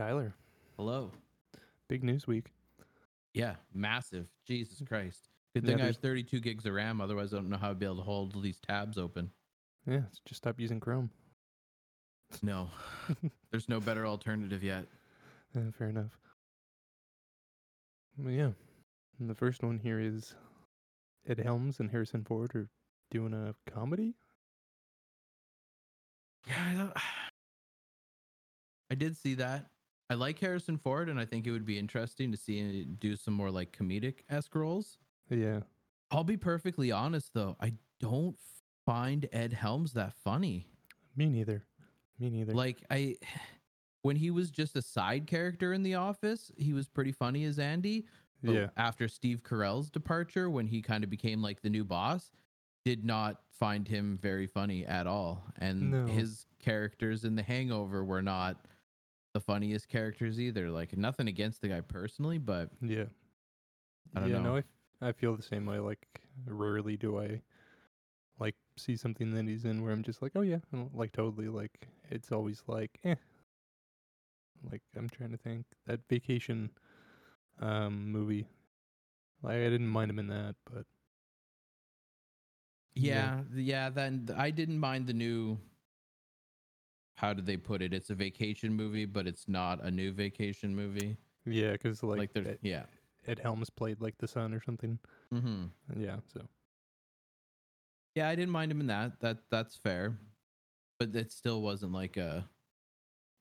Tyler. Hello. Big news week. Yeah, massive. Jesus Christ. Good Yeah, thing I there's- have 32 gigs of RAM. Otherwise, I don't know how I'd be able to hold these tabs open. Yeah, just stop using Chrome. No, there's no better alternative yet. Uh, fair enough. Well, yeah. And the first one here is Ed Helms and Harrison Ford are doing a comedy. Yeah, I, don't- I did see that. I like Harrison Ford, and I think it would be interesting to see him do some more like comedic esque roles. Yeah. I'll be perfectly honest, though. I don't find Ed Helms that funny. Me neither. Me neither. Like I when he was just a side character in the office, he was pretty funny as Andy. But yeah. After Steve Carell's departure, when he kind of became like the new boss, did not find him very funny at all. And No. his characters in The Hangover were not the funniest characters either. Like nothing against the guy personally, but Yeah. I don't yeah, know. no, I, I feel the same way. Like, rarely do I like see something that he's in where I'm just like, oh yeah, like totally. Like, it's always like, eh. Like, I'm trying to think that vacation um movie. Like, I didn't mind him in that, but yeah, th- yeah. Then I didn't mind the new. How did they put it? It's a vacation movie, but it's not a new vacation movie. yeah, because like, Like, there's Ed, yeah. Ed Helms played like the son or something. Mm-hmm. Yeah, so Yeah, I didn't mind him in that. That that's fair, but it still wasn't like a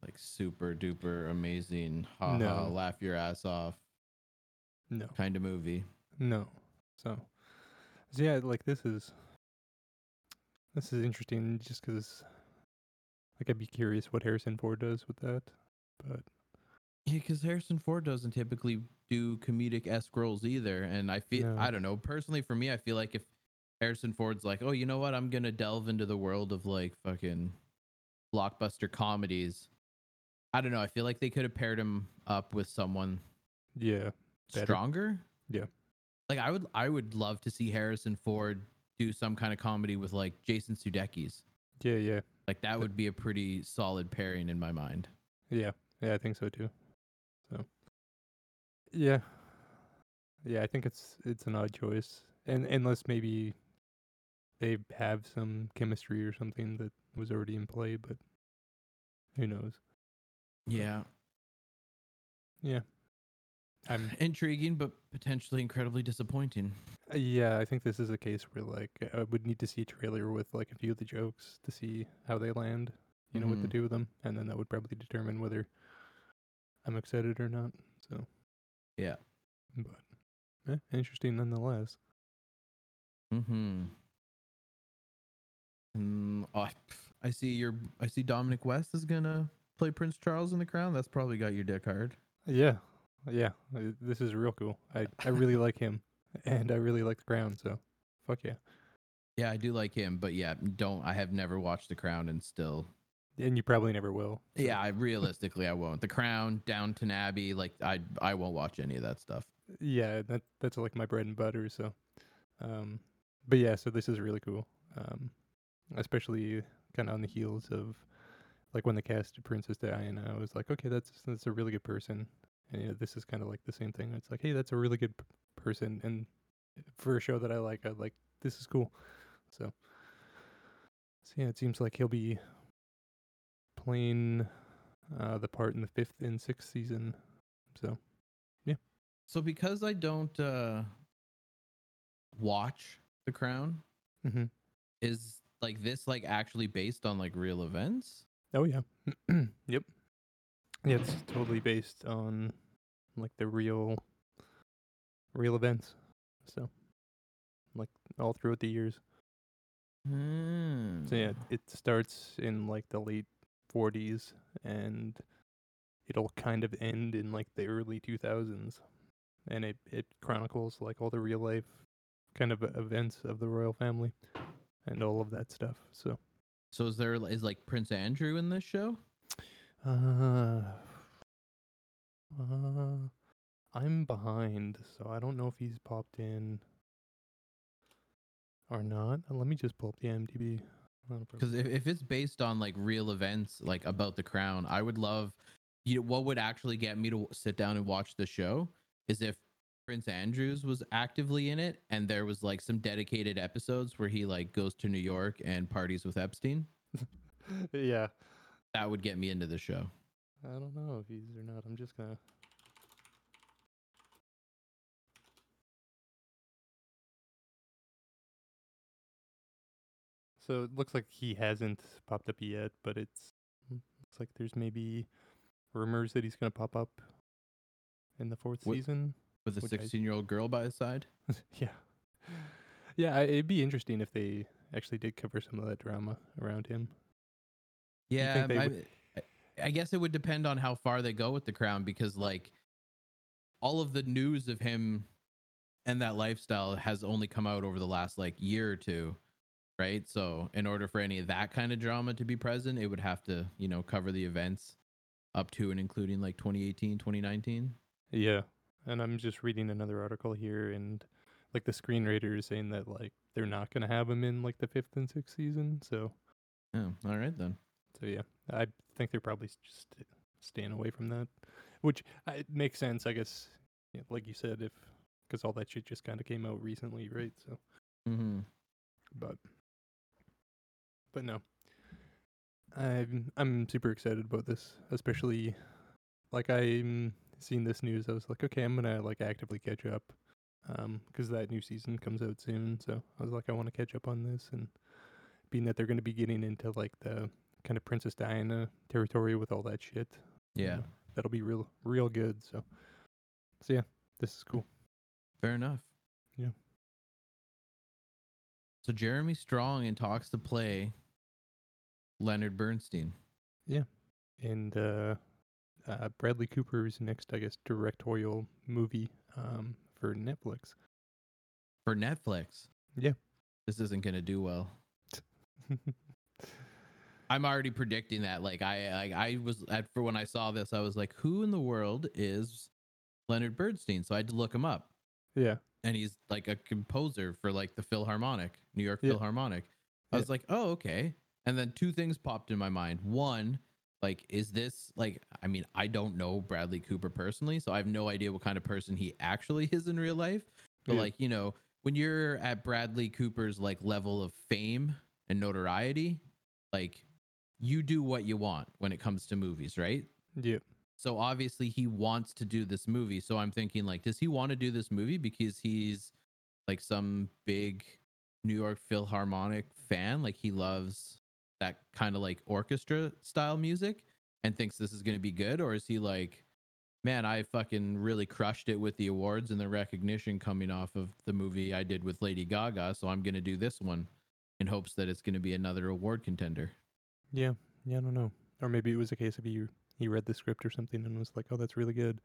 like super duper amazing, ha ha, No. laugh your ass off no, kind of movie. no. So, so yeah, like this is this is interesting just 'cause like I'd be curious what Harrison Ford does with that, but Yeah, because Harrison Ford doesn't typically do comedic esque roles either, and I feel No. I don't know personally for me, I feel like if Harrison Ford's like, oh, you know what, I'm gonna delve into the world of like fucking blockbuster comedies. I don't know. I feel like they could have paired him up with someone yeah, Better. stronger. Yeah. Like I would I would love to see Harrison Ford do some kind of comedy with like Jason Sudeikis. yeah, yeah, Like that would be a pretty solid pairing in my mind. yeah, yeah. I think so too. So, yeah, yeah. I think it's it's an odd choice, and unless maybe they have some chemistry or something that was already in play, but who knows? Yeah. Yeah, I'm Intriguing but potentially incredibly disappointing. Yeah, I think this is a case where like I would need to see a trailer with like a few of the jokes to see how they land, you know, what to Mhm. do with them, and then that would probably determine whether I'm excited or not. So, Yeah. but eh, interesting nonetheless. Mm-hmm. Mm, oh, I- I see your I see Dominic West is gonna play Prince Charles in the Crown. That's probably got your dick hard. Yeah, yeah, uh, this is real cool. I I really like him, and I really like the crown. So, fuck yeah. Yeah, I do like him, but yeah, don't I have never watched The Crown and still And you probably never will. Yeah, I realistically I won't. The Crown, Downton Abbey, like I I won't watch any of that stuff. yeah that that's like my bread and butter so um but yeah so this is really cool um especially kind of on the heels of like when they casted princess diana i was like okay that's that's a really good person and you know, this is kind of like the same thing it's like hey that's a really good p- person and for a show that i like i like this is cool so so yeah it seems like he'll be playing uh the part in the fifth and sixth season so yeah. So because I don't uh watch The Crown, hmm is like this like actually based on like real events? Oh yeah. yep. Yeah, it's totally based on like the real real events. So like all throughout the years. Hmm. So yeah, it starts in like the late 40s and it'll kind of end in like the early 2000s. And it it chronicles like all the real life kind of events of the royal family and all of that stuff. So So is there is like Prince Andrew in this show? Uh, uh, I'm behind, so I don't know if he's popped in or not. Uh, Let me just pull up the IMDb. Not a problem. Because if, if it's based on like real events like about the crown, I would love you know, what would actually get me to sit down and watch the show is if Prince Andrews was actively in it and there was like some dedicated episodes where he like goes to New York and parties with Epstein. yeah. That would get me into the show. I don't know if he's or not. I'm just gonna. So it looks like he hasn't popped up yet, but it's hmm. looks like there's maybe rumors that he's gonna pop up in the fourth What- season. With a 16 year old girl by his side. yeah, yeah. I- It'd be interesting if they actually did cover some of that drama around him. Yeah, I, would- I- guess it would depend on how far they go with the crown because like all of the news of him and that lifestyle has only come out over the last like year or two, right? So in order for any of that kind of drama to be present, it would have to, you know, cover the events up to and including like 2018, 2019. Yeah, and I'm just reading another article here, and like the screenwriter is saying that like they're not gonna have him in like the fifth and sixth season. So, yeah all right then. So yeah, I think they're probably just staying away from that, which uh, it makes sense, I guess. Yeah, like you said, if because all that shit just kind of came out recently, right? So, Mm-hmm. but but no, I'm I'm super excited about this, especially like I'm seeing this news. I was like, okay, I'm gonna like actively catch up, um, because that new season comes out soon. So I was like, I want to catch up on this, and being that they're gonna be getting into like the kind of Princess Diana territory with all that shit, you Yeah, know, that'll be real real good. So, so yeah, this is cool. fair enough. Yeah. So Jeremy Strong in talks to play Leonard Bernstein. Yeah. And uh, uh, Bradley Cooper's next, I guess, directorial movie um, for Netflix. for Netflix. Yeah. This isn't gonna do well. I'm already predicting that. Like I, I, I was at for when I saw this, I was like, who in the world is Leonard Bernstein? So I had to look him up, yeah, and he's like a composer for like the Philharmonic, New York Yeah. Philharmonic. I Yeah. was like, oh okay. And then two things popped in my mind. One, like, is this like? I mean, I don't know Bradley Cooper personally, so I have no idea what kind of person he actually is in real life. But Yeah. like, you know, when you're at Bradley Cooper's like level of fame and notoriety, like you do what you want when it comes to movies, right? yeah, So obviously he wants to do this movie. So I'm thinking like, does he want to do this movie because he's like some big New York Philharmonic fan? Like he loves that kind of like orchestra style music and thinks this is going to be good? Or is he like, man, I fucking really crushed it with the awards and the recognition coming off of the movie I did with Lady Gaga. So I'm going to do this one in hopes that it's going to be another award contender. Yeah, yeah. I don't know, or maybe it was a case of he he read the script or something and was like, oh, that's really good.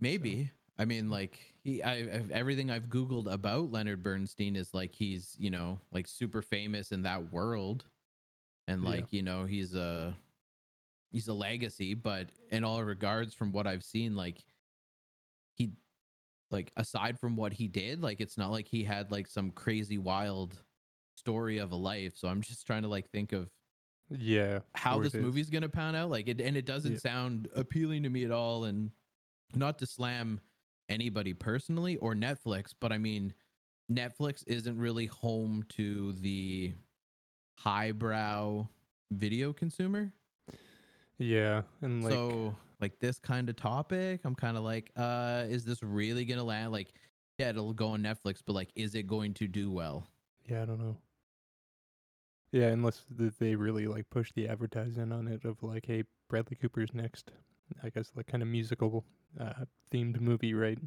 Maybe. I mean, like he, I, I've, everything I've Googled about Leonard Bernstein is like he's, you know, like super famous in that world, and Yeah. like you know he's a he's a legacy. But in all regards, from what I've seen, like he, like aside from what he did, like it's not like he had like some crazy wild story of a life. So I'm just trying to like think of Yeah, how this is. movie's gonna pan out. Like it, and it doesn't Yeah. sound appealing to me at all. And not to slam anybody personally or Netflix, but I mean, Netflix isn't really home to the highbrow video consumer. Yeah, and like so like this kind of topic, I'm kind of like, uh, is this really gonna land? Like, yeah, it'll go on Netflix, but like, is it going to do well? yeah, I don't know. Yeah, unless th- they really like push the advertising on it of like, hey, Bradley Cooper's next, I guess like kind of musical uh, themed movie, right?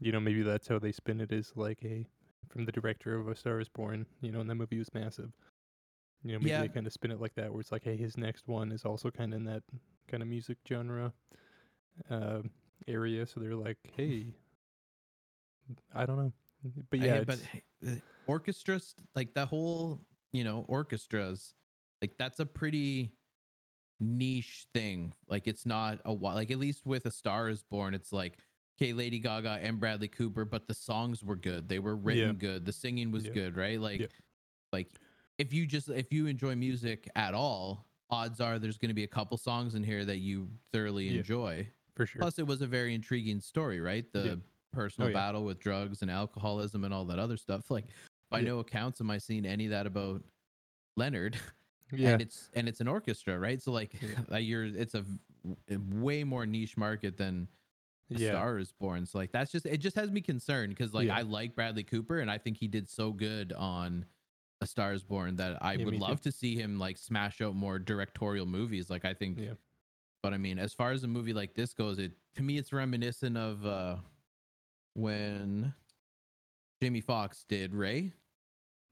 You know, maybe that's how they spin it is like a from the director of A Star Is Born. You know, and that movie was massive. You know, maybe Yeah. they kind of spin it like that, where it's like, hey, his next one is also kind of in that kind of music genre uh, area. So they're like, hey, I don't know, but I- yeah, but it's- uh, orchestras like the whole you know orchestras like that's a pretty niche thing like it's not a like at least with a star is born it's like okay lady gaga and bradley cooper but the songs were good they were written Yeah. good the singing was Yeah. good right like Yeah. like if you just if you enjoy music at all odds are there's going to be a couple songs in here that you thoroughly enjoy. for sure. Plus, it was a very intriguing story, right? The personal Oh, battle with drugs and alcoholism and all that other stuff. Like, by Yeah. no accounts am I seeing any of that about Leonard. yeah, And it's and it's an orchestra, right? So like, Yeah. you're it's a way more niche market than a yeah, Star is Born. So like, that's just it. Just has me concerned because like Yeah. I like Bradley Cooper and I think he did so good on. A Star is Born that I would me too. love to see him like smash out more directorial movies. Like I think yeah, but I mean, as far as a movie like this goes, it to me it's reminiscent of uh when Jamie Foxx did Ray.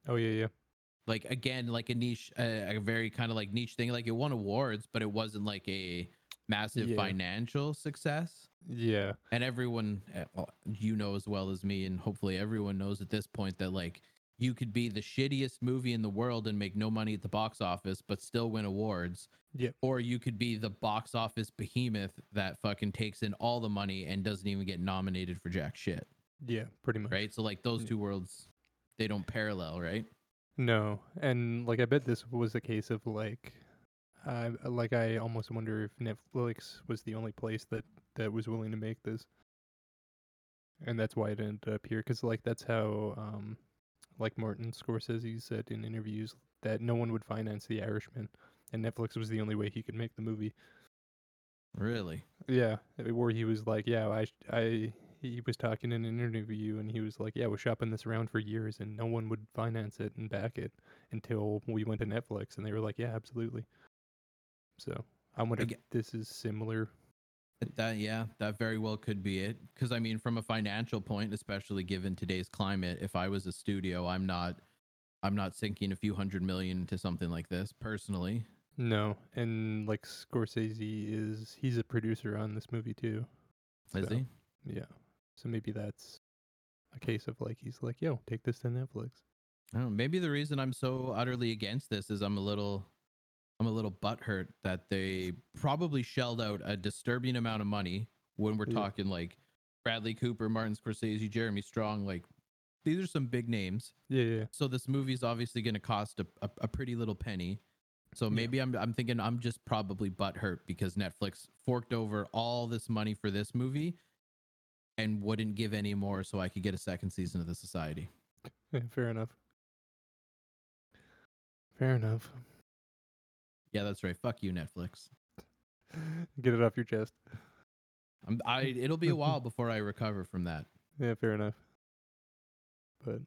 Oh yeah, yeah, Like again, like a niche, uh, a very kind of like niche thing. Like it won awards, but it wasn't like a massive Yeah. financial success. yeah, And everyone, well, you know as well as me, and hopefully everyone knows at this point that like you could be the shittiest movie in the world and make no money at the box office, but still win awards. Yeah. Or you could be the box office behemoth that fucking takes in all the money and doesn't even get nominated for jack shit. yeah, pretty much. Right. So like those Yeah. two worlds, they don't parallel, right? No, and like I bet this was a case of like, I like I almost wonder if Netflix was the only place that that was willing to make this, and that's why it ended up here. Because like that's how, um, like Martin Scorsese said in interviews that no one would finance The Irishman, and Netflix was the only way he could make the movie. Really? Yeah, uh, where he was like, yeah, I, I, he was talking in an interview, and he was like, yeah, we're shopping this around for years, and no one would finance it and back it until we went to Netflix, and they were like, yeah, absolutely. So I wonder if this is similar. That yeah, that very well could be it. Because I mean, from a financial point, especially given today's climate, if I was a studio, I'm not, I'm not sinking a few hundred million into something like this personally. No, and like Scorsese is, he's a producer on this movie too. Is So, he? Yeah. So maybe that's a case of like he's like, yo, take this to Netflix. I don't know, maybe the reason I'm so utterly against this is I'm a little, I'm a little butthurt that they probably shelled out a disturbing amount of money when we're Yeah. talking like Bradley Cooper, Martin Scorsese, Jeremy Strong. Like these are some big names. Yeah, yeah, so this movie is obviously going to cost a, a, a pretty little penny. So Yeah. maybe I'm I'm thinking I'm just probably butthurt because Netflix forked over all this money for this movie and wouldn't give any more so I could get a second season of the Society. yeah. Fair enough. Fair enough. Yeah, that's right. Fuck you, Netflix. Get it off your chest. I'm, I it'll be a while before I recover from that. Yeah, fair enough. But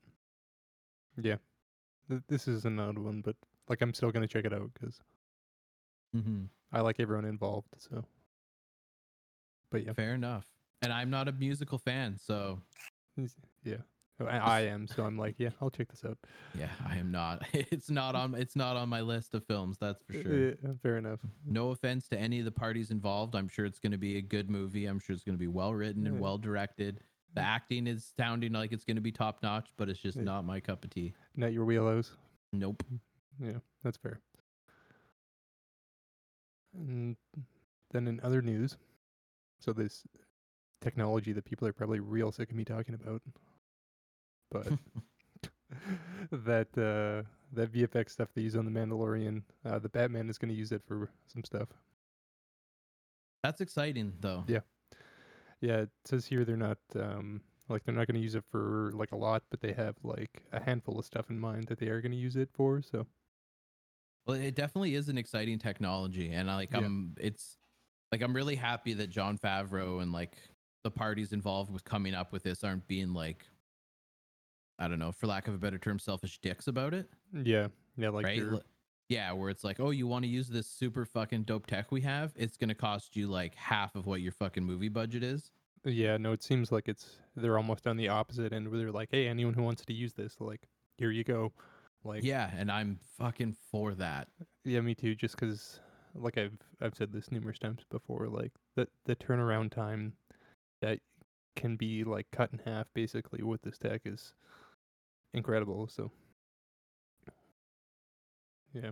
yeah, th- this is an odd one, but like I'm still gonna check it out because hmm I like everyone involved. So, but yeah, Fair enough. And I'm not a musical fan, so yeah, Oh, I, am. So I'm like, yeah, I'll check this out. yeah, I am not. It's not on. It's not on my list of films. That's for uh, sure. Yeah, fair enough. No offense to any of the parties involved. I'm sure it's going to be a good movie. I'm sure it's going to be well written and well directed. The acting is sounding like it's going to be top notch, but it's just Yeah. not my cup of tea. Not your wheelhouse. Nope. Yeah, that's fair. And then in other news, so this technology that people are probably real sick of me talking about, but that uh, that VFX stuff they use on the Mandalorian, uh, the Batman is going to use it for some stuff. That's exciting though. Yeah. Yeah, it says here they're not um, like they're not going to use it for like a lot, but they have like a handful of stuff in mind that they are going to use it for. So Well, it definitely is an exciting technology, and I like Yeah. I'm it's like I'm really happy that Jon Favreau and like the parties involved with coming up with this aren't being like I don't know, for lack of a better term, selfish dicks about it. yeah, yeah, like right? Yeah, where it's like, oh, you want to use this super fucking dope tech we have? It's gonna cost you like half of what your fucking movie budget is. Yeah, no, it seems like it's they're almost on the opposite end where they're like, hey, anyone who wants to use this, like, here you go. Like, yeah, and I'm fucking for that. yeah, me too. Just because, like I've I've said this numerous times before, like the the turnaround time that can be like cut in half basically with this tech is incredible. So, yeah,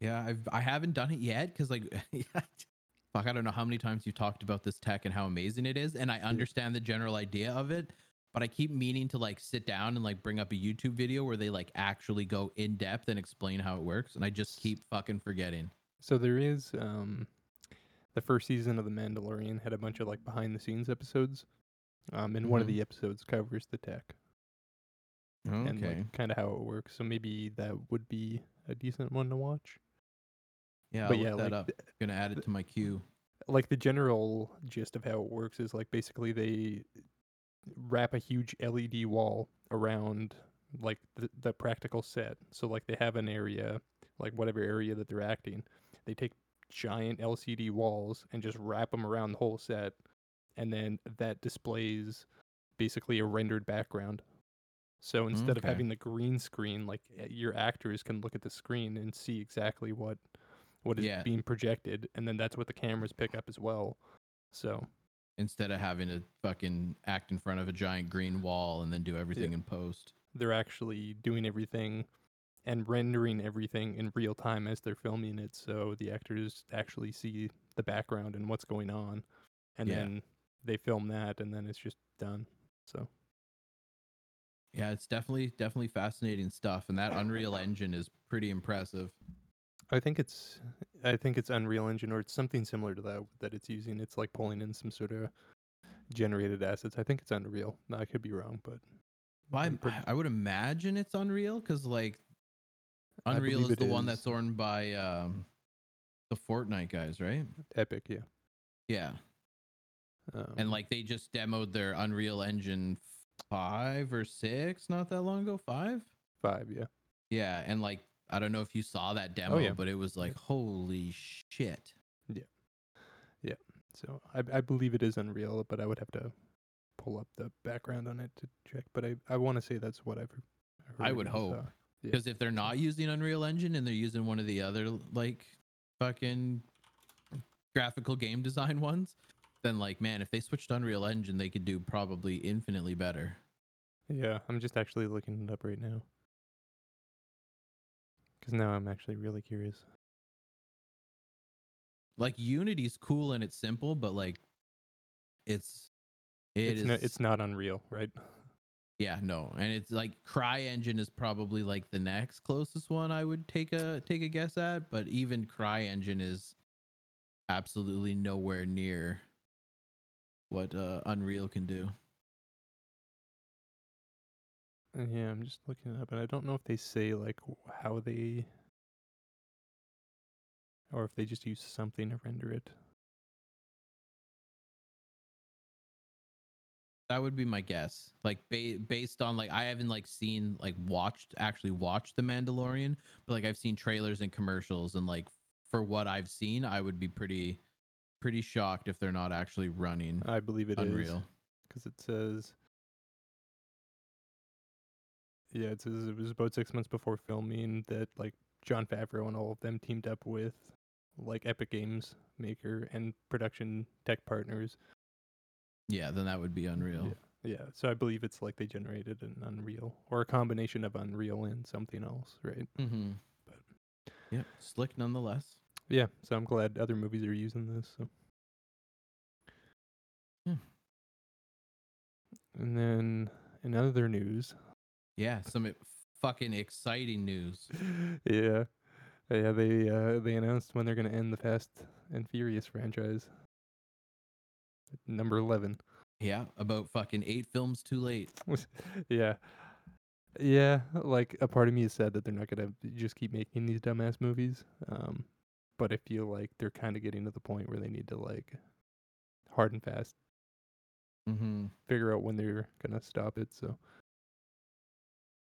Yeah, I've I haven't done it yet because like, fuck, I don't know how many times you've talked about this tech and how amazing it is, and I understand the general idea of it, but I keep meaning to like sit down and like bring up a YouTube video where they like actually go in depth and explain how it works, and I just keep fucking forgetting. So there is um the first season of The Mandalorian had a bunch of like behind the scenes episodes. Um and one of Mhm. the episodes covers the tech and like kind of how it works. So maybe that would be a decent one to watch. yeah, I'll but look yeah, that like up. th- Gonna add it to my queue. like the general gist of how it works is like basically they wrap a huge LED wall around like the, the practical set. So like they have an area, like whatever area that they're acting, they take giant LCD walls and just wrap them around the whole set, and then that displays basically a rendered background. So instead of having the green screen, like uh, your actors can look at the screen and see exactly what what is Yeah. being projected, and then that's what the cameras pick up as well. So Instead of having to fucking act in front of a giant green wall and then do everything in post. they're actually doing everything and rendering everything in real time as they're filming it so the actors actually see the background and what's going on and Yeah. then they film that and then it's just done so Yeah, it's definitely definitely fascinating stuff, and that Unreal Engine is pretty impressive. i think it's i think it's unreal engine or it's something similar to that that it's using it's like pulling in some sort of generated assets i think it's unreal i could be wrong but Well, pretty- I would imagine it's Unreal because like I Unreal is the it one that's is. owned by um, the Fortnite guys, right? epic yeah Yeah, um, and like they just demoed their Unreal Engine five or six not that long ago. Five. five yeah Yeah, and like I don't know if you saw that demo, Oh, yeah. but it was like holy shit. Yeah. Yeah. So I, I believe it is Unreal, but I would have to pull up the background on it to check. But I, I want to say that's what I've heard. I would hope. Yeah. Because if they're not using Unreal Engine and they're using one of the other like fucking graphical game design ones, then like man, if they switched Unreal Engine, they could do probably infinitely better. Yeah, I'm just actually looking it up right now. Because now I'm actually really curious. Like Unity's cool and it's simple, but like it's it it's, is no, it's not Unreal, right? Yeah no, and it's like CryEngine is probably like the next closest one I would take a take a guess at, but even CryEngine is absolutely nowhere near what uh, Unreal can do. Uh, Yeah, I'm just looking it up, and I don't know if they say like how they, or if they just use something to render it. That would be my guess. Like ba- based on like I haven't like seen like watched actually watched The Mandalorian, but like I've seen trailers and commercials and like for what I've seen, I would be pretty pretty shocked if they're not actually running I believe it is Unreal. because it says. Yeah, it says it was about six months before filming that like Jon Favreau and all of them teamed up with like Epic Games maker and production tech partners. Yeah, then that would be Unreal. Yeah, yeah. So I believe it's like they generated an Unreal or a combination of Unreal and something else, right? Mm-hmm. But- yeah, slick nonetheless. Yeah. So I'm glad other movies are using this. So. Hmm. And then in other news, Yeah, some fucking exciting news. yeah, yeah, they uh, they announced when they're gonna end the Fast and Furious franchise. Number eleven. Yeah, about fucking eight films too late. yeah, yeah. Like a part of me is sad that they're not gonna just keep making these dumbass movies. Um, but I feel like they're kind of getting to the point where they need to like hard and fast Mm-hmm. figure out when they're gonna stop it. So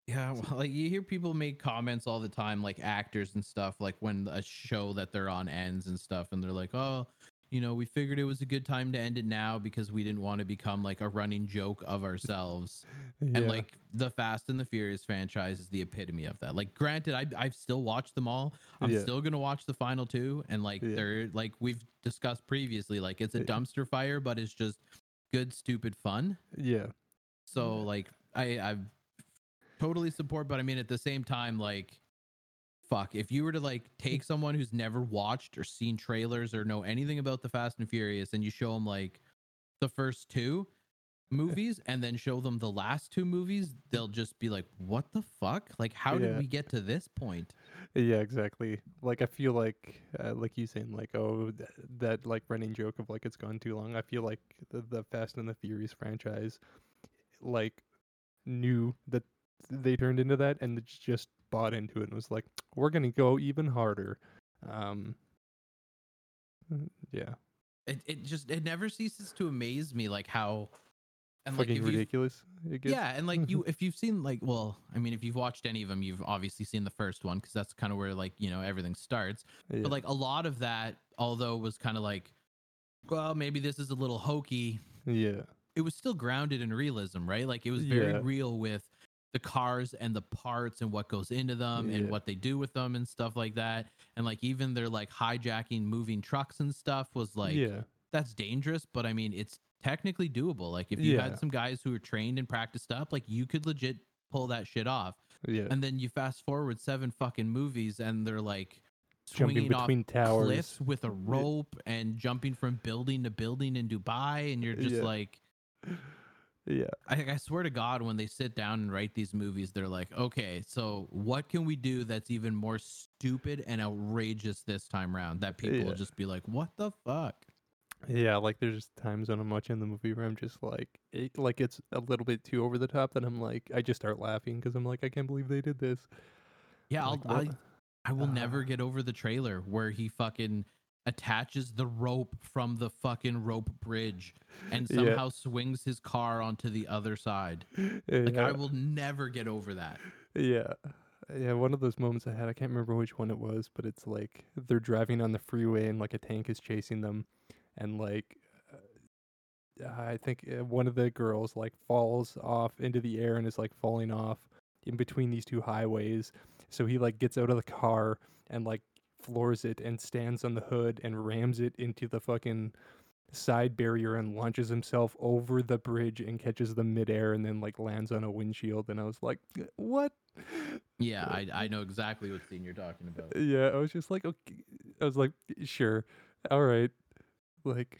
Yeah, well, like you hear people make comments all the time, like actors and stuff, like when a show that they're on ends and stuff, and they're like, "Oh, you know, we figured it was a good time to end it now because we didn't want to become like a running joke of ourselves." yeah, And like the Fast and the Furious franchise is the epitome of that. Like, granted, I I've still watched them all. I'm Yeah. still gonna watch the final two, and like Yeah. they're like we've discussed previously, like it's a dumpster fire, but it's just good, stupid fun. yeah, So like I I totally support, but I mean at the same time like fuck if you were to like take someone who's never watched or seen trailers or know anything about the Fast and Furious and you show them like the first two movies and then show them the last two movies, they'll just be like, "What the fuck? Like, how did we get to this point?" Yeah, exactly. Like I feel like, uh, like you saying, like oh, th- that like running joke of like it's gone too long. I feel like the, the Fast and the Furious franchise, like, knew that they turned into that and it's just bought into it and was like, we're gonna go even harder. Um, mm, yeah, It it just it never ceases to amaze me, like how and like fucking you ridiculous. It gets. Yeah, and like you, if you've seen like, well, I mean, if you've watched any of them, you've obviously seen the first one because that's kind of where like you know everything starts. yeah, But like a lot of that, although was kind of like, well, maybe this is a little hokey. yeah, It was still grounded in realism, right? Like it was very Yeah. real with the cars and the parts and what goes into them and what they do with them and stuff like that. And like even their like hijacking moving trucks and stuff was like yeah, that's dangerous, but I mean, it's technically doable. Like if you Yeah. had some guys who were trained and practiced up, like you could legit pull that shit off. yeah. And then you fast forward seven fucking movies, and they're like Jumping swinging off between towers. cliffs with a rope and jumping from building to building in Dubai, and you're just Yeah. like. Yeah, I, I swear to God, when they sit down and write these movies, they're like, okay, so what can we do that's even more stupid and outrageous this time around that people Yeah. will just be like, what the fuck? Yeah, like there's times when I'm watching the movie where I'm just like, it, like it's a little bit too over the top. That I'm like, I just start laughing because I'm like, I can't believe they did this. Yeah, I'll, I, I will never Ah. get over the trailer where he fucking attaches the rope from the fucking rope bridge and Yeah. somehow swings his car onto the other side. Like I will never get over that. yeah, yeah. One of those moments I had, I can't remember which one it was, but it's like they're driving on the freeway and like a tank is chasing them, and like. uh, I think uh, one of the girls like falls off into the air and is like falling off in between these two highways. So he like gets out of the car and like floors it and stands on the hood and rams it into the fucking side barrier and launches himself over the bridge and catches them midair and then like lands on a windshield and I was like, what? Yeah, I, I know exactly what scene you're talking about. Yeah, I was just like, okay. I was like, sure, all right, like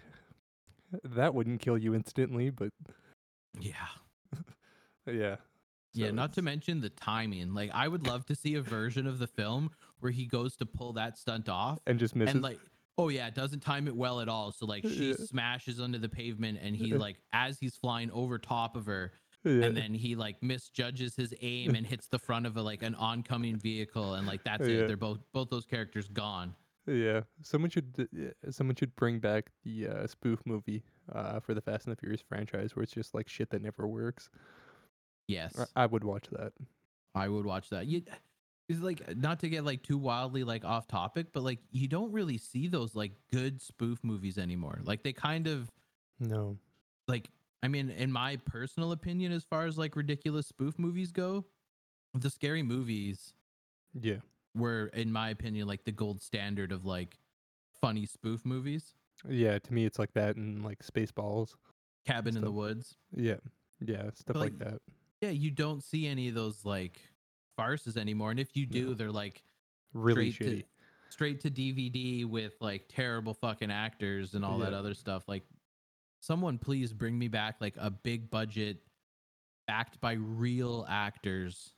that wouldn't kill you instantly, but Yeah. yeah. Yeah, So not to mention the timing. Like I would love to see a version of the film where he goes to pull that stunt off and just misses. and like oh yeah, it doesn't time it well at all. So like she Yeah. smashes under the pavement and he like as he's flying over top of her, yeah. and then he like misjudges his aim and hits the front of a like an oncoming vehicle and like that's Yeah. it they're both both those characters gone Yeah, someone should d- yeah, someone should bring back the uh, spoof movie uh, for the Fast and the Furious franchise, where it's just like shit that never works. yes I- I would watch that. i would watch that you it's like uh, not to get like too wildly like off topic but like you don't really see those like good spoof movies anymore like they kind of No. like i mean in my personal opinion as far as like ridiculous spoof movies go the scary movies Yeah. were in my opinion like the gold standard of like funny spoof movies Yeah. To me, it's like that and like Spaceballs. cabin in the woods Yeah. Yeah. Stuff like, like, that. Yeah, you don't see any of those like farces anymore. And if you do, No. they're like Really straight shitty. to straight to DVD with like terrible fucking actors and all that other stuff. Like someone please bring me back like a big budget backed by real actors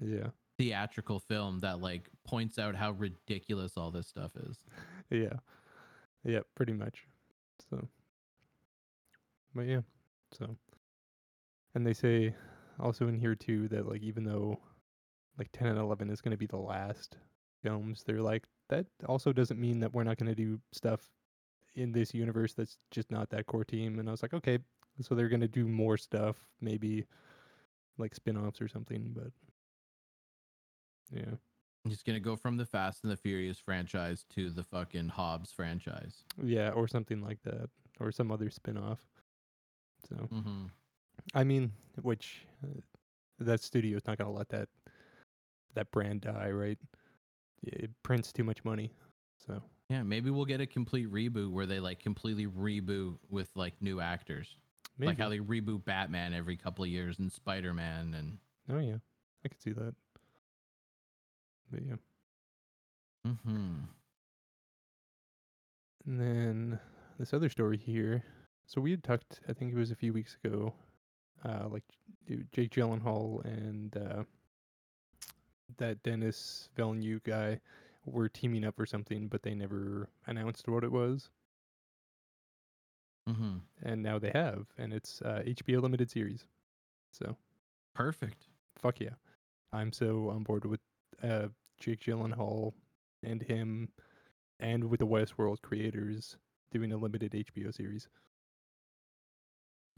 Yeah. theatrical film that like points out how ridiculous all this stuff is. Yeah. Yeah. Pretty much. So. But yeah. So. And they say also in here too that like even though like 10 and 11 is going to be the last films they're like that also doesn't mean that we're not going to do stuff in this universe that's just not that core team and i was like okay so they're going to do more stuff maybe like spin-offs or something but yeah just gonna go from the Fast and the Furious franchise to the fucking Hobbs franchise. yeah or something like that or some other spin-off so Mm-hmm. i mean which uh, that studio is not going to let that that brand die right it prints too much money so Yeah, maybe we'll get a complete reboot where they like completely reboot with like new actors. maybe. Like how they reboot Batman every couple of years and Spider Man and Oh yeah, I could see that. But yeah, mm-hmm. and then this other story here. So we had talked, I think it was a few weeks ago, uh, like Jake Gyllenhaal and uh, that Denis Villeneuve guy were teaming up for something, but they never announced what it was. Mm-hmm. And now they have, and it's uh, HBO limited series. So Perfect. fuck yeah, I'm so on board with uh, Jake Gyllenhaal and him, and with the Westworld creators doing a limited HBO series.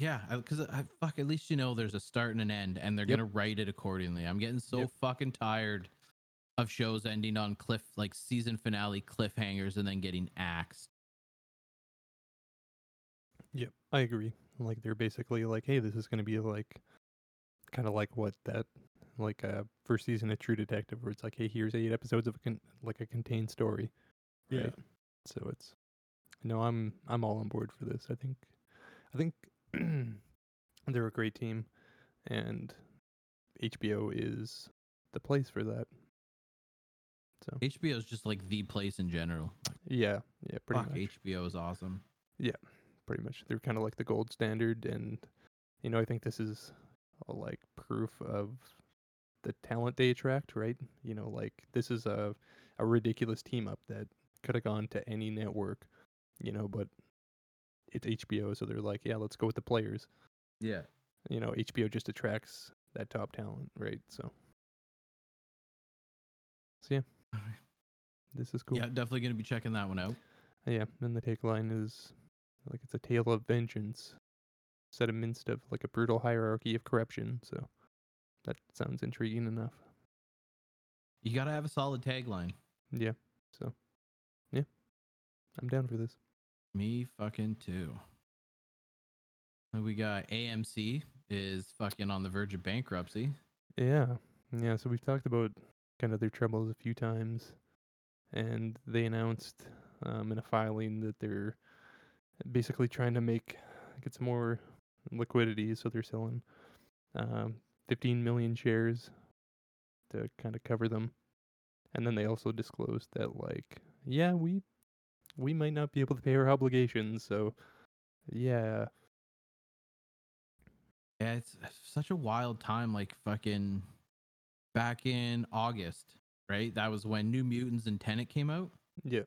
Yeah, because I, fuck, at least you know there's a start and an end, and they're Yep. gonna write it accordingly. I'm getting so Yep. fucking tired of shows ending on cliff like season finale cliffhangers and then getting axed. Yep, I agree. Like they're basically like, hey, this is going to be like, kind of like what that, like uh, first season of True Detective, where it's like, hey, here's eight episodes of a con- like a contained story. Yeah. Right? So it's, no, I'm I'm all on board for this. I think, I think they're a great team, and HBO is the place for that. So HBO is just like the place in general. Like, yeah, yeah, pretty fuck, much. HBO is awesome. Yeah, pretty much. They're kind of like the gold standard, and you know, I think this is uh, like proof of the talent they attract, right? You know, like this is a a ridiculous team up that could have gone to any network, you know, but it's HBO, so they're like, yeah, let's go with the players. Yeah. You know, HBO just attracts that top talent, right? So, so yeah, this is cool. Yeah, definitely gonna be checking that one out. Yeah, and the tagline is like it's a tale of vengeance, set amidst of like a brutal hierarchy of corruption. So that sounds intriguing enough. You gotta have a solid tagline. Yeah. So yeah, I'm down for this. Me fucking too. We got AMC is fucking on the verge of bankruptcy. Yeah, yeah. So we've talked about kind of their troubles a few times, and they announced um, in a filing that they're basically trying to make get some more liquidity. So they're selling um, 15 million shares to kind of cover them, and then they also disclosed that like, yeah, we we might not be able to pay our obligations. So yeah, Yeah, it's such a wild time. Like fucking back in August, right? That was when New Mutants and Tenet came out. yeah,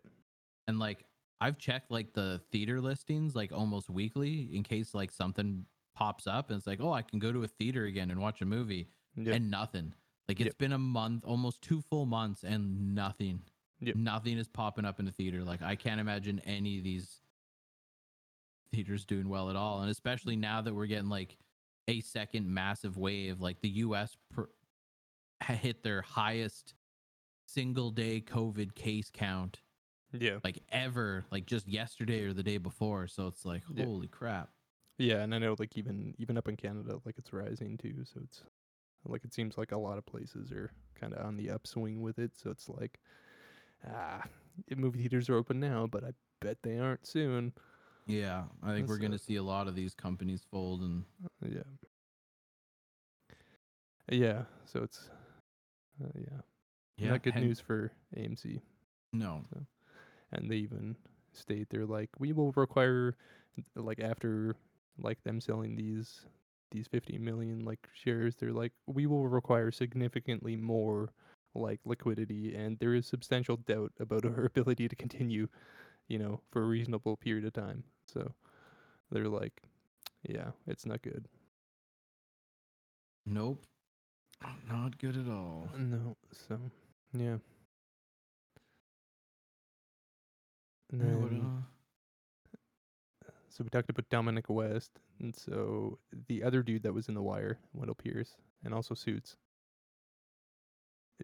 And like I've checked like the theater listings like almost weekly in case like something pops up and it's like, oh, I can go to a theater again and watch a movie yeah, and nothing. Like it's Yep. been a month, almost two full months, and nothing. Yep. Nothing is popping up in the theater. Like I can't imagine any of these theaters doing well at all. And especially now that we're getting like a second massive wave, like the US per, hit their highest single day COVID case count yeah. like ever, like just yesterday or the day before. So it's like, Yeah. holy crap. Yeah, and I know like even even up in Canada, like it's rising too. So it's like it seems like a lot of places are kind of on the upswing with it. So it's like, ah, the movie theaters are open now, but I bet they aren't soon. Yeah, I think we're going uh, to see a lot of these companies fold and Yeah. Yeah. So it's, uh, yeah, yeah, not good hen- news for AMC. No. and they even state they're like we will require like after like them selling these these 50 million like shares they're like we will require significantly more like liquidity and there is substantial doubt about our ability to continue you know for a reasonable period of time. So they're like yeah it's not good. Nope. Not good at all. no so yeah. Then- uh, So we talked about Dominic West, and so the other dude that was in The Wire, Wendell Pierce, and also Suits,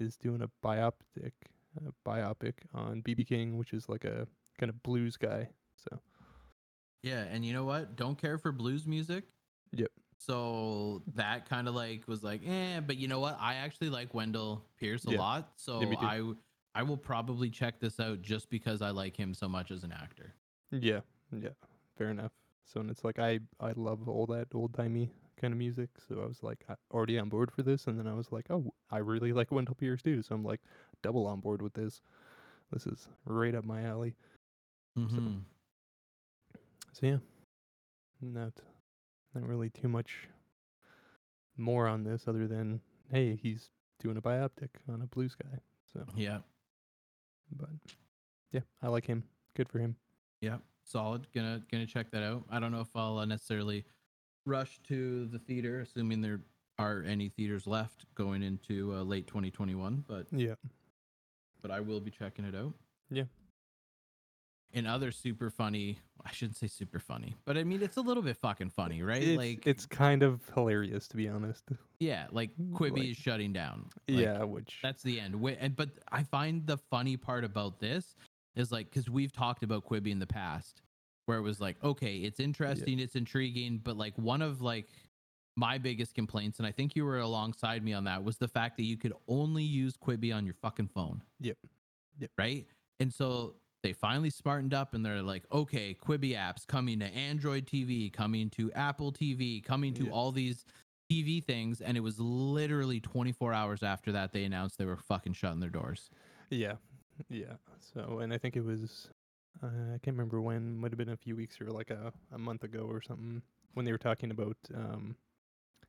is doing a biopic, a biopic on BB King, which is like a kind of blues guy. So yeah, and you know what? Don't care for blues music. Yep. So that kind of like was like, eh, but you know what? I actually like Wendell Pierce a Yeah. lot. So me I I will probably check this out just because I like him so much as an actor. yeah, yeah, fair enough. So and it's like I I love all that old timey kind of music. So I was like already on board for this, and then I was like, oh, I really like Wendell Pierce too. So I'm like double on board with this. This is right up my alley. Mhm. So yeah, not not really too much more on this other than hey, he's doing a bioptic on a blue sky. So, Yeah. but yeah, I like him. Good for him. Yeah, solid. Gonna gonna check that out. I don't know if I'll uh, necessarily rush to the theater, assuming there are any theaters left going into uh, late 2021. But Yeah. but I will be checking it out. Yeah. And other super funny, I shouldn't say super funny, but I mean it's a little bit fucking funny, right? It's, like it's kind of hilarious to be honest. yeah, like Quibi like- is shutting down. Like, yeah, which That's the end. And but I find the funny part about this is like because we've talked about Quibi in the past, where it was like, okay, it's interesting, it's intriguing, but like one of like my biggest complaints, and I think you were alongside me on that, was the fact that you could only use Quibi on your fucking phone. Yep. Yep. Right. And so they finally smartened up and they're like, okay, Quibi apps coming to Android TV, coming to Apple TV, coming to Yeah. all these TV things. And it was literally 24 hours after that they announced they were fucking shutting their doors. Yeah, yeah. So, and I think it was, uh, I can't remember when. Might have been a few weeks or like a, a month ago or something when they were talking about um,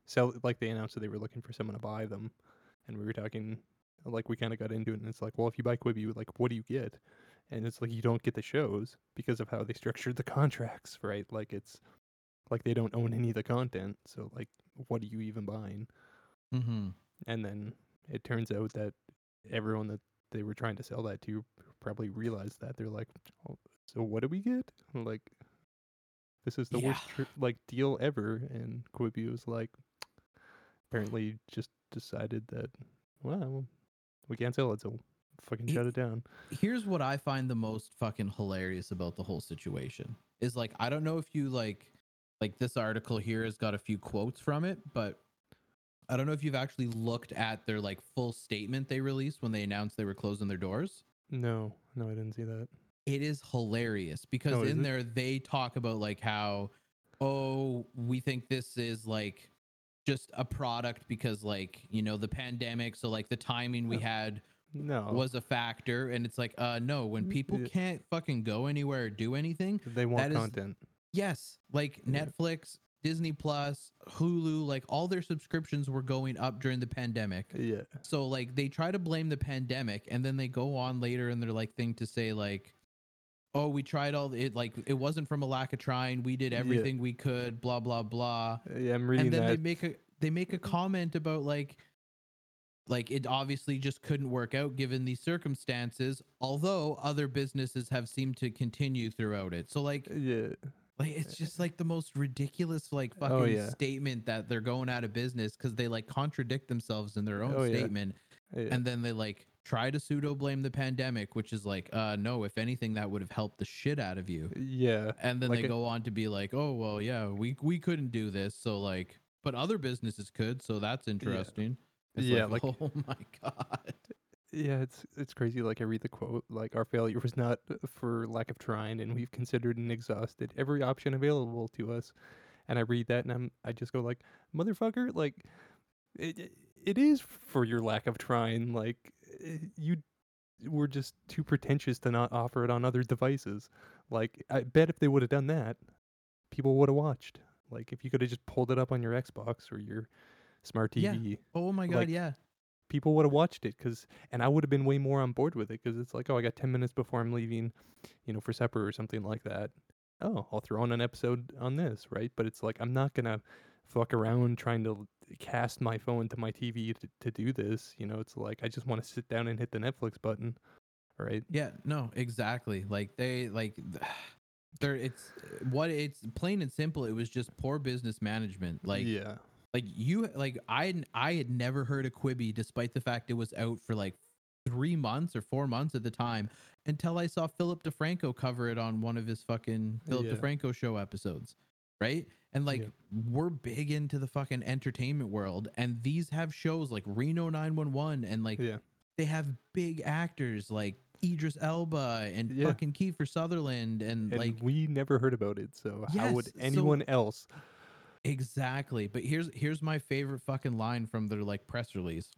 sell. Like they announced that they were looking for someone to buy them, and we were talking. Like we kind of got into it, and it's like, well, if you buy Quibi, like, what do you get? And it's like you don't get the shows because of how they structured the contracts, right? Like it's like they don't own any of the content, so like, what are you even buying? Mm-hmm. And then it turns out that everyone that they were trying to sell that to probably realized that they're like, oh, so what do we get? Like, this is the worst Yeah. tr- like deal ever. And Quibi was like, apparently just decided that, well, we can't sell it, so fucking shut it down. Here's what I find the most fucking hilarious about the whole situation is like, I don't know if you like, like this article here has got a few quotes from it, but I don't know if you've actually looked at their like full statement they released when they announced they were closing their doors. No, no, I didn't see that. it is hilarious because Oh, is in it? there they talk about like how oh we think this is like just a product because like you know the pandemic so like the timing we had No, was a factor and it's like uh no when people can't fucking go anywhere or do anything they want that is- content. yes like Yeah. netflix disney plus hulu like all their subscriptions were going up during the pandemic Yeah, so like they try to blame the pandemic and then they go on later and they're like thing to say like oh we tried all it like it wasn't from a lack of trying we did Yeah. everything we could blah blah blah yeah. I'm reading and then that. they make a they make a comment about like like it obviously just couldn't work out given these circumstances although other businesses have seemed to continue throughout it so like yeah, like it's just like the most ridiculous like fucking Oh, yeah. statement that they're going out of business because they like contradict themselves in their own Oh, yeah. statement yeah. and then they like try to pseudo blame the pandemic which is like uh no if anything that would have helped the shit out of you yeah. and then Like they a- go on to be like oh well yeah we we couldn't do this so like but other businesses could so that's interesting It's Yeah, like, like- oh my god Yeah, it's it's crazy. Like I read the quote, like our failure was not for lack of trying, and we've considered and exhausted every option available to us. And I read that, and I'm I just go like, motherfucker, like it it- is for your lack of trying. Like eh, you were just too pretentious to not offer it on other devices. Like I bet if they would have done that, people would have watched. Like if you could have just pulled it up on your Xbox or your smart TV. Yeah. Oh my god Like, yeah people would have watched it because and i would have been way more on board with it because it's like oh i got 10 minutes before i'm leaving you know for supper or something like that oh i'll throw on an episode on this right but it's like i'm not gonna fuck around trying to cast my phone to my tv to, to do this you know it's like i just want to sit down and hit the netflix button right Yeah, no, exactly. Like they like there it's what it's plain and simple it was just poor business management. Like yeah like you like I I had never heard of Quibi despite the fact it was out for like 3 months or 4 months at the time until I saw Philip DeFranco cover it on one of his fucking Philip Yeah. DeFranco show episodes. Right? And like Yeah. we're big into the fucking entertainment world and these have shows like Reno 911 and like yeah they have big actors like Idris Elba and Yeah. fucking Kiefer Sutherland and, and like we never heard about it so how would Yes, so- anyone else exactly. But here's here's my favorite fucking line from their like press release.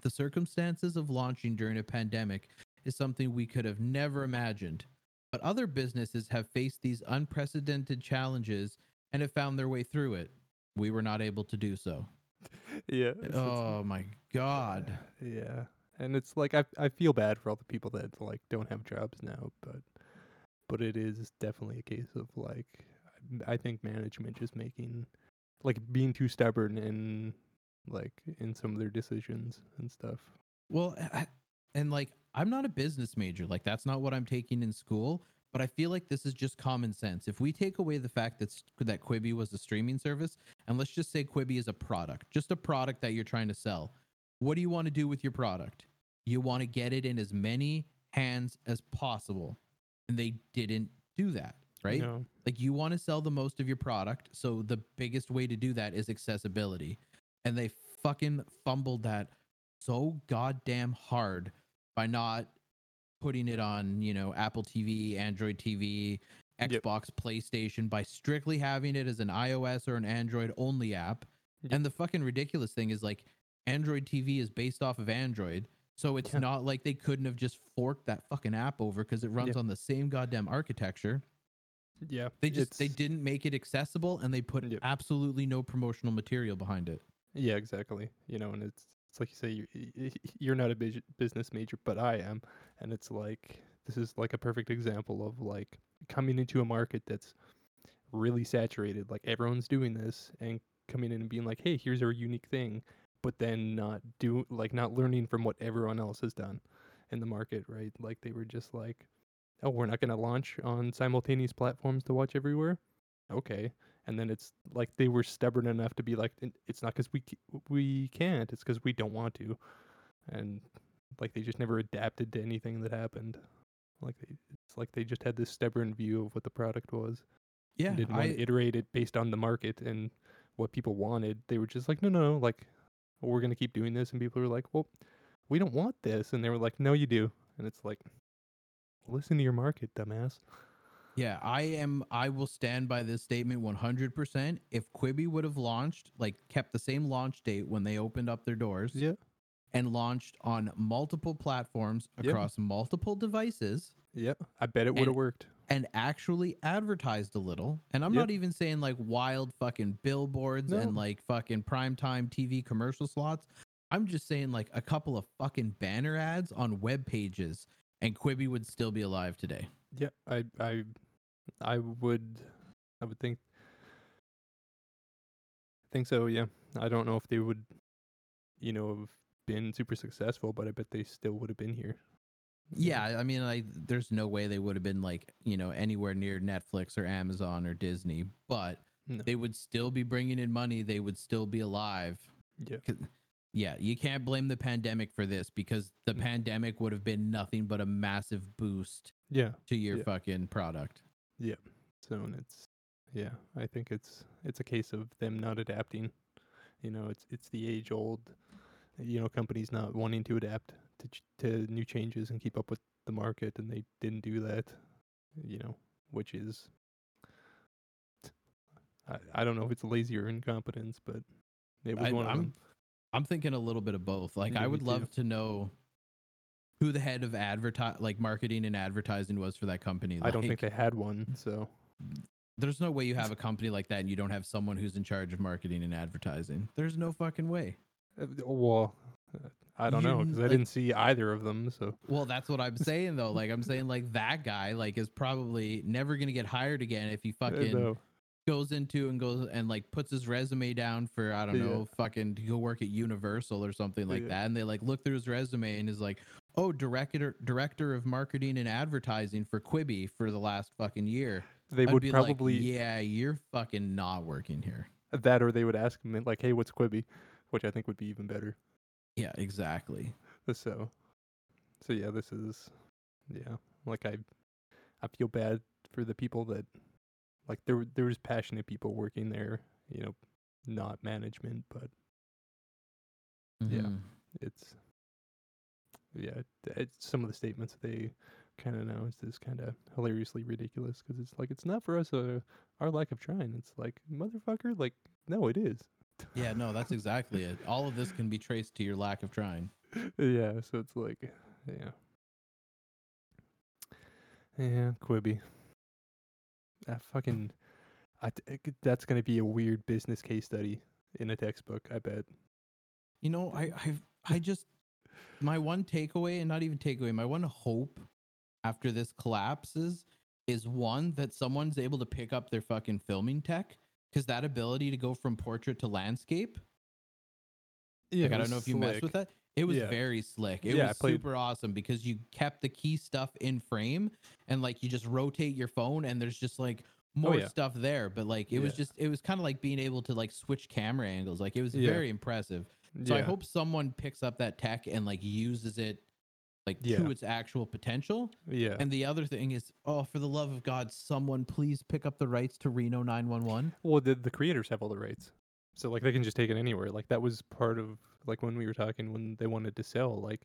The circumstances of launching during a pandemic is something we could have never imagined. But other businesses have faced these unprecedented challenges and have found their way through it. We were not able to do so. yeah. Oh my god. Yeah. And it's like I I feel bad for all the people that like don't have jobs now, but but it is definitely a case of like I- think management just making like being too stubborn in like in some of their decisions and stuff. Well, I- and like I'm not a business major. Like that's not what I'm taking in school. But I feel like this is just common sense. If we take away the fact that that Quibi was a streaming service, and let's just say Quibi is a product, just a product that you're trying to sell, what do you want to do with your product? You want to get it in as many hands as possible, and they didn't do that, right? No. Like you want to sell the most of your product, so the biggest way to do that is accessibility. And they fucking fumbled that so goddamn hard by not putting it on, you know, Apple TV, Android TV, Yep. Xbox, PlayStation by strictly having it as an iOS or an Android only app. Yep. And the fucking ridiculous thing is like Android TV is based off of Android. So it's Yeah. not like they couldn't have just forked that fucking app over because it runs Yep. on the same goddamn architecture. Yeah. They just they didn't make it accessible and they put Yep. absolutely no promotional material behind it. Yeah, exactly. You know, and it's it's like you say you you're not a bus- business major, but I am, and it's like this is like a perfect example of like coming into a market that's really saturated, like everyone's doing this, and coming in and being like, "Hey, here's our unique thing," but then not do like not learning from what everyone else has done in the market, right? Like they were just like, "Oh, we're not going to launch on simultaneous platforms to watch everywhere." Okay, and then it's like they were stubborn enough to be like it's not because we we can't it's because we don't want to. And like they just never adapted to anything that happened. Like they, it's like they just had this stubborn view of what the product was. Yeah, and didn't want I, to iterate it based on the market and what people wanted. They were just like no no no like we're going to keep doing this. And people were like well we don't want this. And they were like no you do. And it's like listen to your market dumbass yeah, I am. I will stand by this statement 100%. If Quibi would have launched, like, kept the same launch date when they opened up their doors, yeah and launched on multiple platforms Yep. across multiple devices, yeah i bet it would have worked and actually advertised a little. And I'm Yep. not even saying like wild fucking billboards and like fucking primetime TV commercial slots. I'm just saying like a couple of fucking banner ads on web pages, and Quibi would still be alive today. Yeah, I I I would I would think think so, yeah. I don't know if they would you know have been super successful, but I bet they still would have been here. Yeah, I mean, like, there's no way they would have been like, you know, anywhere near Netflix or Amazon or Disney, but No. they would still be bringing in money. They would still be alive. Yeah. Yeah, you can't blame the pandemic for this because the Mm. pandemic would have been nothing but a massive boost Yeah. to your Yeah. fucking product. Yeah. So and it's yeah, I think it's it's a case of them not adapting. You know, it's it's the age old you know, companies not wanting to adapt to ch- to new changes and keep up with the market and they didn't do that, you know, which is I, I don't know if it's lazy or incompetence, but it was I, one of I'm them. I'm thinking a little bit of both. Like Yeah, I would too. love to know who the head of advertise like marketing and advertising was for that company. I don't think they had one, so there's no way you have a company like that and you don't have someone who's in charge of marketing and advertising. There's no fucking way. uh, well, uh, I don't You know because I didn't see either of them. So Well, that's what I'm saying though. Like I'm saying like that guy like is probably never going to get hired again if he fucking no. Goes into and goes and like puts his resume down for I don't Yeah. know, fucking to go work at Universal or something like Yeah. that and they like look through his resume and is like, "Oh, director director of marketing and advertising for Quibi for the last fucking year." they I'd would probably like, "Yeah, you're fucking not working here." that, or they would ask him like, "Hey, what's Quibi?" Which I think would be even better. Yeah, exactly. So, so yeah, this is, yeah, like I, I feel bad for the people that, like there, were- there was passionate people working there, you know, not management, but Yeah. Mhm. it's, yeah, it's some of the statements they kind of announced is kind of hilariously ridiculous because it's like it's not for us, uh, our lack of trying. It's like motherfucker, like no, it is. Yeah, no, that's exactly it. All of this can be traced to your lack of trying. yeah, so it's like, yeah, yeah, Quibi. That fucking, I that's gonna be a weird business case study in a textbook. I bet. You know, I I've, I just my one takeaway and not even takeaway, my one hope after this collapses is one that someone's able to pick up their fucking filming tech because that ability to go from portrait to landscape. Yeah, Like, I don't know if you messed with that. It was Yeah. very slick. It Yeah, was played- super awesome because you kept the key stuff in frame and like you just rotate your phone and there's just like oh, more Oh, yeah. stuff there. But like it was just it was kind of like being able to like switch camera angles. Like it was very impressive. So I hope someone picks up that tech and like uses it like Yeah. to its actual potential. Yeah. And the other thing is, oh, for the love of God, someone please pick up the rights to Reno 911. Well, the the creators have all the rights, so like they can just take it anywhere. Like that was part of like when we were talking when they wanted to sell. Like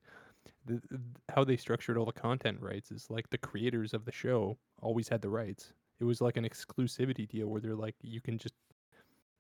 the, th- how they structured all the content rights is like the creators of the show always had the rights. It was like an exclusivity deal where they're like you can just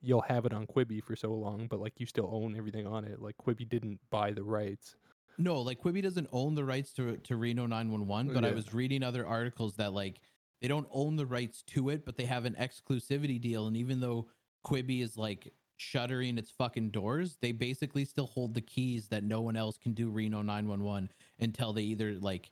you'll have it on Quibi for so long, but like you still own everything on it. Like Quibi didn't buy the rights. No, like Quibi doesn't own the rights to to Reno 911, but I was reading other articles that like they don't own the rights to it, but they have an exclusivity deal. And even though Quibi is like shuttering its fucking doors, they basically still hold the keys that no one else can do Reno 911 until they either like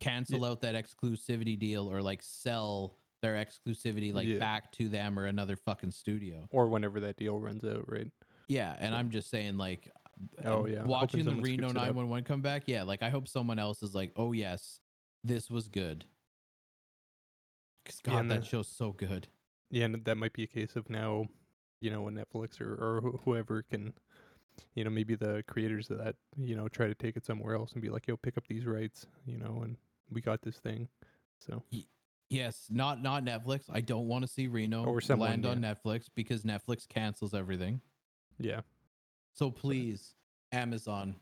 cancel out that exclusivity deal or like sell their exclusivity like Yeah. back to them or another fucking studio. Or whenever that deal runs out, right? Yeah, and I'm just saying, like, Oh, yeah, watching the Reno scoops it up. 911 come back. Yeah, like I hope someone else is like, oh yes, this was good. Because God, that the- show's so good. Yeah, and that might be a case of now, you know, when Netflix or, or wh- whoever can, you know, maybe the creators of that, you know, try to take it somewhere else and be like, yo, pick up these rights, you know, and we got this thing. So, Yes, not not Netflix. I don't want to see Reno Or someone, land on Netflix because Netflix cancels everything. yeah. So please, Amazon,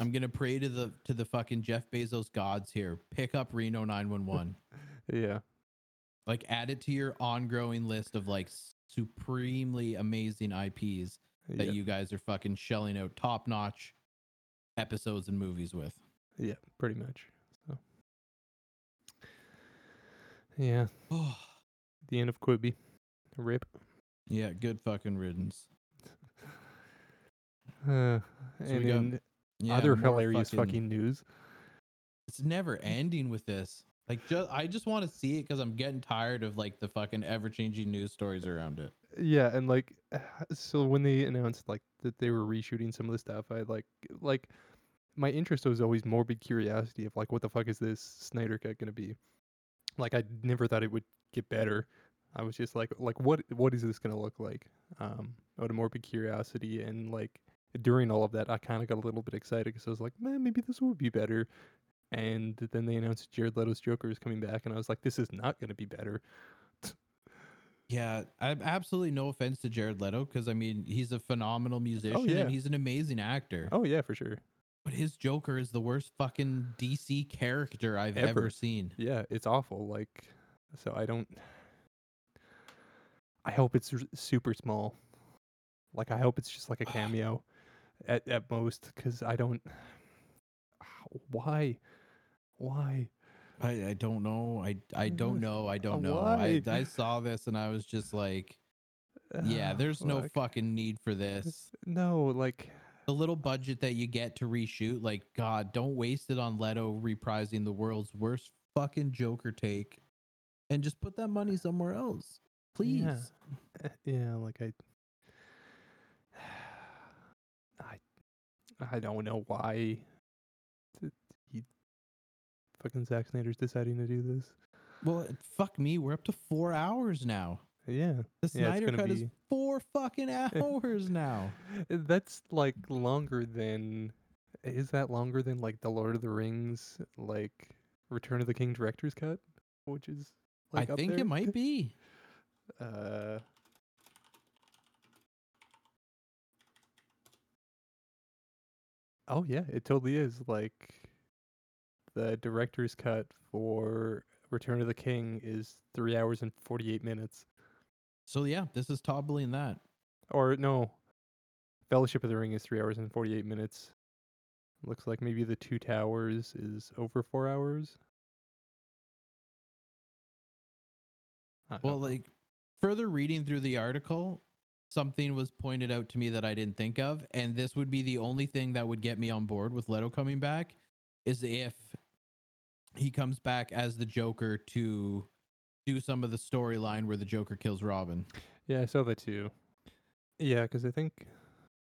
I'm gonna pray to the to the fucking Jeff Bezos gods here. Pick up Reno 911. Yeah. like add it to your ongoing list of like supremely amazing IPs that yeah. you guys are fucking shelling out top notch episodes and movies with. yeah, pretty much. So, yeah, the end of Quibi. Rip. yeah, good fucking riddance. Uh, So and Yeah, other hilarious fucking news. It's never ending with this. Like, just I just want to see it because I'm getting tired of like the fucking ever changing news stories around it. Yeah, and like, so when they announced like that they were reshooting some of the stuff, I like like my interest was always morbid curiosity of like, what the fuck is this Snyder cut gonna be? Like, I never thought it would get better. I was just like, like what what is this gonna look like? Um, out of morbid curiosity, and like during all of that, I kind of got a little bit excited because I was like, man, maybe this would be better. And then they announced Jared Leto's Joker is coming back, and I was like, this is not gonna be better. Yeah, I have absolutely no offense to Jared Leto because I mean he's a phenomenal oh, musician Oh, yeah. and he's an amazing actor. Oh yeah, for sure. But his Joker is the worst fucking DC character I've ever, Ever. seen. Yeah, it's awful. Like, so I don't. I hope it's r- super small. Like, I hope it's just like a cameo, at at most, because I don't. Why? Why? I, I don't know. I I don't know. I don't know. I why? I saw this and I was just like, yeah, Ah, there's no fuck. fucking need for this. No, like, The little budget that you get to reshoot, like God, don't waste it on Leto reprising the world's worst fucking Joker take, and just put that money somewhere else, please. Yeah. yeah, like I. I I don't know why. Fucking Zack Snyder's deciding to do this. Well, fuck me. We're up to four hours now. Yeah. The Yeah, Snyder gonna cut is four fucking hours now. That's like longer than is that longer than like the Lord of the Rings like Return of the King director's cut, which is like I think there? it might be. Uh Oh yeah, it totally is. Like the director's cut for Return of the King is 3 hours and 48 minutes. So yeah, this is toppling that. Or no, Fellowship of the Ring is three hours and forty-eight minutes. Looks like maybe the Two Towers is over four hours. Well, know. like further reading through the article, something was pointed out to me that I didn't think of, and this would be the only thing that would get me on board with Leto coming back, is if he comes back as the Joker to do some of the storyline where the Joker kills Robin. Yeah, I saw that too. Yeah, because I think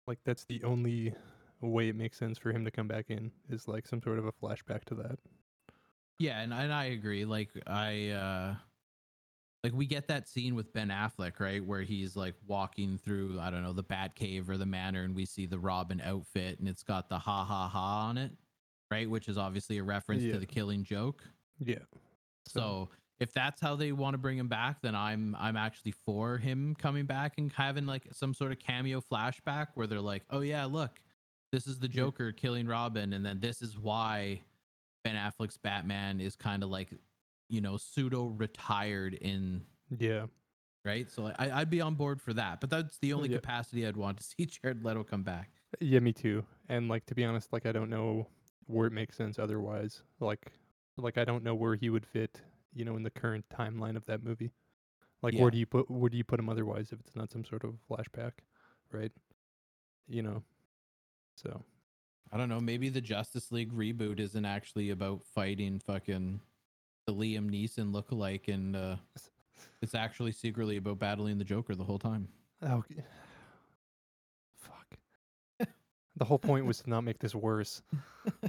like that's the only way it makes sense for him to come back in is like some sort of a flashback to that. Yeah, and, and I agree. Like I uh like we get that scene with Ben Affleck, right? Where he's like walking through, I don't know, the Bat Cave or the manor and we see the Robin outfit and it's got the ha ha ha on it, right? Which is obviously a reference Yeah. to the killing joke. Yeah. So if that's how they want to bring him back, then I'm I'm actually for him coming back and having like some sort of cameo flashback where they're like, oh yeah, look, this is the Yeah. Joker killing Robin, and then this is why Ben Affleck's Batman is kind of like, you know, pseudo retired in yeah. right. So I, I'd be on board for that, but that's the only Yeah. capacity I'd want to see Jared Leto come back. Yeah, me too. And like to be honest, like I don't know where it makes sense otherwise. Like like I don't know where he would fit, you know, in the current timeline of that movie. Like Yeah. where do you put where do you put him otherwise if it's not some sort of flashback, right? You know. So I don't know. Maybe the Justice League reboot isn't actually about fighting fucking the Liam Neeson lookalike, and uh, it's actually secretly about battling the Joker the whole time. oh g- fuck. The whole point was to not make this worse.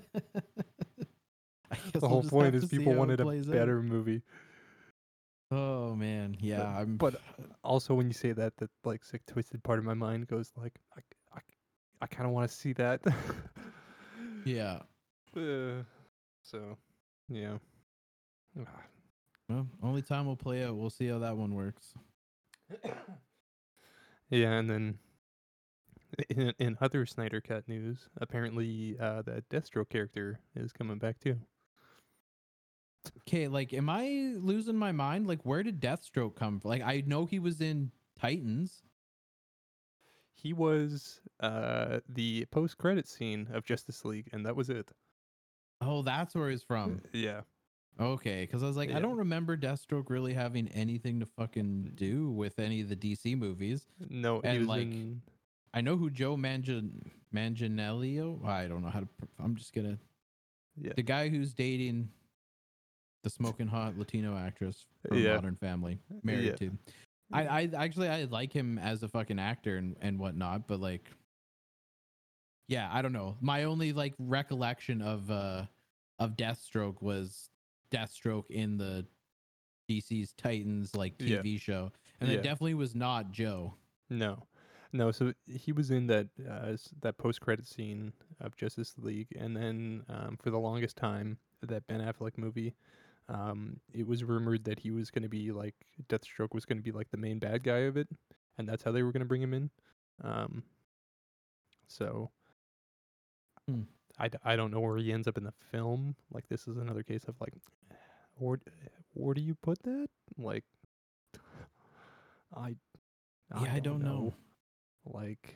I guess The whole point is people wanted a plays out. better movie. Oh man, yeah. I'm. but Also, when you say that, that like sick twisted part of my mind goes like, I, I, I kind of want to see that. yeah. Uh, so, yeah. Ah, Well, only time will play out. We'll see how that one works. yeah, and then in, in other Snyder Cut news, apparently uh, that Deathstroke character is coming back too. Okay, like, am I losing my mind? Like, where did Deathstroke come from? Like, I know he was in Titans. He was uh, the post credit scene of Justice League, and that was it. Oh, that's where he's from. Yeah. Okay, because I was like, I don't remember Deathstroke really having anything to fucking do with any of the DC movies. No, he And, was like, in. I know who Joe Mangan Manganiello. I don't know how to. I'm just gonna Yeah. the guy who's dating the smoking hot Latino actress from Yeah. Modern Family, married Yeah. to. I, I actually I like him as a fucking actor and, and whatnot, but like, yeah, I don't know. My only like recollection of uh of Deathstroke was Deathstroke in the DC's Titans like Yeah. TV show, and Yeah. it definitely was not Joe. No, no. So he was in that uh, that post credit scene of Justice League, and then um, for the longest time, that Ben Affleck movie, um, it was rumored that he was going to be like Deathstroke was going to be like the main bad guy of it, and that's how they were going to bring him in. Um, so. Hmm. I, I don't know where he ends up in the film. Like this is another case of like, where where do you put that? Like, I Yeah, I don't know. Like,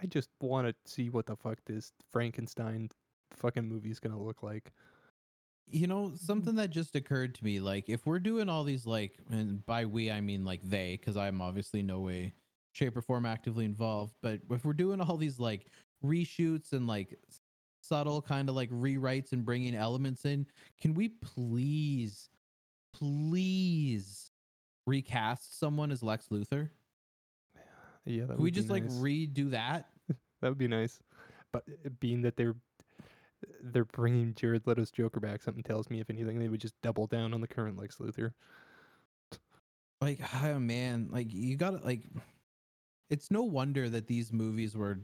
I just want to see what the fuck this Frankenstein fucking movie's gonna look like. You know, mm. something that just occurred to me, like if we're doing all these like and by we I mean like they, because I'm obviously no way, shape or form actively involved, but if we're doing all these like reshoots and like subtle kind of like rewrites and bringing elements in, can we please, please recast someone as Lex Luthor? Yeah, that we just like redo that? that would be nice. But uh, being that they're they're bringing Jared Leto's Joker back, something tells me if anything they would just double down on the current Lex Luthor. like oh man like you gotta like it's no wonder that these movies were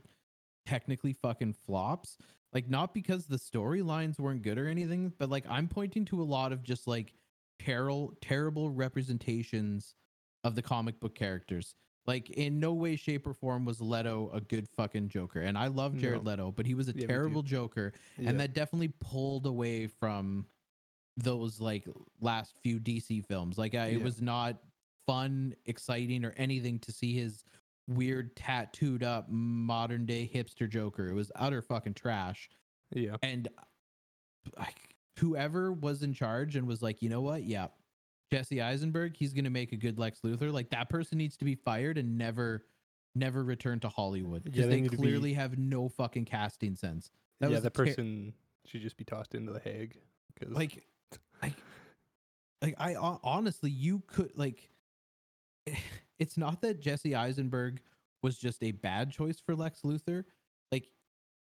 technically fucking flops like not because the storylines weren't good or anything but like i'm pointing to a lot of just like terrible terrible representations of the comic book characters like in no way shape or form was leto a good fucking joker and i love jared No. leto but he was a Yeah, terrible joker Yeah. and that definitely pulled away from those like last few DC films. Like uh, it Yeah. was not fun, exciting, or anything to see his weird tattooed up modern day hipster Joker. It was utter fucking trash. yeah, And like whoever was in charge and was like, you know what? Yeah, Jesse Eisenberg, he's gonna make a good Lex Luthor. Like that person needs to be fired and never, never return to Hollywood Yeah, because they they, need to be- clearly have no fucking casting sense. That yeah, that ter- person should just be tossed into the Hague. Cause like like like i honestly you could like it's not that jesse eisenberg was just a bad choice for lex luthor like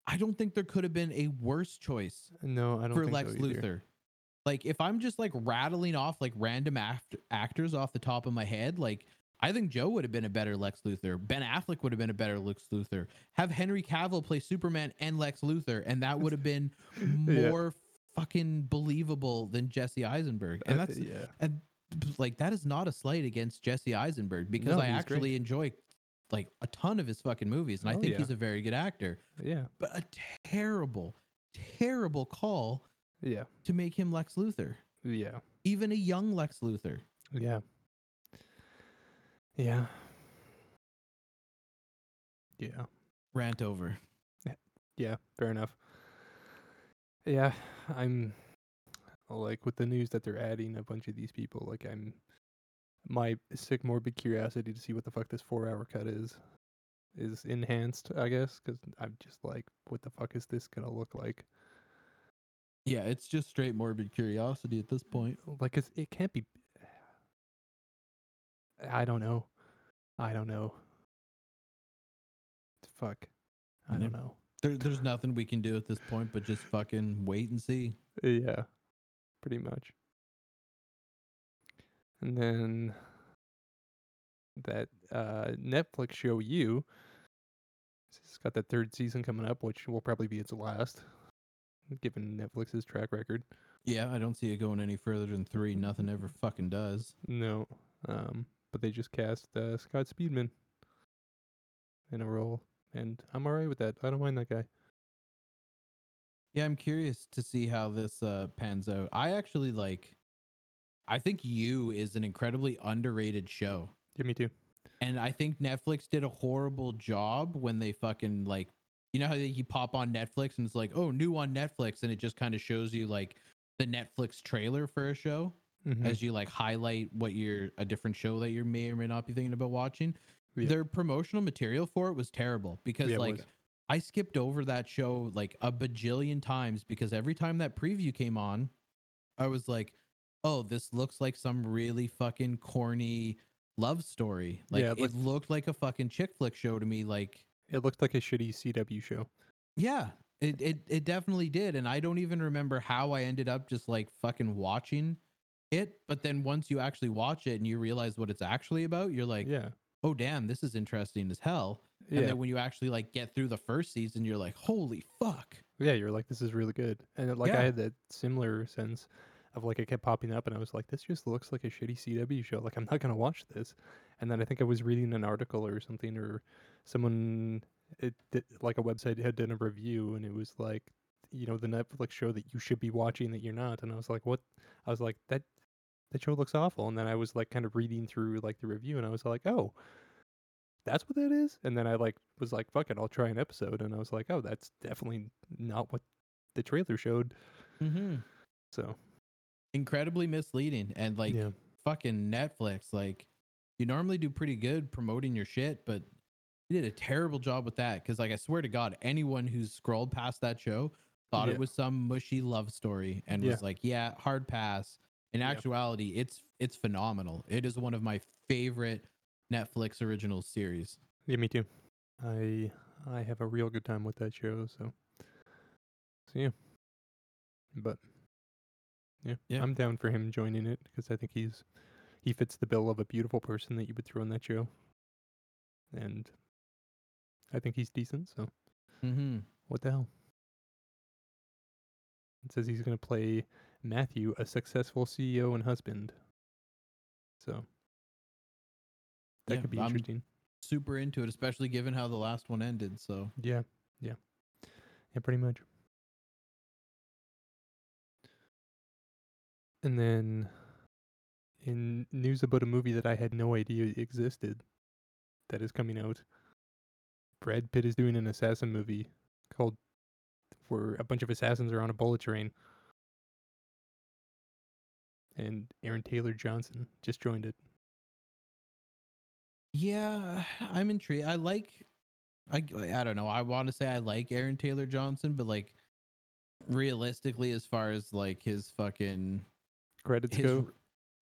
i don't think there could have been a worse choice no, I don't for think lex so luthor like if i'm just like rattling off like random act- actors off the top of my head like I think Joe would have been a better Lex Luthor. Ben Affleck would have been a better Lex Luthor. Have Henry Cavill play Superman and Lex Luthor, and that would have been Yeah. more fucking believable than Jesse Eisenberg. And that's yeah, and like that is not a slight against Jesse Eisenberg because No, I actually great. enjoy like a ton of his fucking movies, and I Oh, think yeah. he's a very good actor. yeah, But a terrible, terrible call yeah, to make him Lex Luthor, yeah, even a young Lex Luthor. yeah, yeah, yeah. Rant over. Yeah, fair enough. Yeah, I'm like with the news that they're adding a bunch of these people. Like I'm my sick morbid curiosity to see what the fuck this four hour cut is is enhanced. I guess because I'm just like, what the fuck is this gonna look like? Yeah, it's just straight morbid curiosity at this point. Like it's, it can't be. I don't know. I don't know. Fuck. I don't know. There, there's nothing we can do at this point but just fucking wait and see. Yeah, pretty much. And then that uh, Netflix show you. It's got that third season coming up, which will probably be its last, given Netflix's track record. Yeah, I don't see it going any further than three. Nothing ever fucking does. No, um, but they just cast uh, Scott Speedman in a role, and I'm alright with that. I don't mind that guy. Yeah, I'm curious to see how this uh, pans out. I actually like. I think You is an incredibly underrated show, Yeah, me too. and I think Netflix did a horrible job when they fucking like. You know how you pop on Netflix and it's like, oh, new on Netflix, and it just kind of shows you like the Netflix trailer for a show Mhm. as you like highlight what you're a different show that you may or may not be thinking about watching. Yeah. Their promotional material for it was terrible because Yeah, like. I skipped over that show like a bajillion times because every time that preview came on, I was like, "Oh, this looks like some really fucking corny love story." Like Yeah, it it looked like a fucking chick flick show to me. Like, It looked like a shitty CW show. yeah, it it it definitely did, and I don't even remember how I ended up just like fucking watching it. But then once you actually watch it and you realize what it's actually about, you're like, yeah, "Oh, damn, this is interesting as hell." yeah, And then when you actually like get through the first season, you're like, "Holy fuck!" yeah. You're like, this is really good, and like Yeah. I had that similar sense of like it kept popping up, and I was like, this just looks like a shitty CW show. Like I'm not gonna watch this. And then I think I was reading an article or something, or someone it did, like a website had done a review, and it was like, you know, the Netflix show that you should be watching that you're not. And I was like, what? I was like, that that show looks awful. And then I was like, kind of reading through like the review, and I was like, oh. That's what that is, and then I like was like, "Fuck it, I'll try an episode," and I was like, "Oh, that's definitely not what the trailer showed." Mm-hmm. So Incredibly misleading and like yeah, fucking Netflix. Like, you normally do pretty good promoting your shit, but you did a terrible job with that. Because like, I swear to God, anyone who's scrolled past that show thought Yeah. it was some mushy love story and Yeah. was like, "Yeah, hard pass." In Yeah. actuality, it's it's phenomenal. It is one of my favorite Netflix original series. yeah, me too. I I have a real good time with that show. So so yeah, but yeah, Yeah. I'm down for him joining it because I think he's he fits the bill of a beautiful person that you would throw in that show, and I think he's decent. So Mm-hmm. what the hell? It says he's going to play Matthew, a successful CEO and husband. So that Yeah, could be I'm- interesting. Super into it, especially given how the last one ended. So Yeah, yeah, yeah, pretty much. And then, in news about a movie that I had no idea existed, that is coming out. Brad Pitt is doing an assassin movie called where a bunch of assassins are on a bullet train. and Aaron Taylor Johnson just joined it. Yeah, I'm intrigued. I like, I I don't know. I want to say I like Aaron Taylor Johnson, but like, realistically, as far as like his fucking Credits his, go.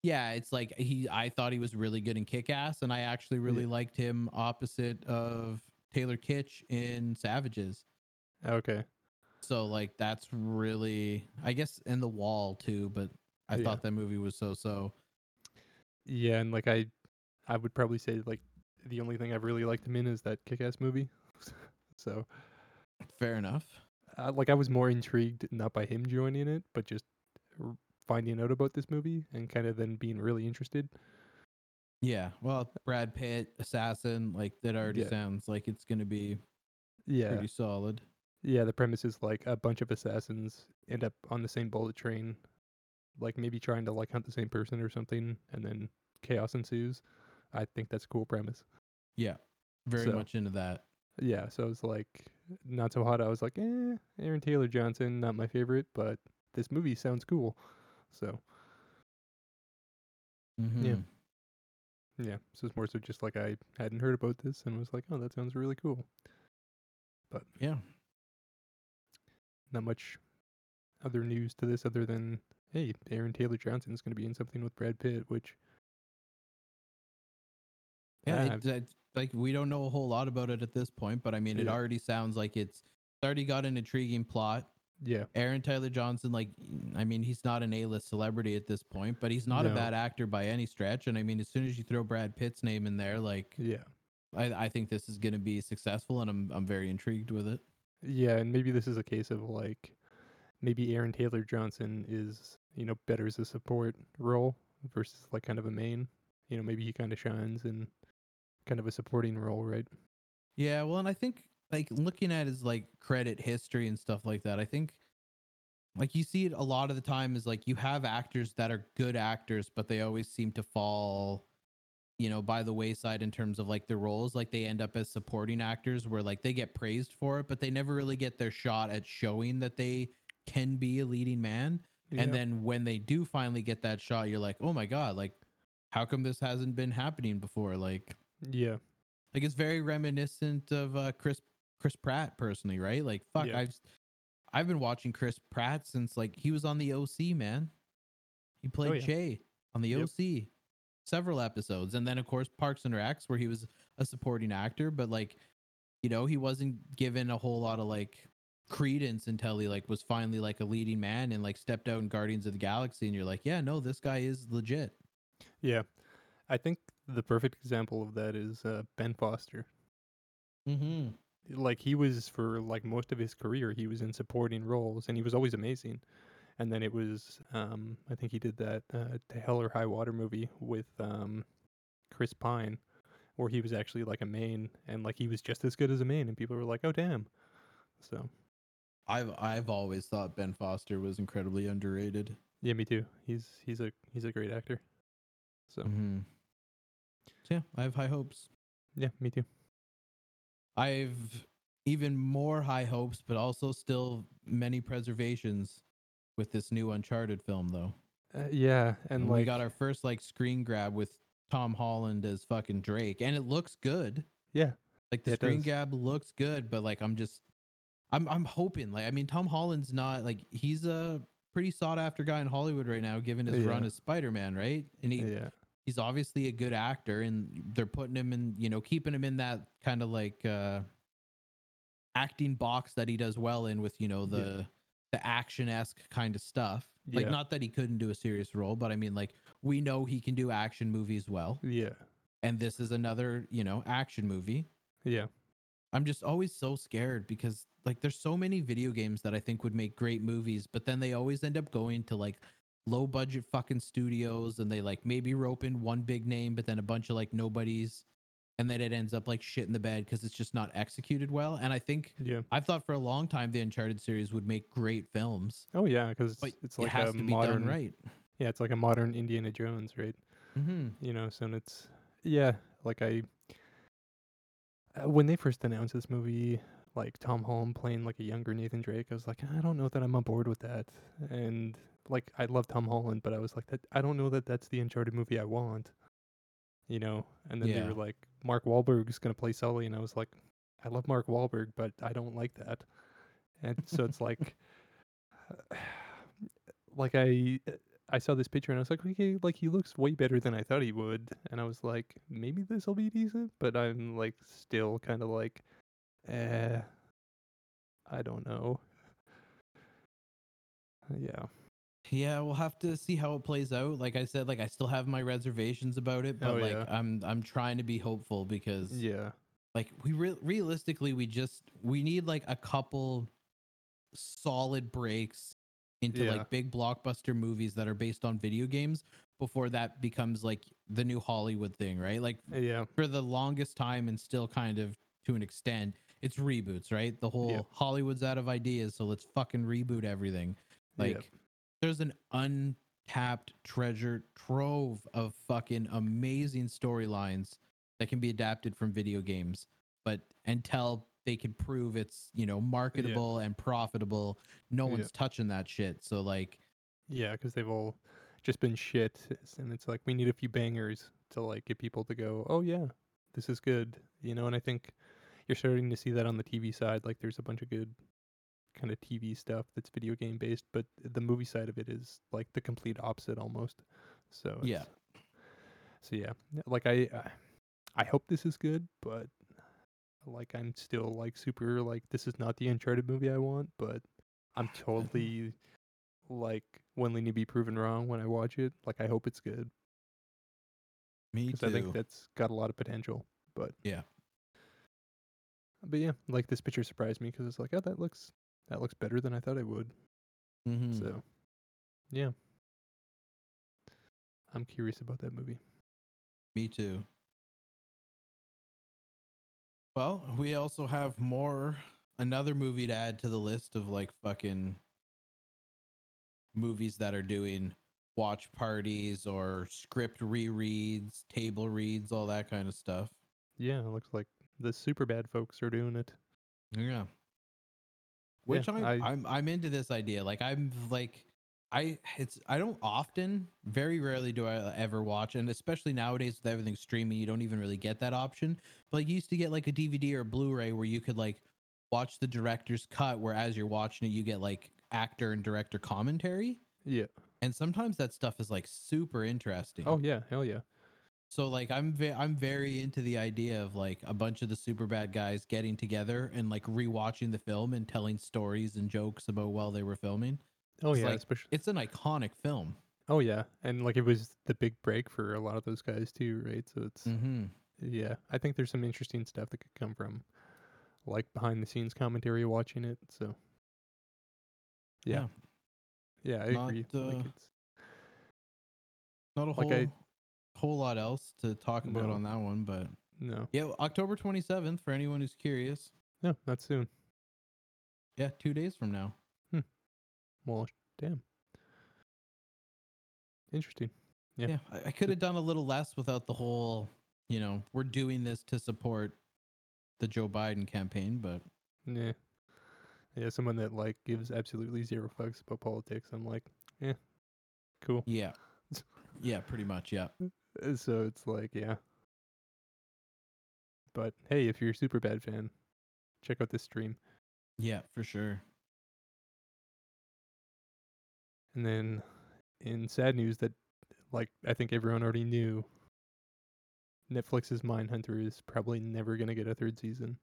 Yeah, it's like he. I thought he was really good in Kick Ass, and I actually really Yeah. liked him opposite of Taylor Kitsch in Savages. Okay. So like, that's really, I guess, in the Wall too. But I Yeah. thought that movie was so so. Yeah, and like I, I would probably say like the only thing I've really liked him in is that Kick-Ass movie. so, Fair enough. uh, like I was more intrigued not by him joining it, but just finding out about this movie and kind of then being really interested. Yeah, well, Brad Pitt, assassin, like that already Yeah. sounds like it's gonna be Yeah. pretty solid. Yeah, the premise is like a bunch of assassins end up on the same bullet train, like maybe trying to like hunt the same person or something, and then chaos ensues. I think that's a cool premise. Yeah, very So- much into that. Yeah, so it's like not so hot. I was like, eh, Aaron Taylor Johnson, not my favorite, but this movie sounds cool. So Mhm. yeah, so it's more so just like I hadn't heard about this and was like, oh, that sounds really cool. But yeah, Not much other news to this other than hey, Aaron Taylor Johnson is going to be in something with Brad Pitt, which yeah. Yeah, It's, it's like we don't know a whole lot about it at this point, but I mean, it Yeah. already sounds like it's it's already got an intriguing plot. Yeah, Aaron Taylor Johnson, like, I mean, he's not an A-list celebrity at this point, but he's not a bad actor by any stretch. And I mean, as soon as you throw Brad Pitt's name in there, like, yeah. I, I think this is going to be successful, and I'm I'm very intrigued with it. Yeah, and maybe this is a case of like maybe Aaron Taylor Johnson is, you know, better as a support role versus like kind of a main. You know, maybe he kind of shines in kind of a supporting role, right? Yeah, well, and I think like looking at his like credit history and stuff like that, I think like you see it a lot of the time is like you have actors that are good actors, but they always seem to fall, you know, by the wayside in terms of like their roles. Like they end up as supporting actors where like they get praised for it, but they never really get their shot at showing that they can be a leading man. And then when they do finally get that shot, you're like, oh my God, like how come this hasn't been happening before? Like yeah, like it's very reminiscent of uh, Chris Chris Pratt personally, right? Like fuck, Yeah. I've I've been watching Chris Pratt since like he was on the OC, man. He played Oh, yeah. Che on the Yep. OC several episodes, and then of course Parks and Recs, where he was a supporting actor, but like you know he wasn't given a whole lot of like credence until he like was finally like a leading man and like stepped out in Guardians of the Galaxy, and you're like, yeah, no, this guy is legit. yeah. I think the perfect example of that is uh, Ben Foster. Mm-hmm. Like he was for like most of his career, he was in supporting roles, and he was always amazing. And then it was, um, I think he did that uh, To Hell or High Water movie with um, Chris Pine, where he was actually like a main, and like he was just as good as a main, and people were like, "Oh damn!" So I've I've always thought Ben Foster was incredibly underrated. yeah, me too. He's he's a he's a great actor. So Mm-hmm. So yeah, I have high hopes. yeah, me too. I've even more high hopes, but also still many preservations with this new Uncharted film, though. Uh, yeah, and And like we got our first like screen grab with Tom Holland as fucking Drake, and it looks good. yeah, Like the screen does. grab looks good, but like I'm just, I'm I'm hoping. Like I mean, Tom Holland's not like he's a pretty sought after guy in Hollywood right now, given his run as Spider Man, right? And he yeah, he's obviously a good actor and they're putting him in you know keeping him in that kind of like uh acting box that he does well in with you know the Yeah. the action-esque kind of stuff. Like Yeah. not that he couldn't do a serious role but i mean like we know he can do action movies well. Yeah, and this is another you know action movie. Yeah, i'm just always so scared because like there's so many video games that i think would make great movies but then they always end up going to like low budget fucking studios and they like maybe rope in one big name but then a bunch of like nobodies and then it ends up like shit in the bed because it's just not executed well and i think yeah. i've thought for a long time the uncharted series would make great films Oh yeah, because it's it like has a to be modern, right yeah, it's like a modern Indiana Jones, right? mm-hmm. you know so it's yeah like i uh, when they first announced this movie like tom holland playing like a younger nathan drake i was like i don't know that i'm on board with that and like I love Tom Holland, but I was like that I don't know that that's the Uncharted movie I want. You know, and then they were like Mark Wahlberg's gonna play Sully, and I was like, I love Mark Wahlberg, but I don't like that. And so it's like, like I I saw this picture and I was like, okay, like he looks way better than I thought he would, and I was like, maybe this will be decent, but I'm like still kind of like, eh, I don't know. Yeah. Yeah, we'll have to see how it plays out. Like I said, like I still have my reservations about it, but Oh, like yeah. I'm I'm trying to be hopeful because Yeah. like we re- realistically we just we need like a couple solid breaks into Yeah. like big blockbuster movies that are based on video games before that becomes like the new Hollywood thing, right? Like uh, Yeah. for the longest time and still kind of to an extent, it's reboots, right? The whole. Hollywood's out of ideas, so let's fucking reboot everything. Like Yep. There's an untapped treasure trove of fucking amazing storylines that can be adapted from video games, but until they can prove it's, you know, marketable and profitable, no Yeah. one's touching that shit. So like Yeah, because they've all just been shit, and it's like we need a few bangers to like get people to go, oh yeah, this is good, you know. And I think you're starting to see that on the TV side. Like, there's a bunch of good kind of TV stuff that's video game based, but the movie side of it is like the complete opposite almost. So Yeah. So yeah, like I, I, I hope this is good, but like I'm still like super like this is not the Uncharted movie I want, but I'm totally like willing to be proven wrong when I watch it. Like I hope it's good me because I think that's got a lot of potential. But Yeah. but yeah, like this picture surprised me because it's like oh that looks that looks better than I thought it would. Mm-hmm. So yeah, I'm curious about that movie. Me too. Well, we also have more another movie to add to the list of like fucking movies that are doing watch parties or script rereads, table reads, all that kind of stuff. Yeah, it looks like the Superbad folks are doing it. Yeah. Which I'm, I- I'm I'm into this idea. Like I'm like I it's I don't often, very mm. rarely do I uh, ever watch, and especially nowadays with everything streaming, you don't even really get that option. But like you used to get like a DVD or a Blu-ray where you could like watch the director's cut, where as you're watching it, you get like actor and director commentary. Yeah. And sometimes that stuff is like super interesting. Oh yeah, hell yeah. So like I'm ve- I'm very into the idea of like a bunch of the Superbad guys getting together and like rewatching the film and telling stories and jokes about while they were filming. Oh It's yeah, like- especially. It's an iconic film. Oh yeah, and like it was the big break for a lot of those guys too, right? So it's Mm-hmm. yeah. I think there's some interesting stuff that could come from like behind the scenes commentary watching it. So yeah, yeah, I Not, agree. like uh, it's Not a Like whole I- whole lot else to talk about No. on that one, but no, yeah, October 27th for anyone who's curious. no, not soon. Yeah, two days from now. Hmm. Well, damn, interesting. Yeah. Yeah, I, I could have done a little less without the whole, you know, we're doing this to support the Joe Biden campaign, but Yeah, yeah. Someone that like gives absolutely zero fucks about politics. I'm like, yeah, cool. yeah. Yeah, pretty much, yeah. Uh, So it's like, yeah. But hey, if you're a Superbad fan, check out this stream. Yeah, for sure. And then in sad news that like I think everyone already knew Netflix's Mindhunter is probably never gonna get a third season.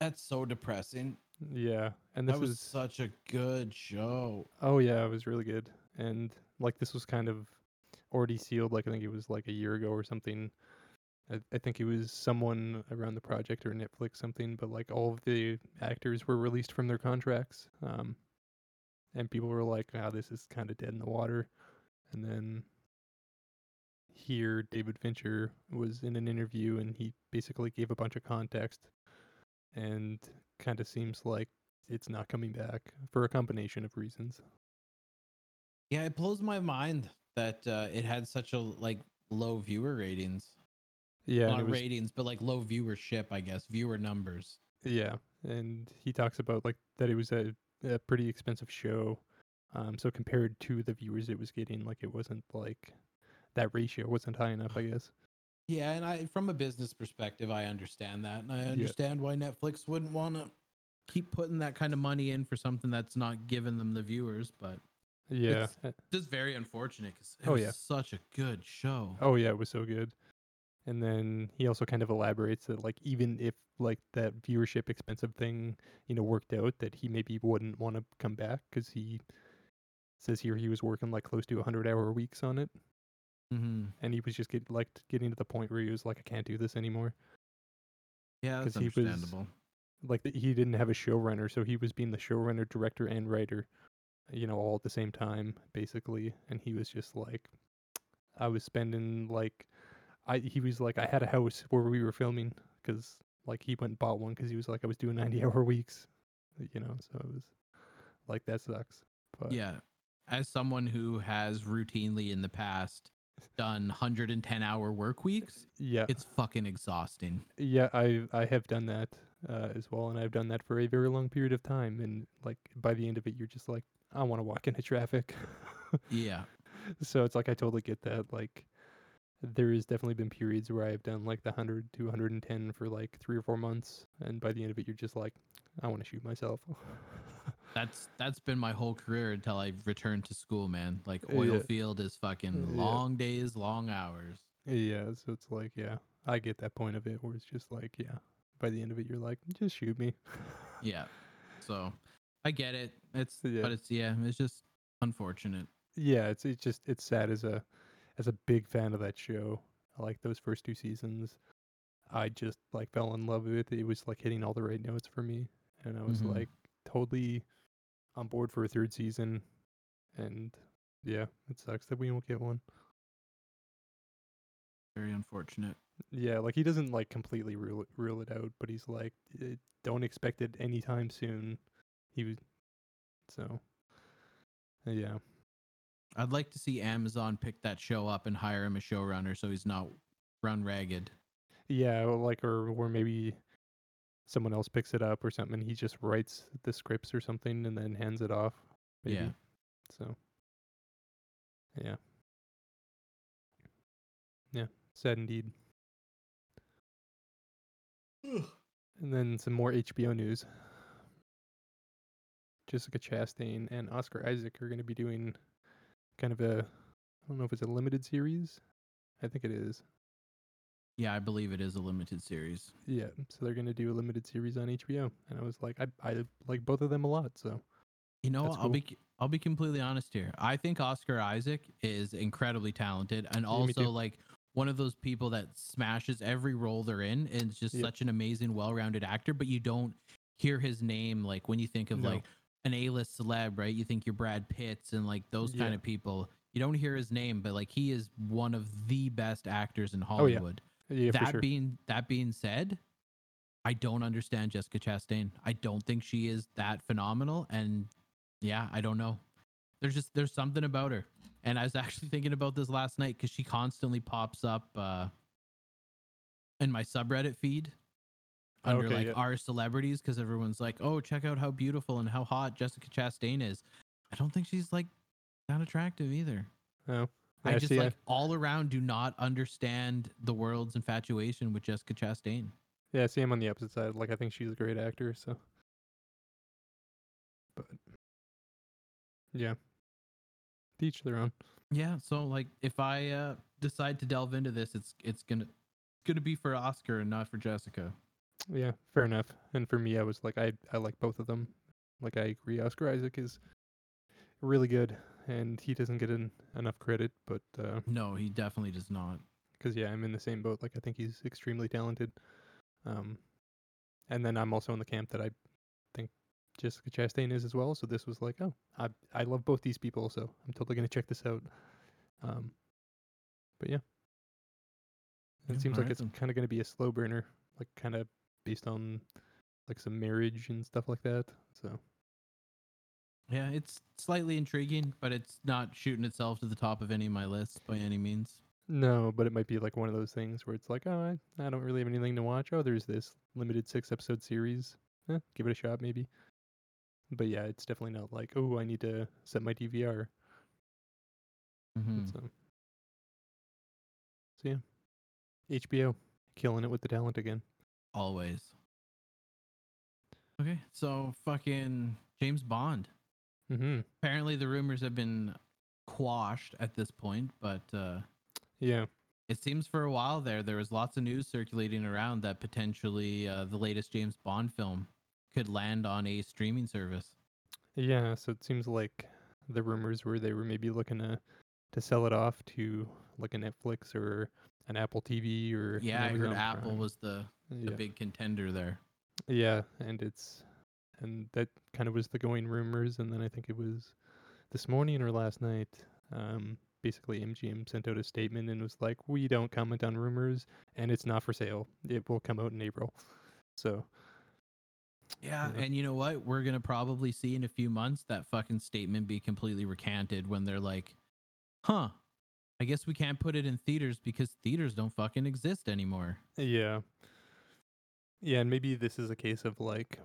That's so depressing. Yeah. And this that was is such a good show. oh yeah, it was really good. And like this was kind of already sealed, like I think it was like a year ago or something. I, I think it was someone around the project or Netflix something, but like all of the actors were released from their contracts. Um and people were like, "Ah, this is kind of dead in the water." And then here David Fincher was in an interview and he basically gave a bunch of context and kind of seems like it's not coming back for a combination of reasons. Yeah, it blows my mind that uh, it had such a like low viewer ratings. Yeah, Not was, ratings, but like low viewership, I guess, viewer numbers. yeah, and he talks about like that it was a, a pretty expensive show, Um, so compared to the viewers it was getting, like it wasn't like that ratio wasn't high enough, I guess. Yeah, and I from a business perspective, I understand that, and I understand why Netflix wouldn't want to Keep putting that kind of money in for something that's not giving them the viewers, but Yeah. It's- just very unfortunate because it Oh, was yeah. such a good show. Oh yeah, it was so good. And then he also kind of elaborates that like even if like that viewership expensive thing, you know, worked out, that he maybe wouldn't want to come back because he says here he was working like close to 100 hour weeks on it, Mm-hmm. and he was just get like getting to the point where he was like, I can't do this anymore. Yeah, that's 'Cause he was- Like he didn't have a showrunner, so he was being the showrunner, director, and writer, you know, all at the same time basically. And he was just like, I was spending like, I he was like, I had a house where we were filming because like he went and bought one because he was like, I was doing 90 hour weeks, you know. So it was like that sucks. But Yeah. As someone who has routinely in the past done 110 hour work weeks, yeah, it's fucking exhausting. yeah, I I have done that uh, as well, and I've done that for a very long period of time. And like by the end of it, you're just like, I want to walk into traffic. Yeah. so it's like I totally get that. Like there has definitely been periods where I've done like the 100 to 110 for like three or four months, and by the end of it, you're just like, I want to shoot myself. That's that's been my whole career until I returned to school, man. Like uh, oil Yeah. field is fucking Yeah. long days, long hours. yeah, so it's like, yeah, I get that point of it where it's just like, yeah, by the end of it, you're like, just shoot me. Yeah. So I get it. It's Yeah. but it's yeah, it's just unfortunate. yeah, it's it's just it's sad as a as a big fan of that show. I like those first two seasons. I just like fell in love with it. It was like hitting all the right notes for me, and I was Mhm. like totally on board for a third season. And yeah, it sucks that we won't get one. Very unfortunate. Yeah, like he doesn't like completely rule it, rule it out, but he's like, "Eh, don't expect it anytime soon. He was so. uh, Yeah, I'd like to see Amazon pick that show up and hire him a showrunner so he's not run ragged. Yeah, like or or maybe someone else picks it up or something. and He just writes the scripts or something and then hands it off. Maybe. Yeah. So. Yeah. Yeah. Sad indeed. And then some more HBO news. Jessica Chastain and Oscar Isaac are going to be doing kind of a I don't know if it's a limited series. I think it is. Yeah, I believe it is a limited series. Yeah, so they're gonna do a limited series on HBO, and I was like, I I like both of them a lot. So You know, I'll be I'll be completely honest here. I think Oscar Isaac is incredibly talented and me also like one of those people that smashes every role they're in and is just Yep. such an amazing, well-rounded actor, but you don't hear his name like when you think of No. like an A-list celeb, right? You think you're Brad Pitts and like those kind Yeah. of people. You don't hear his name, but like he is one of the best actors in Oh, yeah. Hollywood. yeah, that for sure. being that being said, I don't understand Jessica Chastain. I don't think she is that phenomenal. And yeah, I don't know. There's just there's something about her. And I was actually thinking about this last night because she constantly pops up uh in my subreddit feed under Okay, like yeah. our celebrities because everyone's like, oh, check out how beautiful and how hot Jessica Chastain is. I don't think she's like that attractive either. oh, I yeah, just see, like all around do not understand the world's infatuation with Jessica Chastain. yeah, see, I'm on the opposite side. Like, I think she's a great actor. So, but yeah, each their own. Yeah, so like if I uh decide to delve into this, it's it's gonna gonna be for Oscar and not for Jessica. Yeah, fair enough. And for me, I was like, I I like both of them. Like, I agree. Oscar Isaac is really good, and he doesn't get en- enough credit. But uh, No, he definitely does not. because yeah, I'm in the same boat. Like I think he's extremely talented. Um, and then I'm also in the camp that I think Jessica Chastain is as well. So this was like, oh, I I love both these people, so I'm totally gonna check this out. Um, but yeah, And Yeah, it seems like alright it's kind of gonna be a slow burner, like kind of based on like some marriage and stuff like that. So Yeah, it's slightly intriguing, but it's not shooting itself to the top of any of my lists by any means. no, but it might be like one of those things where it's like, oh, I, I don't really have anything to watch. Oh, there's this limited six episode series. Eh, give it a shot, maybe. but yeah, it's definitely not like oh I need to set my DVR. Mhm. So, so yeah, HBO killing it with the talent again. Always. Okay, so fucking James Bond. Mm-hmm. Apparently, the rumors have been quashed at this point, but uh, Yeah. it seems for a while there there was lots of news circulating around that potentially uh, the latest James Bond film could land on a streaming service. Yeah, so it seems like the rumors were they were maybe looking to to sell it off to like a Netflix or an Apple TV or Yeah, I heard Amazon Apple Prime. was the, the yeah. big contender there. yeah, and it's and that kind of was the going rumors, and then I think it was this morning or last night. Um, basically, MGM sent out a statement and was like, "We don't comment on rumors, and it's not for sale. It will come out in April." So Yeah, Yeah. and you know what? We're gonna probably see in a few months that fucking statement be completely recanted when they're like, "Huh, I guess we can't put it in theaters because theaters don't fucking exist anymore." Yeah. Yeah, and maybe this is a case of like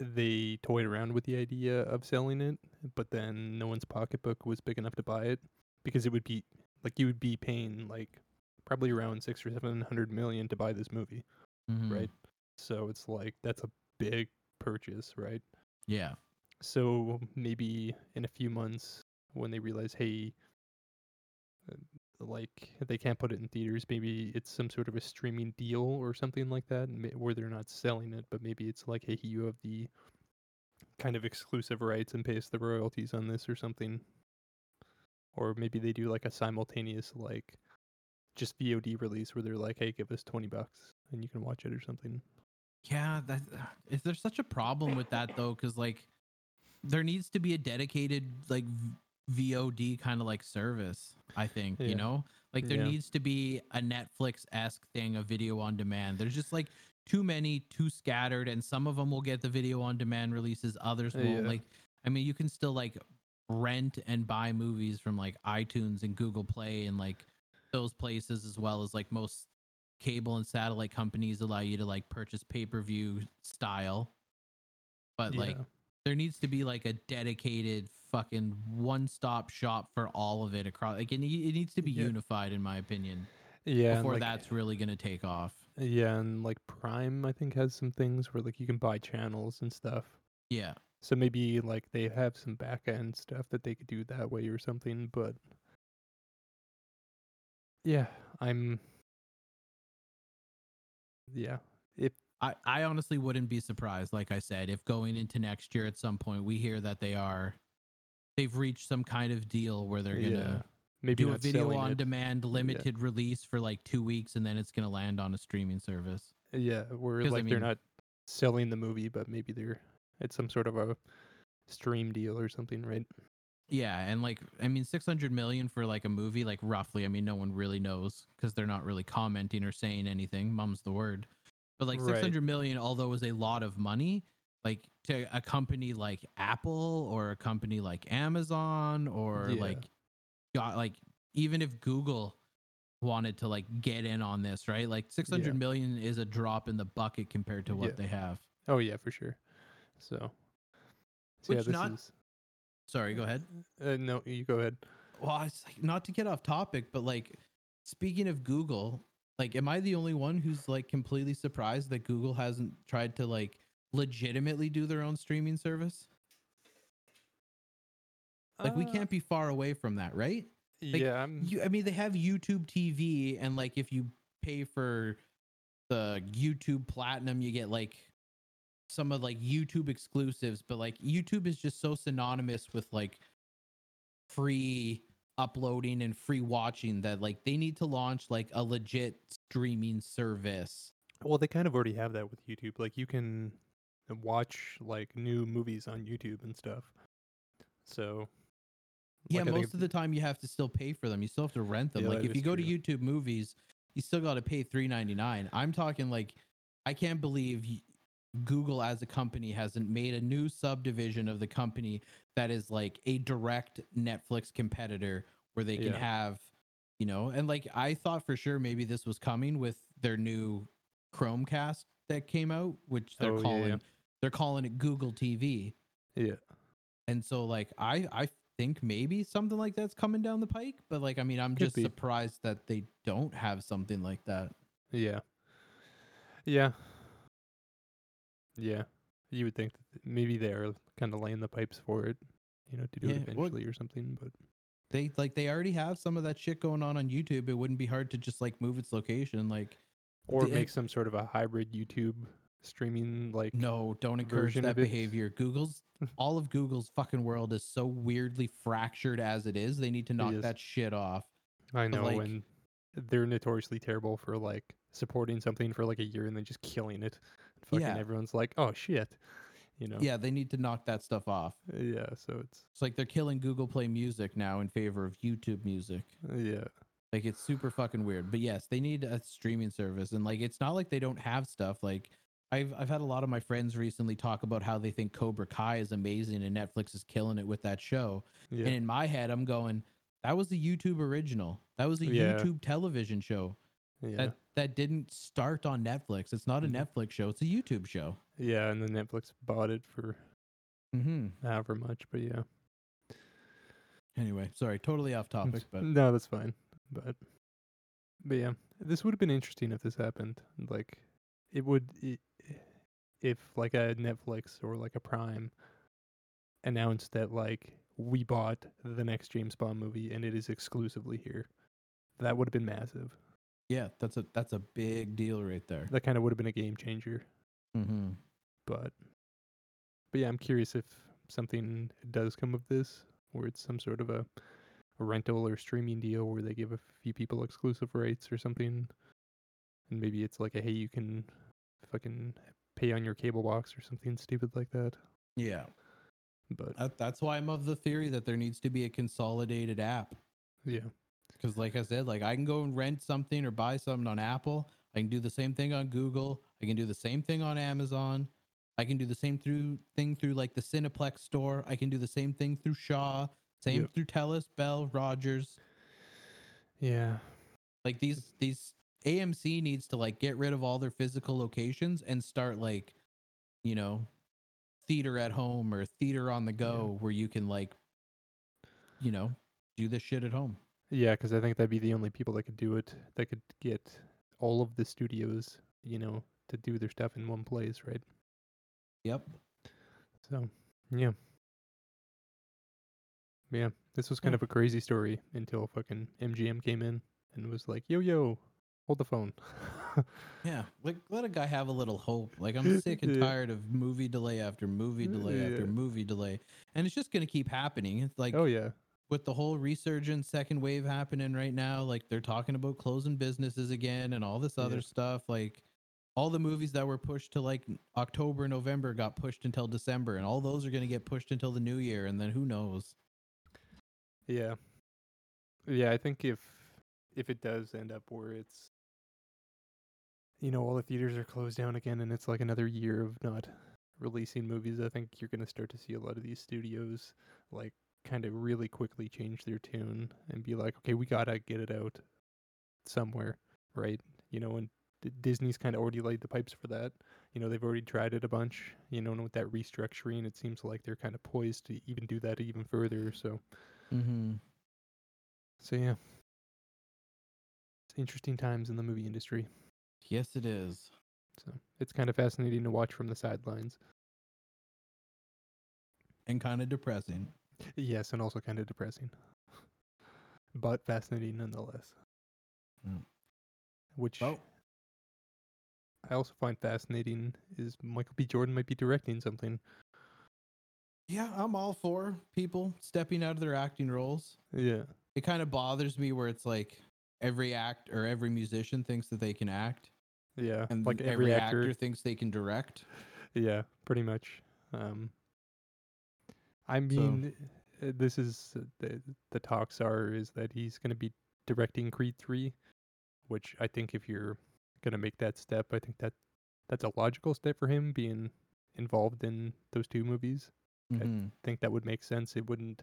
they toyed around with the idea of selling it, but then no one's pocketbook was big enough to buy it because it would be like you would be paying like probably around six or seven hundred million to buy this movie, Mhm. right? So it's like that's a big purchase, right? Yeah. So maybe in a few months when they realize, hey, Uh, like they can't put it in theaters, maybe it's some sort of a streaming deal or something like that, where they're not selling it, but maybe it's like, hey, you have the kind of exclusive rights and pay us the royalties on this or something. Or maybe they do like a simultaneous like just VOD release where they're like, hey, give us twenty bucks and you can watch it or something. Yeah, that is there such a problem with that though? Because like, there needs to be a dedicated like VOD kind of like service. I think Yeah. you know, like there Yeah. needs to be a Netflix esque thing of video on demand. There's just like too many, too scattered, and some of them will get the video on demand releases, others won't. yeah. Like, I mean, you can still like rent and buy movies from like iTunes and Google Play and like those places as well as like most cable and satellite companies allow you to like purchase pay-per-view style but like there needs to be like a dedicated fucking one-stop shop for all of it across like it, it needs to be Yeah. unified in my opinion yeah, before like, that's really going to take off Yeah, and like Prime, I think has some things where like you can buy channels and stuff. yeah So maybe like they have some back end stuff that they could do that way or something. But yeah, I'm. Yeah, if I, I honestly wouldn't be surprised like i said if going into next year at some point we hear that they are they've reached some kind of deal where they're gonna yeah, maybe do a video on it. demand limited release for like two weeks and then it's gonna land on a streaming service Yeah, where 'Cause, I like they're not selling the movie, but maybe they're it's some sort of a stream deal or something, right? Yeah, and like I mean, six hundred million for like a movie, like roughly. I mean, no one really knows because they're not really commenting or saying anything. Mum's the word, but like Right. six hundred million, although is a lot of money, like to a company like Apple or a company like Amazon or Yeah. like got like even if Google wanted to like get in on this, right? Like six hundred million is a drop in the bucket compared to what Yeah. they have. Oh yeah, for sure. So, so yeah, Which this not- is. Sorry, go ahead. Uh, no, you go ahead. Well, it's like not to get off topic, but like speaking of Google, like am I the only one who's like completely surprised that Google hasn't tried to like legitimately do their own streaming service? Like we Uh, can't be far away from that, right? like, yeah, You I mean they have YouTube TV and like if you pay for the YouTube Platinum, you get like some of like YouTube exclusives, but like YouTube is just so synonymous with like free uploading and free watching that like they need to launch like a legit streaming service. Well, they kind of already have that with YouTube. Like you can watch like new movies on YouTube and stuff. So yeah, like, most of the time you have to still pay for them. You still have to rent them. Yeah, like if you go to. YouTube movies, you still got to pay three ninety nine. I'm talking like I can't believe Google as a company hasn't made a new subdivision of the company that is like a direct Netflix competitor where they can Yeah. have, you know, and like I thought for sure maybe this was coming with their new Chromecast that came out, which they're Oh, calling yeah. They're calling it Google TV. Yeah. And so like I I think maybe something like that's coming down the pike, but like I mean I'm Could just be. surprised that they don't have something like that. Yeah. Yeah. Yeah. You would think that maybe they're kind of laying the pipes for it, you know, to do Yeah, it eventually or something. But They like they already have some of that shit going on on YouTube. It wouldn't be hard to just like move its location like or The- make some sort of a hybrid YouTube streaming like No, don't encourage that behavior. Google's all of Google's fucking world is so weirdly fractured as it is. They need to knock that shit off. I know like- and they're notoriously terrible for like supporting something for like a year and then just killing it. Fucking Yeah. everyone's like, "Oh shit." You know. Yeah, they need to knock that stuff off. Yeah, so it's It's like they're killing Google Play Music now in favor of YouTube Music. yeah. Like it's super fucking weird. But yes, they need a streaming service and like it's not like they don't have stuff. Like I've I've had a lot of my friends recently talk about how they think Cobra Kai is amazing and Netflix is killing it with that show. Yeah. And in my head I'm going that was a YouTube original. That was a Yeah. YouTube television show. yeah. That that didn't start on Netflix. It's not a Mhm. Netflix show. It's a YouTube show. yeah, and then Netflix bought it for Mhm. however much, but yeah. Anyway, sorry, totally off topic, but no, that's fine. But but yeah, this would have been interesting if this happened. Like it would if like a Netflix or like a Prime announced that like we bought the next James Bond movie and it is exclusively here. That would have been massive. yeah, that's a that's a big deal right there. That kind of would have been a game changer. Mm-hmm. But but yeah, I'm curious if something does come of this, where it's some sort of a, a rental or streaming deal where they give a few people exclusive rights or something, and maybe it's like a hey, you can fucking pay on your cable box or something stupid like that. Yeah. But That, that's why I'm of the theory that there needs to be a consolidated app. yeah, Because, like I said, like I can go and rent something or buy something on Apple. I can do the same thing on Google. I can do the same thing on Amazon. I can do the same through thing through like the Cineplex store. I can do the same thing through Shaw. Same Yep. through Telus, Bell, Rogers. yeah, Like these these AMC needs to like get rid of all their physical locations and start like, you know, theater at home or theater on the go where you can like, you know, do this shit at home. yeah, because I think that'd be the only people that could do it. That could get all of the studios, you know, to do their stuff in one place, right? Yep. So, yeah. Yeah, this was kind Yeah. of a crazy story until fucking MGM came in and was like, "Yo, yo, hold the phone." Yeah. Like let a guy have a little hope. Like I'm sick and Yeah. tired of movie delay after movie delay Yeah. after movie delay. And it's just gonna keep happening. It's like oh yeah, with the whole resurgence second wave happening right now, like they're talking about closing businesses again and all this other Yeah. stuff. Like all the movies that were pushed to like October, November got pushed until December, and all those are to get pushed until the new year, and then who knows? yeah, yeah. I think if if it does end up where it's, you know, all the theaters are closed down again, and it's like another year of not releasing movies, I think you're gonna start to see a lot of these studios like kind of really quickly change their tune and be like, okay, we gotta get it out somewhere, right? You know, and D- Disney's kind of already laid the pipes for that. You know, they've already tried it a bunch. You know, and with that restructuring, it seems like they're kind of poised to even do that even further. So, Mm-hmm. so yeah, it's interesting times in the movie industry. Yes, it is. So it's kind of fascinating to watch from the sidelines. And kind of depressing. Yes, and also kind of depressing, but fascinating nonetheless. Mm. Which Oh. I also find fascinating is Michael B. Jordan might be directing something. Yeah, I'm all for people stepping out of their acting roles. Yeah, It kind of bothers me where it's like every act or every musician thinks that they can act, yeah, and like every, every, actor. actor. thinks they can direct. Yeah, pretty much. Um, I mean, uh, this is uh, the the talks are is that he's going to be directing Creed three, which I think if you're going to make that step, I think that that's a logical step for him being involved in those two movies. Mhm. think that would make sense. It wouldn't,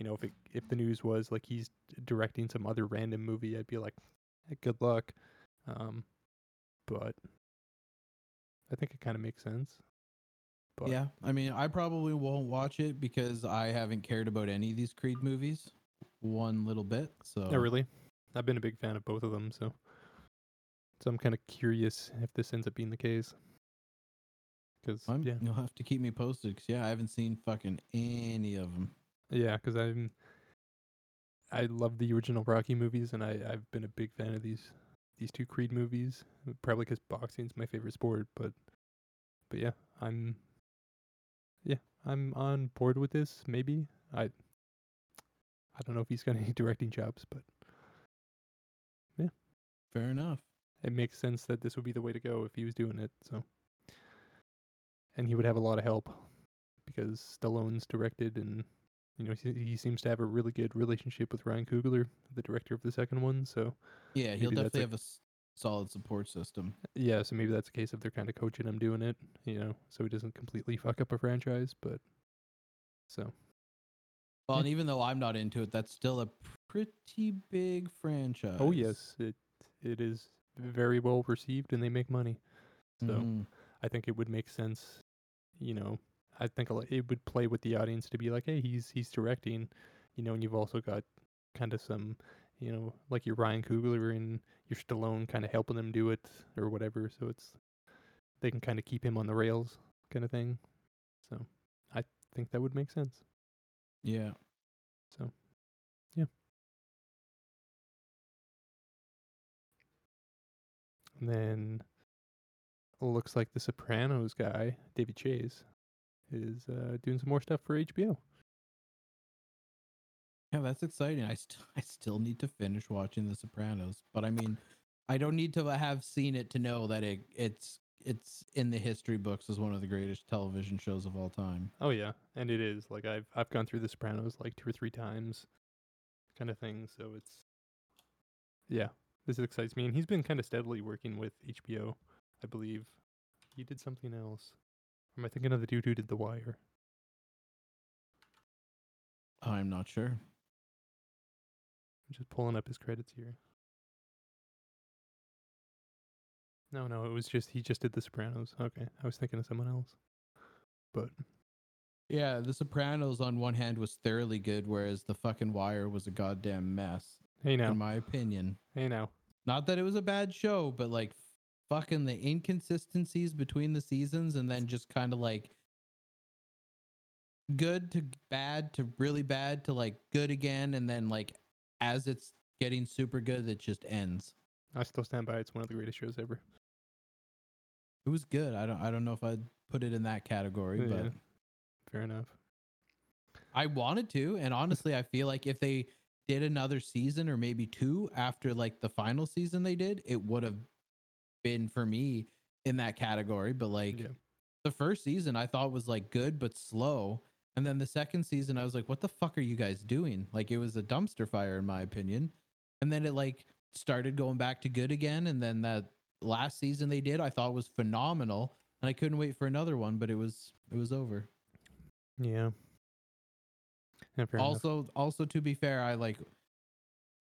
you know, if it, if the news was like he's directing some other random movie, I'd be like, "Eh, good luck. Um, but I think it kind of makes sense. But Yeah, I mean, I probably won't watch it because I haven't cared about any of these Creed movies one little bit. So Not really. I've been a big fan of both of them, so so I'm kind of curious if this ends up being the case. Because yeah, you'll have to keep me posted. Cause yeah, I haven't seen fucking any of them. Yeah, because I'm I love the original Rocky movies, and I I've been a big fan of these these two Creed movies. Probably because boxing's my favorite sport, but but yeah, I'm yeah I'm on board with this. Maybe I I don't know if he's got any directing jobs, but yeah, Fair enough. it makes sense that this would be the way to go if he was doing it. So, and he would have a lot of help because Stallone's directed, and you know he, he seems to have a really good relationship with Ryan Coogler, the director of the second one. So Yeah, he'll definitely a- have a solid support system. yeah, so maybe that's a case of they're kind of coaching him doing it, you know, so he doesn't completely fuck up a franchise. But so Well, and even though I'm not into it, that's still a pretty big franchise. oh yes, it it is very well received, and they make money. So. Mhm. I think it would make sense. You know, I think it would play with the audience to be like, hey, he's he's directing, you know, and you've also got kind of some, you know, like your Ryan Coogler and your Stallone kind of helping them do it or whatever. So it's they can kind of keep him on the rails, kind of thing. So I think that would make sense. yeah. So yeah. And then looks like the Sopranos guy, David Chase, is uh, doing some more stuff for HBO. Yeah, that's exciting. I st- I still need to finish watching The Sopranos, but I mean, I don't need to have seen it to know that it it's it's in the history books as one of the greatest television shows of all time. Oh yeah, and it is like I've I've gone through the Sopranos like two or three times, kind of thing. So it's yeah, this excites me, and he's been kind of steadily working with HBO, I believe. He did something else. Am I thinking of the dude who did The Wire? I'm not sure. I'm just pulling up his credits here. No, no, it was just he just did The Sopranos. Okay, I was thinking of someone else. But Yeah, The Sopranos on one hand was thoroughly good, whereas The fucking Wire was a goddamn mess, hey now, in my opinion. hey now. Not that it was a bad show, but like fucking the inconsistencies between the seasons and then just kind of like good to bad to really bad to like good again and then like as it's getting super good it just ends. I still stand by. It's one of the greatest shows ever. It was good. I don't I don't know if I'd put it in that category, Yeah. but Fair enough. I wanted to and honestly I feel like if they did another season or maybe two after like the final season they did, it would have been for me in that category, but like yeah. the first season I thought was like good but slow. And then the second season I was like, what the fuck are you guys doing? Like it was a dumpster fire in my opinion. And then it like started going back to good again. And then that last season they did, I thought was phenomenal. And I couldn't wait for another one, but it was it was over. Yeah. Yeah, fair enough. also also to be fair, I like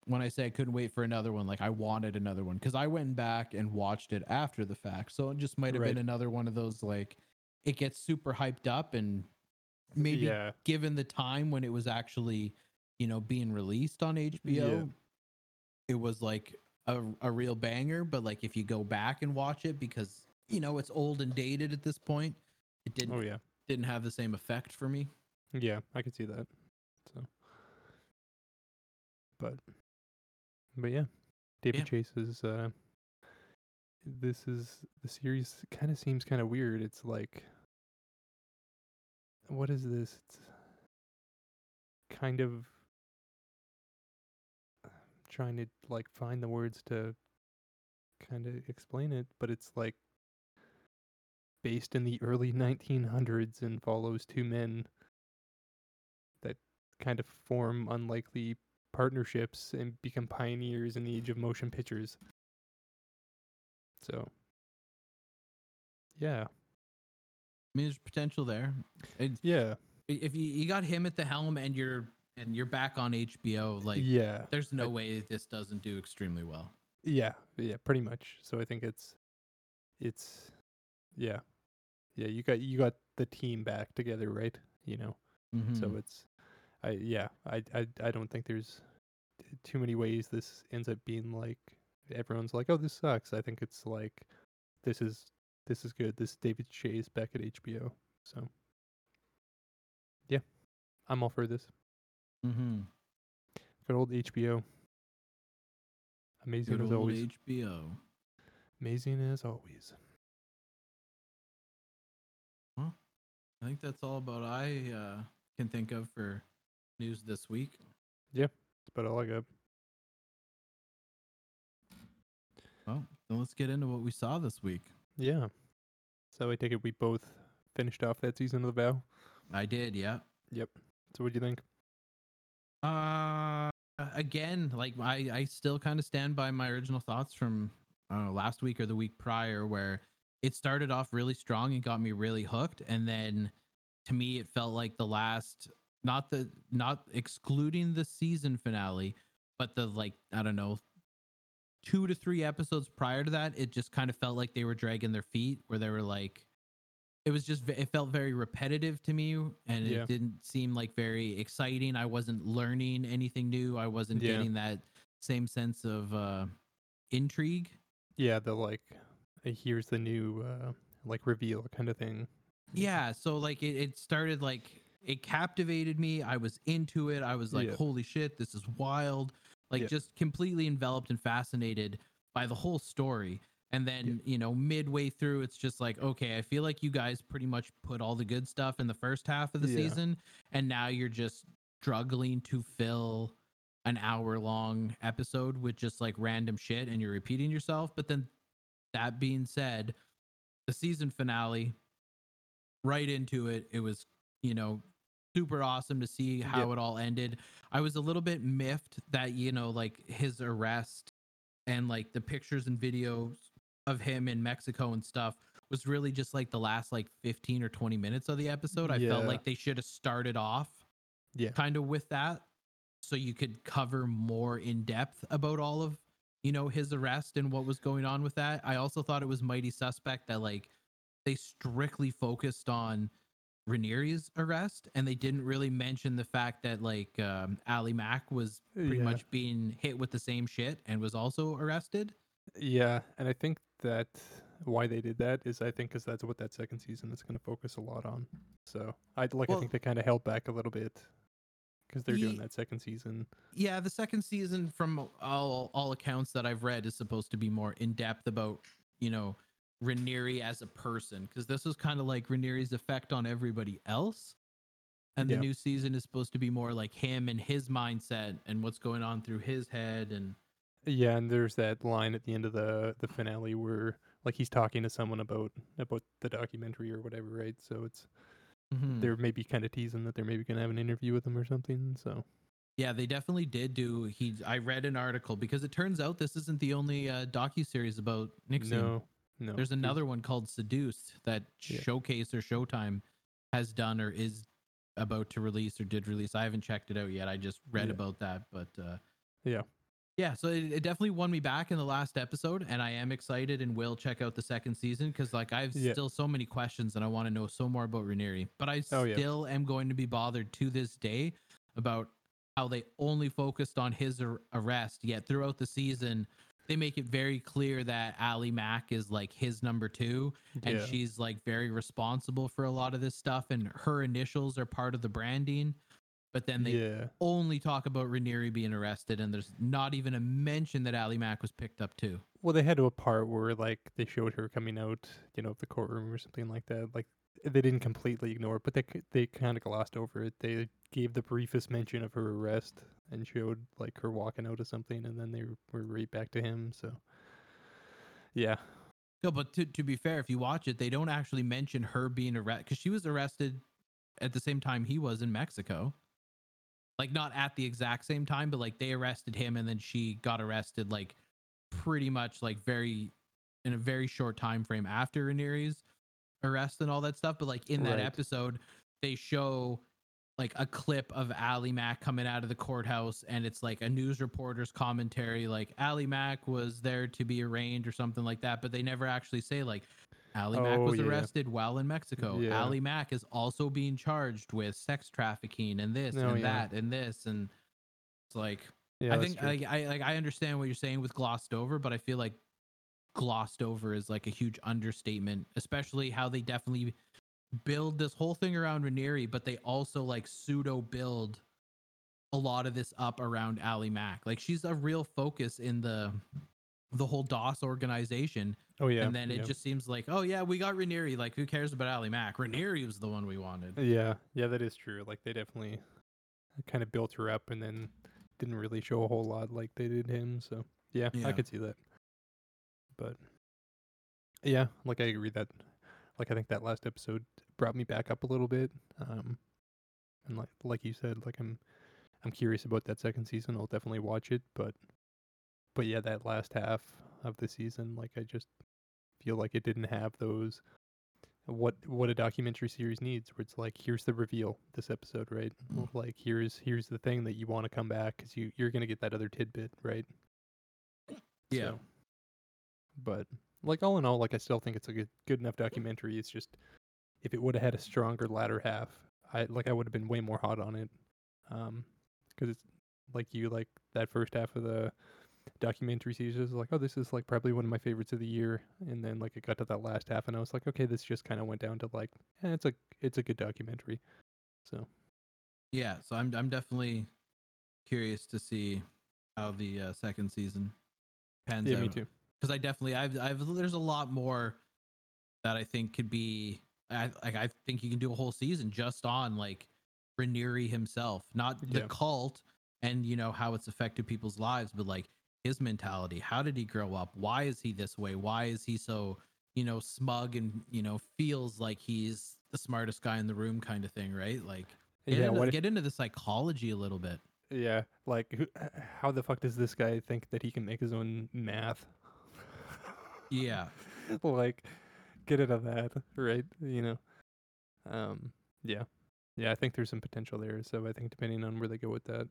when I say I couldn't wait for another one, like I wanted another one because I went back and watched it after the fact. So it just might have Right. been another one of those like it gets super hyped up and maybe yeah, given the time when it was actually, you know, being released on HBO, it was like a, a real banger. But like if you go back and watch it because you know it's old and dated at this point, it didn't oh yeah, didn't have the same effect for me. yeah. I could see that. So, but, but yeah, David Yeah. Chase is. uh This is the series. Kind of seems kind of weird. It's like, what is this? It's kind of trying to like find the words to kind of explain it, but it's like based in the early 1900s and follows two men that kind of form unlikely partnerships and become pioneers in the age of motion pictures. So, yeah, I mean, there's potential there. It's, yeah, if you, you got him at the helm and you're and you're back on HBO, like yeah, there's no I- way this doesn't do extremely well. yeah, yeah, pretty much. So I think it's, it's, yeah, yeah. You got you got the team back together, right? You know, Mhm. so it's, I yeah, I I I don't think there's too many ways this ends up being like everyone's like, oh, this sucks. I think it's like this is this is good. This David Chase back at HBO. So yeah, I'm all for this. Mm-hmm. Good old HBO. Amazing Good as old always. HBO. Amazing as always. Well, I think that's all about I uh, can think of for news this week. That's about all I got. Well, then let's get into what we saw this week. Yeah. So I take it we both finished off that season of The Vow. I did, yeah. Yep. So what do you think? Uh, again, like I, I still kind of stand by my original thoughts from I don't know, last week or the week prior, where it started off really strong and got me really hooked, and then to me, it felt like the last, not the, not excluding the season finale, but the like I don't know, two to three episodes prior to that, it just kind of felt like they were dragging their feet, where they were like. It was just, it felt very repetitive to me, and Yeah. it didn't seem like very exciting. I wasn't learning anything new. I wasn't Yeah. getting that same sense of uh, intrigue. Yeah, the like uh, here's the new uh like reveal kind of thing. Yeah, so like it, it started like it captivated me. I was into it. I was like, Yeah. holy shit, this is wild. Like Yeah. just completely enveloped and fascinated by the whole story. And then, you know, midway through, it's just like, okay, I feel like you guys pretty much put all the good stuff in the first half of the Yeah. season. And now you're just struggling to fill an hour long episode with just like random shit and you're repeating yourself. But then that being said, the season finale, right into it, it was, you know, super awesome to see how Yep. it all ended. I was a little bit miffed that, you know, like his arrest and like the pictures and videos of him in Mexico and stuff was really just like the last like 15 or 20 minutes of the episode. I felt like they should have started off Yeah. kind of with that so you could cover more in depth about all of you know his arrest and what was going on with that i also thought it was mighty suspect that like they strictly focused on Raniere's arrest and they didn't really mention the fact that like um ali mack was pretty Yeah. much being hit with the same shit and was also arrested Yeah, and I think that why they did that is I think because that's what that second season is going to focus a lot on. So I like I think they kind of held back a little bit because they're doing that second season. yeah the second season from all all accounts that i've read is supposed to be more in depth about you know Raniere as a person because this was kind of like Raniere's effect on everybody else and the new season is supposed to be more like him and his mindset and what's going on through his head and Yeah, and there's that line at the end of the the finale where like he's talking to someone about about the documentary or whatever, right? So it's Mhm. they're maybe kind of teasing that they're maybe going to have an interview with him or something. So yeah they definitely did do he i read an article because it turns out this isn't the only uh docu-series about nixon no, no. There's another one called Seduced that Yeah. Showcase or Showtime has done or is about to release or did release. I haven't checked it out yet. I just read Yeah. about that, but uh, Yeah. yeah. So it, it definitely won me back in the last episode, and I am excited and will check out the second season because like I've Yeah. still so many questions and I want to know so more about Raniere. But I Oh, yeah. still am going to be bothered to this day about how they only focused on his ar- arrest, yet throughout the season they make it very clear that Ali Mack is like his number two, and yeah. she's like very responsible for a lot of this stuff, and her initials are part of the branding. But then they yeah. only talk about Raniere being arrested, and there's not even a mention that Ali Mack was picked up too. Well, they had to a part where like they showed her coming out, you know, of the courtroom or something like that. Like they didn't completely ignore it, but they they kind of glossed over it. They gave the briefest mention of her arrest and showed like her walking out of something, and then they were right back to him. So, yeah, No, but to to be fair, if you watch it, they don't actually mention her being arrested because she was arrested at the same time he was in Mexico. Like not at the exact same time, but like they arrested him and then she got arrested like pretty much like very in a very short time frame after Raniere's arrest and all that stuff. But like in that Right. episode, they show like a clip of Ali Mack coming out of the courthouse, and it's like a news reporter's commentary, like Ali Mack was there to be arraigned or something like that. But they never actually say like Ali Mack Oh, was yeah. arrested while in Mexico. Yeah. Ali Mack is also being charged with sex trafficking and this Oh, and yeah. that and this and it's like Yeah, I think. I, I like I understand what you're saying with glossed over, but I feel like glossed over is like a huge understatement, especially how they definitely build this whole thing around Raniere, but they also like pseudo build a lot of this up around Ali Mack. Like she's a real focus in the the whole DOS organization. oh yeah, and then it yeah. just seems like, oh yeah, we got Raniere. Like who cares about Ali Mack? Raniere was the one we wanted. Yeah, yeah, that is true. Like they definitely kind of built her up and then didn't really show a whole lot like they did him. So yeah, Yeah. I could see that. But yeah, like I agree that like I think that last episode brought me back up a little bit. Um and like like you said, like I'm I'm curious about that second season. I'll definitely watch it, but but yeah, that last half of the season, like I just feel like it didn't have those what what a documentary series needs where it's like here's the reveal this episode right Mm. like here's here's the thing that you want to come back because you you're gonna get that other tidbit right Yeah. So- but like all in all like i still think it's a good good enough documentary. It's just if it would have had a stronger latter half i like i would have been way more hot on it um because it's like you like that first half of the documentary series is like oh this is like probably one of my favorites of the year. And then like it got to that last half and i was like okay this just kind of went down to like eh, it's a it's a good documentary. So. Yeah, so I'm I'm definitely curious to see how the uh, second season pans yeah out. me too Because I definitely I've I've there's a lot more that I think could be I like I think you can do a whole season just on like Raniere himself, not the Yeah. cult and you know how it's affected people's lives, but like his mentality. How did he grow up? Why is he this way? Why is he so you know smug and you know feels like he's the smartest guy in the room kind of thing, right? Like get, yeah into, if- get into the psychology a little bit. yeah like who, how the fuck does this guy think that he can make his own math Yeah. like get out of that right you know um yeah yeah i think there's some potential there so i think depending on where they go with that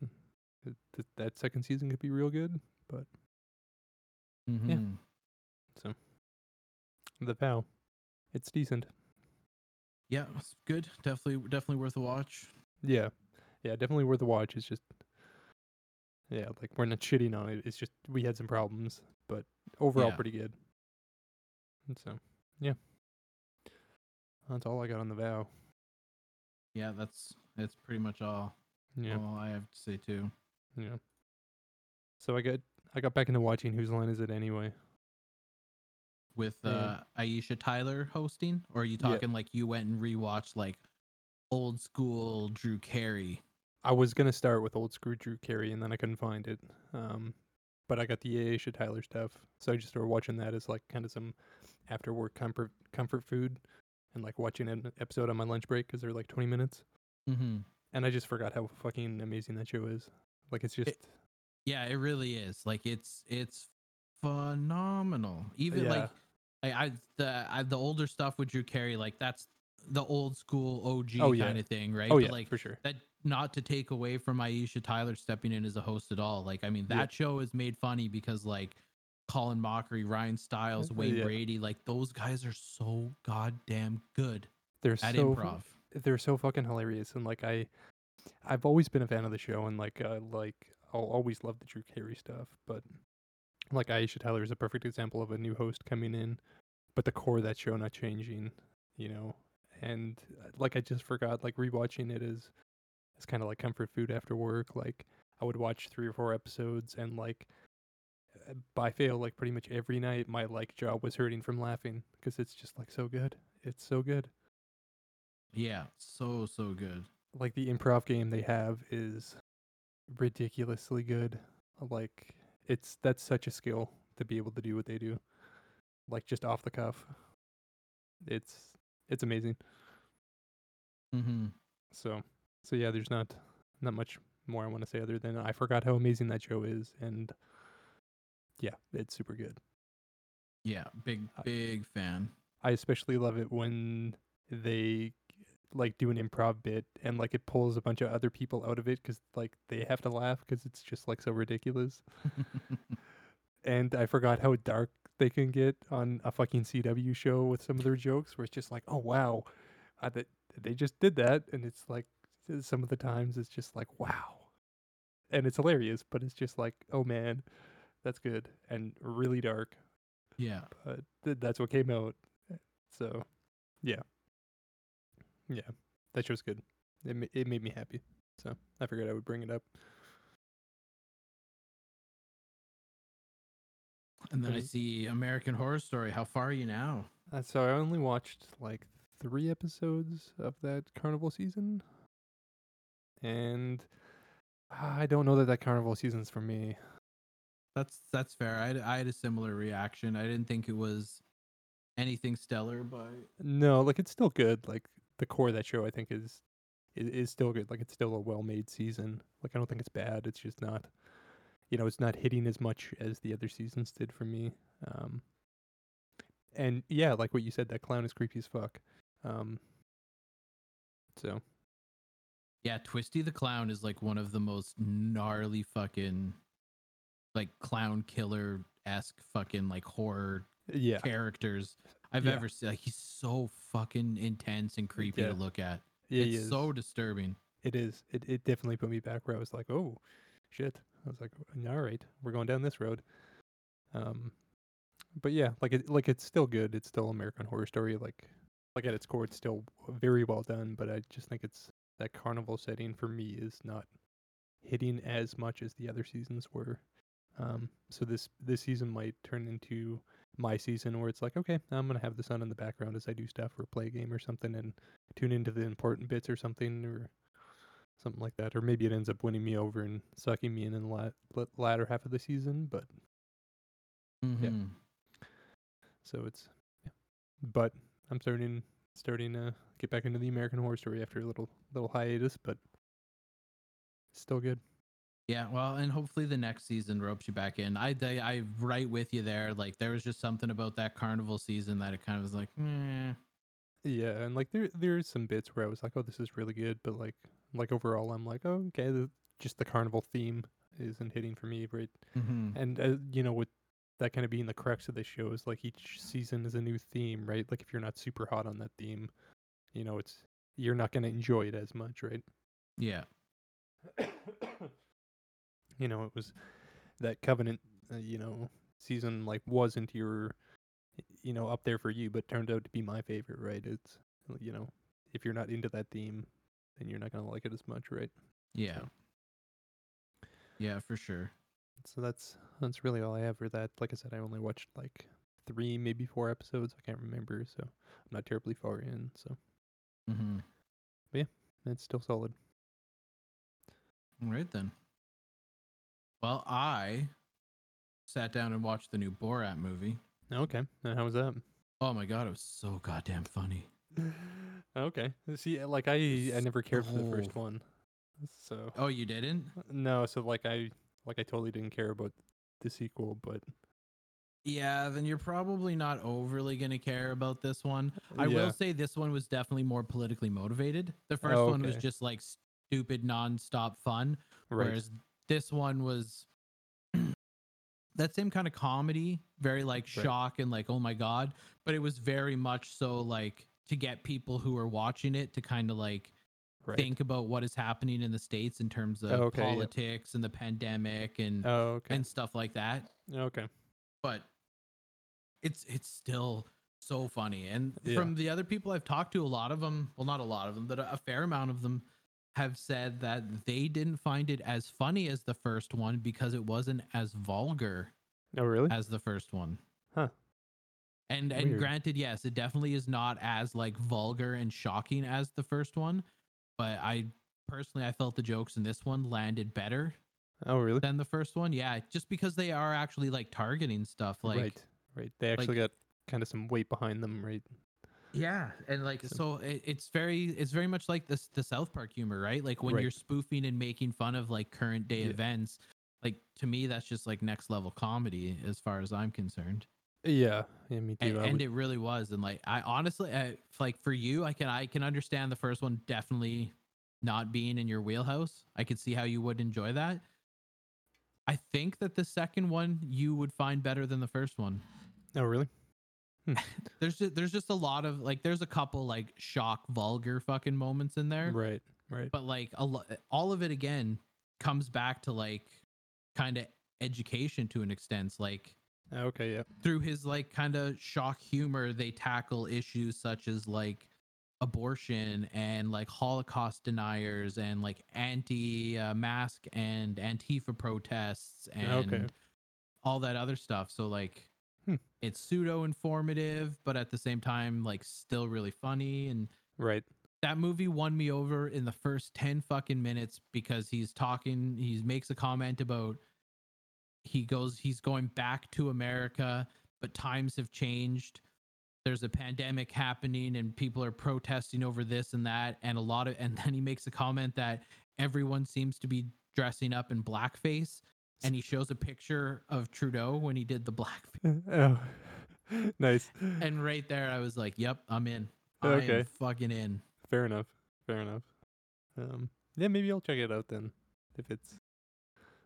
th- th- that second season could be real good but mm-hmm. So, the vow it's decent Yeah, it's good. Definitely definitely worth a watch. yeah yeah definitely worth a watch it's just yeah like we're not shitting on it it's just we had some problems but overall Yeah. pretty good and so yeah that's all i got on the vow Yeah, that's that's pretty much all, yeah all I have to say too. Yeah. So I got I got back into watching Whose Line Is It Anyway? With Yeah. uh Aisha Tyler hosting, or are you Yeah. talking like you went and rewatched like old school Drew Carey? I was gonna start with old school Drew Carey and then I couldn't find it. Um, but I got the Aisha Tyler stuff, so I just started watching that as like kind of some after work comfort comfort food, and like watching an episode on my lunch break because they're like twenty minutes. Mm-hmm. And I just forgot how fucking amazing that show is. Like it's just Yeah, it really is. Like it's it's phenomenal. Even yeah, like I, I the I, the older stuff with Drew Carey, like that's the old school OG Oh, yeah. kind of thing, right? oh But, yeah, like for sure. that not to take away from Aisha Tyler stepping in as a host at all. Like, I mean, that Yeah. show is made funny because like Colin Mochrie, Ryan Stiles, Wayne Yeah. Brady, like those guys are so goddamn good They're at so improv. they're so fucking hilarious and like I I've always been a fan of the show and like uh, like I'll always love the Drew Carey stuff, but like Aisha Tyler is a perfect example of a new host coming in, but the core of that show not changing, you know. And uh, like I just forgot like rewatching it is is kind of like comfort food after work. Like I would watch three or four episodes and like by fail like pretty much every night my like jaw was hurting from laughing because it's just like so good. It's so good Yeah, so so good. like the improv game they have is ridiculously good. Like it's that's such a skill to be able to do what they do. Like just off the cuff. It's it's amazing. Mm-hmm. So so yeah, there's not not much more I want to say other than I forgot how amazing that show is and yeah, it's super good. Yeah, big big fan. I especially love it when they like do an improv bit and like it pulls a bunch of other people out of it because like they have to laugh because it's just like so ridiculous. and I forgot how dark they can get on a fucking CW show with some of their jokes, where it's just like, oh wow, uh, that they just did that, and it's like some of the times it's just like wow, and it's hilarious, but it's just like, oh man, that's good and really dark, Yeah. but th- that's what came out. So, yeah, yeah, that show's good. It ma- it made me happy. So I figured I would bring it up. And then I see American Horror Story. How far are you now? Uh, so I only watched like three episodes of that carnival season, and I don't know that that carnival season's for me. That's that's fair. I had, I had a similar reaction. I didn't think it was anything stellar, but No, like it's still good. Like the core of that show, I think is is, is still good. Like it's still a well-made season. Like I don't think it's bad. It's just not, you know, it's not hitting as much as the other seasons did for me. Um, and yeah, like what you said, that clown is creepy as fuck. Um, so yeah, Twisty the Clown is like one of the most gnarly fucking like clown killer esque fucking like horror yeah, characters I've Yeah. ever seen. Like he's so fucking intense and creepy Yeah. to look at. yeah, it's so disturbing. It is. It it definitely put me back where I was like, oh, shit. I was like, all right, we're going down this road. Um, but yeah, like it like it's still good. It's still American Horror Story. Like like at its core, it's still very well done. But I just think it's that carnival setting for me is not hitting as much as the other seasons were. Um, so this this season might turn into my season where it's like, okay, I'm gonna have the sun in the background as I do stuff or play a game or something, and tune into the important bits or something, or something like that. Or maybe it ends up winning me over and sucking me in in the la- la- latter half of the season. But Mhm. so it's, yeah. but I'm starting starting to get back into the American Horror Story after a little little hiatus, but still good. Yeah, well, and hopefully the next season ropes you back in. I I I right with you there. Like there was just something about that carnival season that it kind of was like, eh. Yeah, and like there there's some bits where I was like, oh, this is really good, but like like overall, I'm like, oh, okay, the, just the carnival theme isn't hitting for me, right? Mhm. And uh, you know, with that kind of being the crux of the show is like each season is a new theme, right? Like if you're not super hot on that theme, you know, it's you're not going to enjoy it as much, right? yeah, you know, it was that Covenant, uh, you know, season like wasn't your, you know, up there for you, but turned out to be my favorite, right? It's, you know, if you're not into that theme, then you're not going to like it as much, right? yeah, yeah, for sure. So that's that's really all I have for that. Like I said, I only watched like three, maybe four episodes. I can't remember, so I'm not terribly far in. So Mm-hmm. yeah, it's still solid. All right then. Well, I sat down and watched the new Borat movie. Okay, and how was that? Oh my god, it was so goddamn funny. okay, see, like I I never cared for the first one, so Oh, you didn't? no, so like I like I totally didn't care about the sequel, but Yeah, then you're probably not overly gonna care about this one. I yeah, will say this one was definitely more politically motivated. The first Oh, one was just like stupid nonstop fun, right. whereas this one was that same kind of comedy, very like Right. shock and like oh my god, but it was very much so like to get people who are watching it to kind of like right. think about what is happening in the states in terms of Oh, okay, politics and the pandemic and Oh, okay. and stuff like that okay. but it's it's still so funny and Yeah. from the other people i've talked to a lot of them well not a lot of them but a fair amount of them have said that they didn't find it as funny as the first one because it wasn't as vulgar Oh, really? as the first one Huh. and and granted yes it definitely is not as like vulgar and shocking as the first one but i personally i felt the jokes in this one landed better Oh, really? than the first one yeah just because they are actually like targeting stuff like right. Right. They actually got kind of some weight behind them, right? Yeah, and like So- it, it's very it's very much like this the South Park humor, right? Like when Right. you're spoofing and making fun of like current day Yeah. events. Like to me, that's just like next level comedy as far as I'm concerned. Yeah. Yeah, me too. And, and would- it really was. And like I honestly, I, like for you, I can I can understand the first one definitely not being in your wheelhouse. I could see how you would enjoy that. I think that the second one you would find better than the first one. Oh, really? There's just, there's just a lot of like there's a couple like shock vulgar fucking moments in there. Right. Right. but like a lo- all of it again comes back to like kind of education to an extent like Okay. Yeah. through his like kind of shock humor they tackle issues such as like abortion and like holocaust deniers and like anti uh, mask and antifa protests and Okay. all that other stuff so like Hmm. it's pseudo informative but at the same time like still really funny and Right. that movie won me over in the first 10 fucking minutes because he's talking he makes a comment about he goes he's going back to america but times have changed there's a pandemic happening and people are protesting over this and that and a lot of and then he makes a comment that everyone seems to be dressing up in blackface and he shows a picture of trudeau when he did the black. oh. nice. and right there i was like yep i'm in i Okay. am fucking in Fair enough. Fair enough. Um, yeah, maybe I'll check it out then, if it's,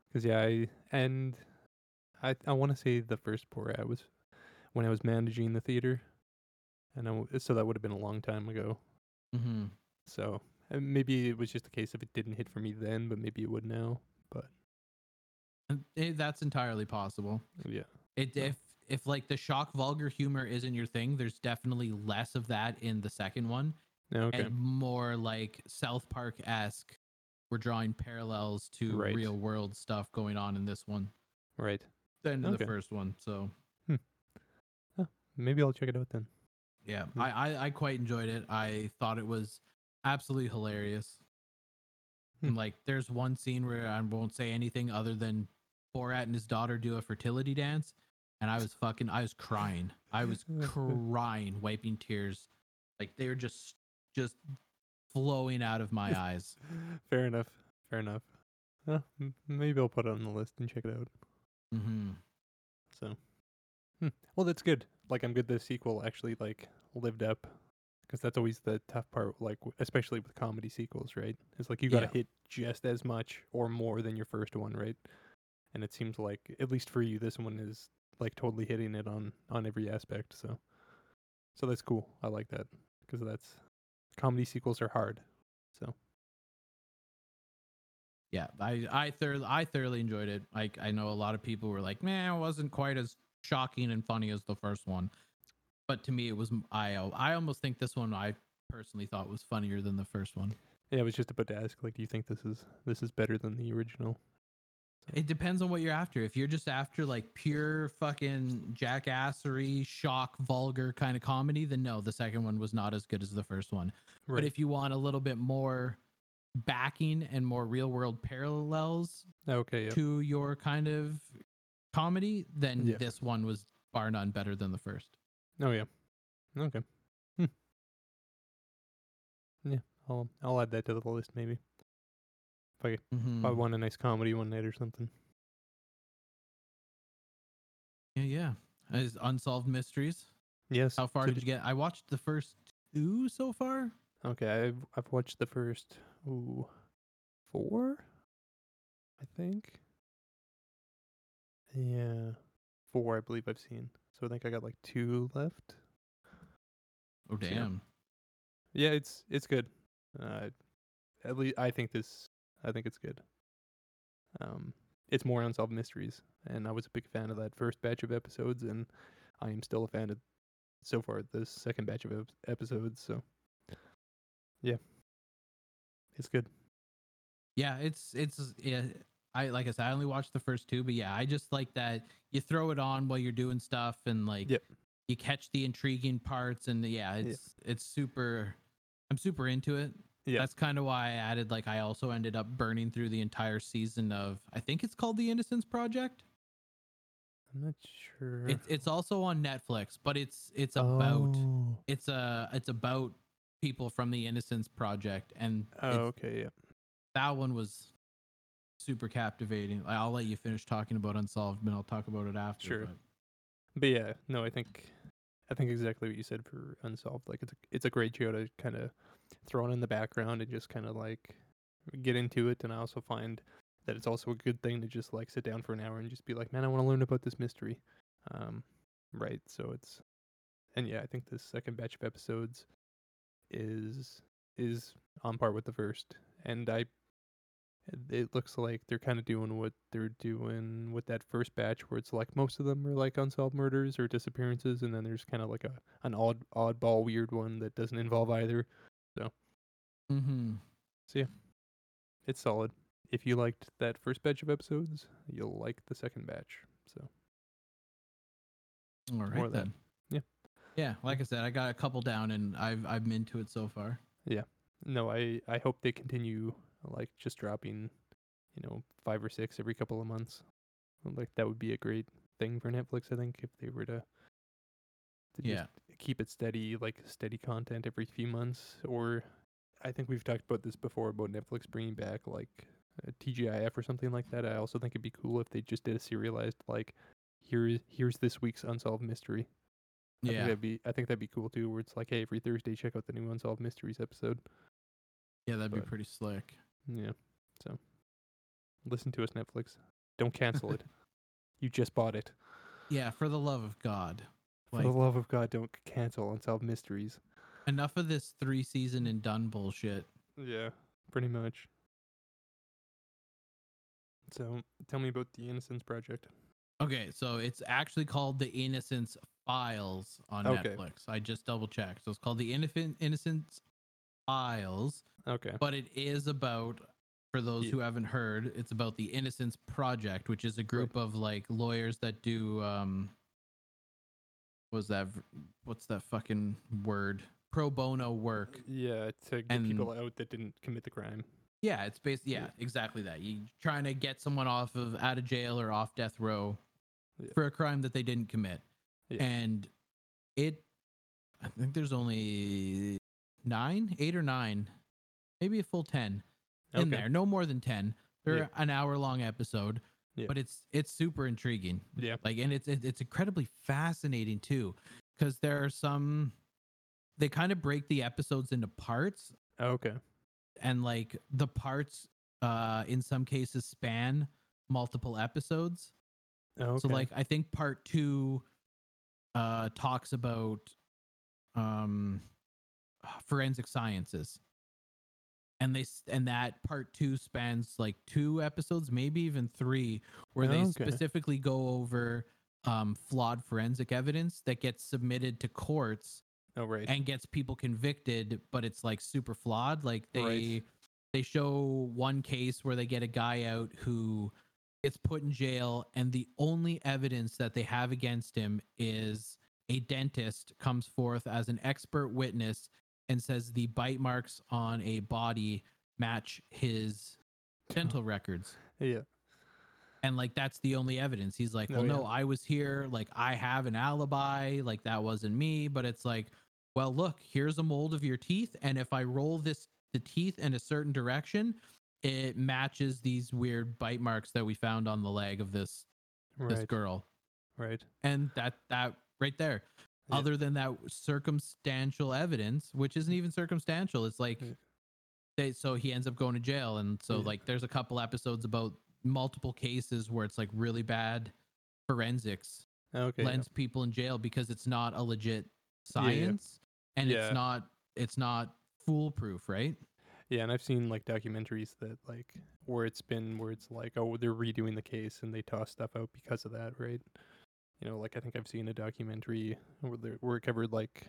because yeah, I and I I want to say the first Borat was when I was managing the theater, and I so that would have been a long time ago. mm-hmm. So maybe it was just a case of it didn't hit for me then, but maybe it would now. It- that's entirely possible. yeah, It Yeah. if if like the shock vulgar humor isn't your thing, there's definitely less of that in the second one, okay, and more like South Park esque. We're drawing parallels to Right. real world stuff going on in this one right. than in Okay. the first one. So Maybe I'll check it out then. yeah, Hmm. I, I I quite enjoyed it. I thought it was absolutely hilarious. Hmm. Like, there's one scene where I won't say anything other than Borat and his daughter do a fertility dance, and I was fucking, I was crying. I was crying, wiping tears, like they were just just flowing out of my eyes. Fair enough. Fair enough. Uh, maybe I'll put it on the list and check it out. hmm So, hmm. well, that's good. Like, I'm good the sequel actually like lived up, because that's always the tough part. Like, especially with comedy sequels, right? It's like you got to Yeah. hit just as much or more than your first one, right? And it seems like at least for you, this one is like totally hitting it on on every aspect. So, so that's cool. I like that because that's comedy sequels are hard. So, Yeah, I I thoroughly I thoroughly enjoyed it. Like I know a lot of people were like, "Man, it wasn't quite as shocking and funny as the first one," but to me, it was. I I almost think this one I personally thought was funnier than the first one. yeah, I was just about to ask, like, do you think this is this is better than the original? It depends on what you're after. If you're just after like pure fucking jackassery, shock, vulgar kind of comedy, then no, the second one was not as good as the first one. But if you want a little bit more backing and more real world parallels okay, yeah. to your kind of comedy, then Yeah. this one was bar none better than the first. Oh yeah. Okay. Hmm. Yeah, I'll I'll add that to the list maybe. If I if I want a nice comedy one night or something. Yeah, yeah. As unsolved mysteries. Yes. How far so did you get? I watched the first two so far. Okay, I've I've watched the first ooh four, I think. Yeah, four I believe I've seen. So I think I got like two left. Oh So, damn. Yeah, it's it's good. Uh, at least I think this. I think it's good. Um, it's more unsolved mysteries, and I was a big fan of that first batch of episodes, and I am still a fan of so far the second batch of episodes. So, yeah, it's good. Yeah, it's it's yeah. I like I said, I only watched the first two, but yeah, I just like that you throw it on while you're doing stuff and like Yep. you catch the intriguing parts and yeah, it's it's super I'm super into it. Yeah. That's kind of why I added like I also ended up burning through the entire season of I think it's called The Innocence Project. I'm not sure. It's it's also on Netflix, but it's it's about Oh, it's a it's about people from the Innocence Project and oh okay, yeah. that one was super captivating. I- I'll let you finish talking about Unsolved, and I'll talk about it after. Sure. but- But yeah, no, I think I think exactly what you said for Unsolved. Like it's a, it's a great show to kind of throw on in the background and just kind of like get into it. And I also find that it's also a good thing to just like sit down for an hour and just be like, man, I want to learn about this mystery. Um, right? So it's and yeah, I think the second batch of episodes is is on par with the first, and I it looks like they're kind of doing what they're doing with that first batch, where it's like most of them are like unsolved murders or disappearances, and then there's kind of like a an odd oddball weird one that doesn't involve either. Mm-hmm. It's solid. If you liked that first batch of episodes, you'll like the second batch. So all right, More of that. then. Yeah. Yeah, like I said, I got a couple down and I've I'm into it so far. Yeah. No, I I hope they continue like just dropping, you know, five or six every couple of months. Like that would be a great thing for Netflix. I think if they were to, to Yeah. keep it steady, like steady content every few months. Or I think we've talked about this before about Netflix bringing back like a TGIF or something like that. I also think it'd be cool if they just did a serialized like here's here's this week's unsolved mystery. I think Yeah. that'd be I think that'd be cool too, where it's like, hey, every Thursday check out the new Unsolved Mysteries episode. Yeah, that'd be pretty slick. Yeah. So listen to us, Netflix. Don't cancel it. You just bought it. Yeah, for the love of God. For the love of God, don't cancel Unsolved Mysteries. Enough of this three season and done bullshit. Yeah, pretty much. So tell me about the Innocence Project. Okay, so it's actually called the Innocence Files on Okay. Netflix. I just double checked. So it's called the Innocent Innocence Files, Okay. but it is about for those Ye- who haven't heard, it's about the Innocence Project, which is a group of like lawyers that do um was that what's that fucking word? Pro bono work. Yeah, to get And- people out that didn't commit the crime. Yeah, it's based. Yeah, Yeah. exactly that. You trying to get someone off of out of jail or off death row Yeah. for a crime that they didn't commit, Yeah. and it. I think there's only nine, eight or nine, maybe a full ten in Okay. there. No more than ten. They're an hour long episode, but it's it's super intriguing. Yeah. Like, and it's it's incredibly fascinating too, because there are some. They kind of break the episodes into parts Okay. and like the parts uh in some cases span multiple episodes Okay. so like i think part 2 uh talks about um forensic sciences and they and that part 2 spans like two episodes maybe even 3 where they Okay. specifically go over um flawed forensic evidence that gets submitted to courts oh right. and gets people convicted but it's like super flawed. Like they Right. they show one case where they get a guy out who gets put in jail and the only evidence that they have against him is a dentist comes forth as an expert witness and says the bite marks on a body match his dental uh-huh. records. Yeah. and like that's the only evidence. He's like Oh, well no i was here. Like i have an alibi. Like that wasn't me. But it's like well look here's a mold of your teeth and if i roll this the teeth in a certain direction it matches these weird bite marks that we found on the leg of this this girl Right. and that that right there Yeah. other than that circumstantial evidence which isn't even circumstantial it's like Yeah. they so he ends up going to jail and so Yeah. like there's a couple episodes about multiple cases where it's like really bad forensics Okay. lands people in jail because it's not a legit science and Yeah. it's not it's not foolproof right Yeah, and I've seen like documentaries that like where it's been where it's like oh they're redoing the case and they toss stuff out because of that, right? You know, like I think I've seen a documentary where they where it covered like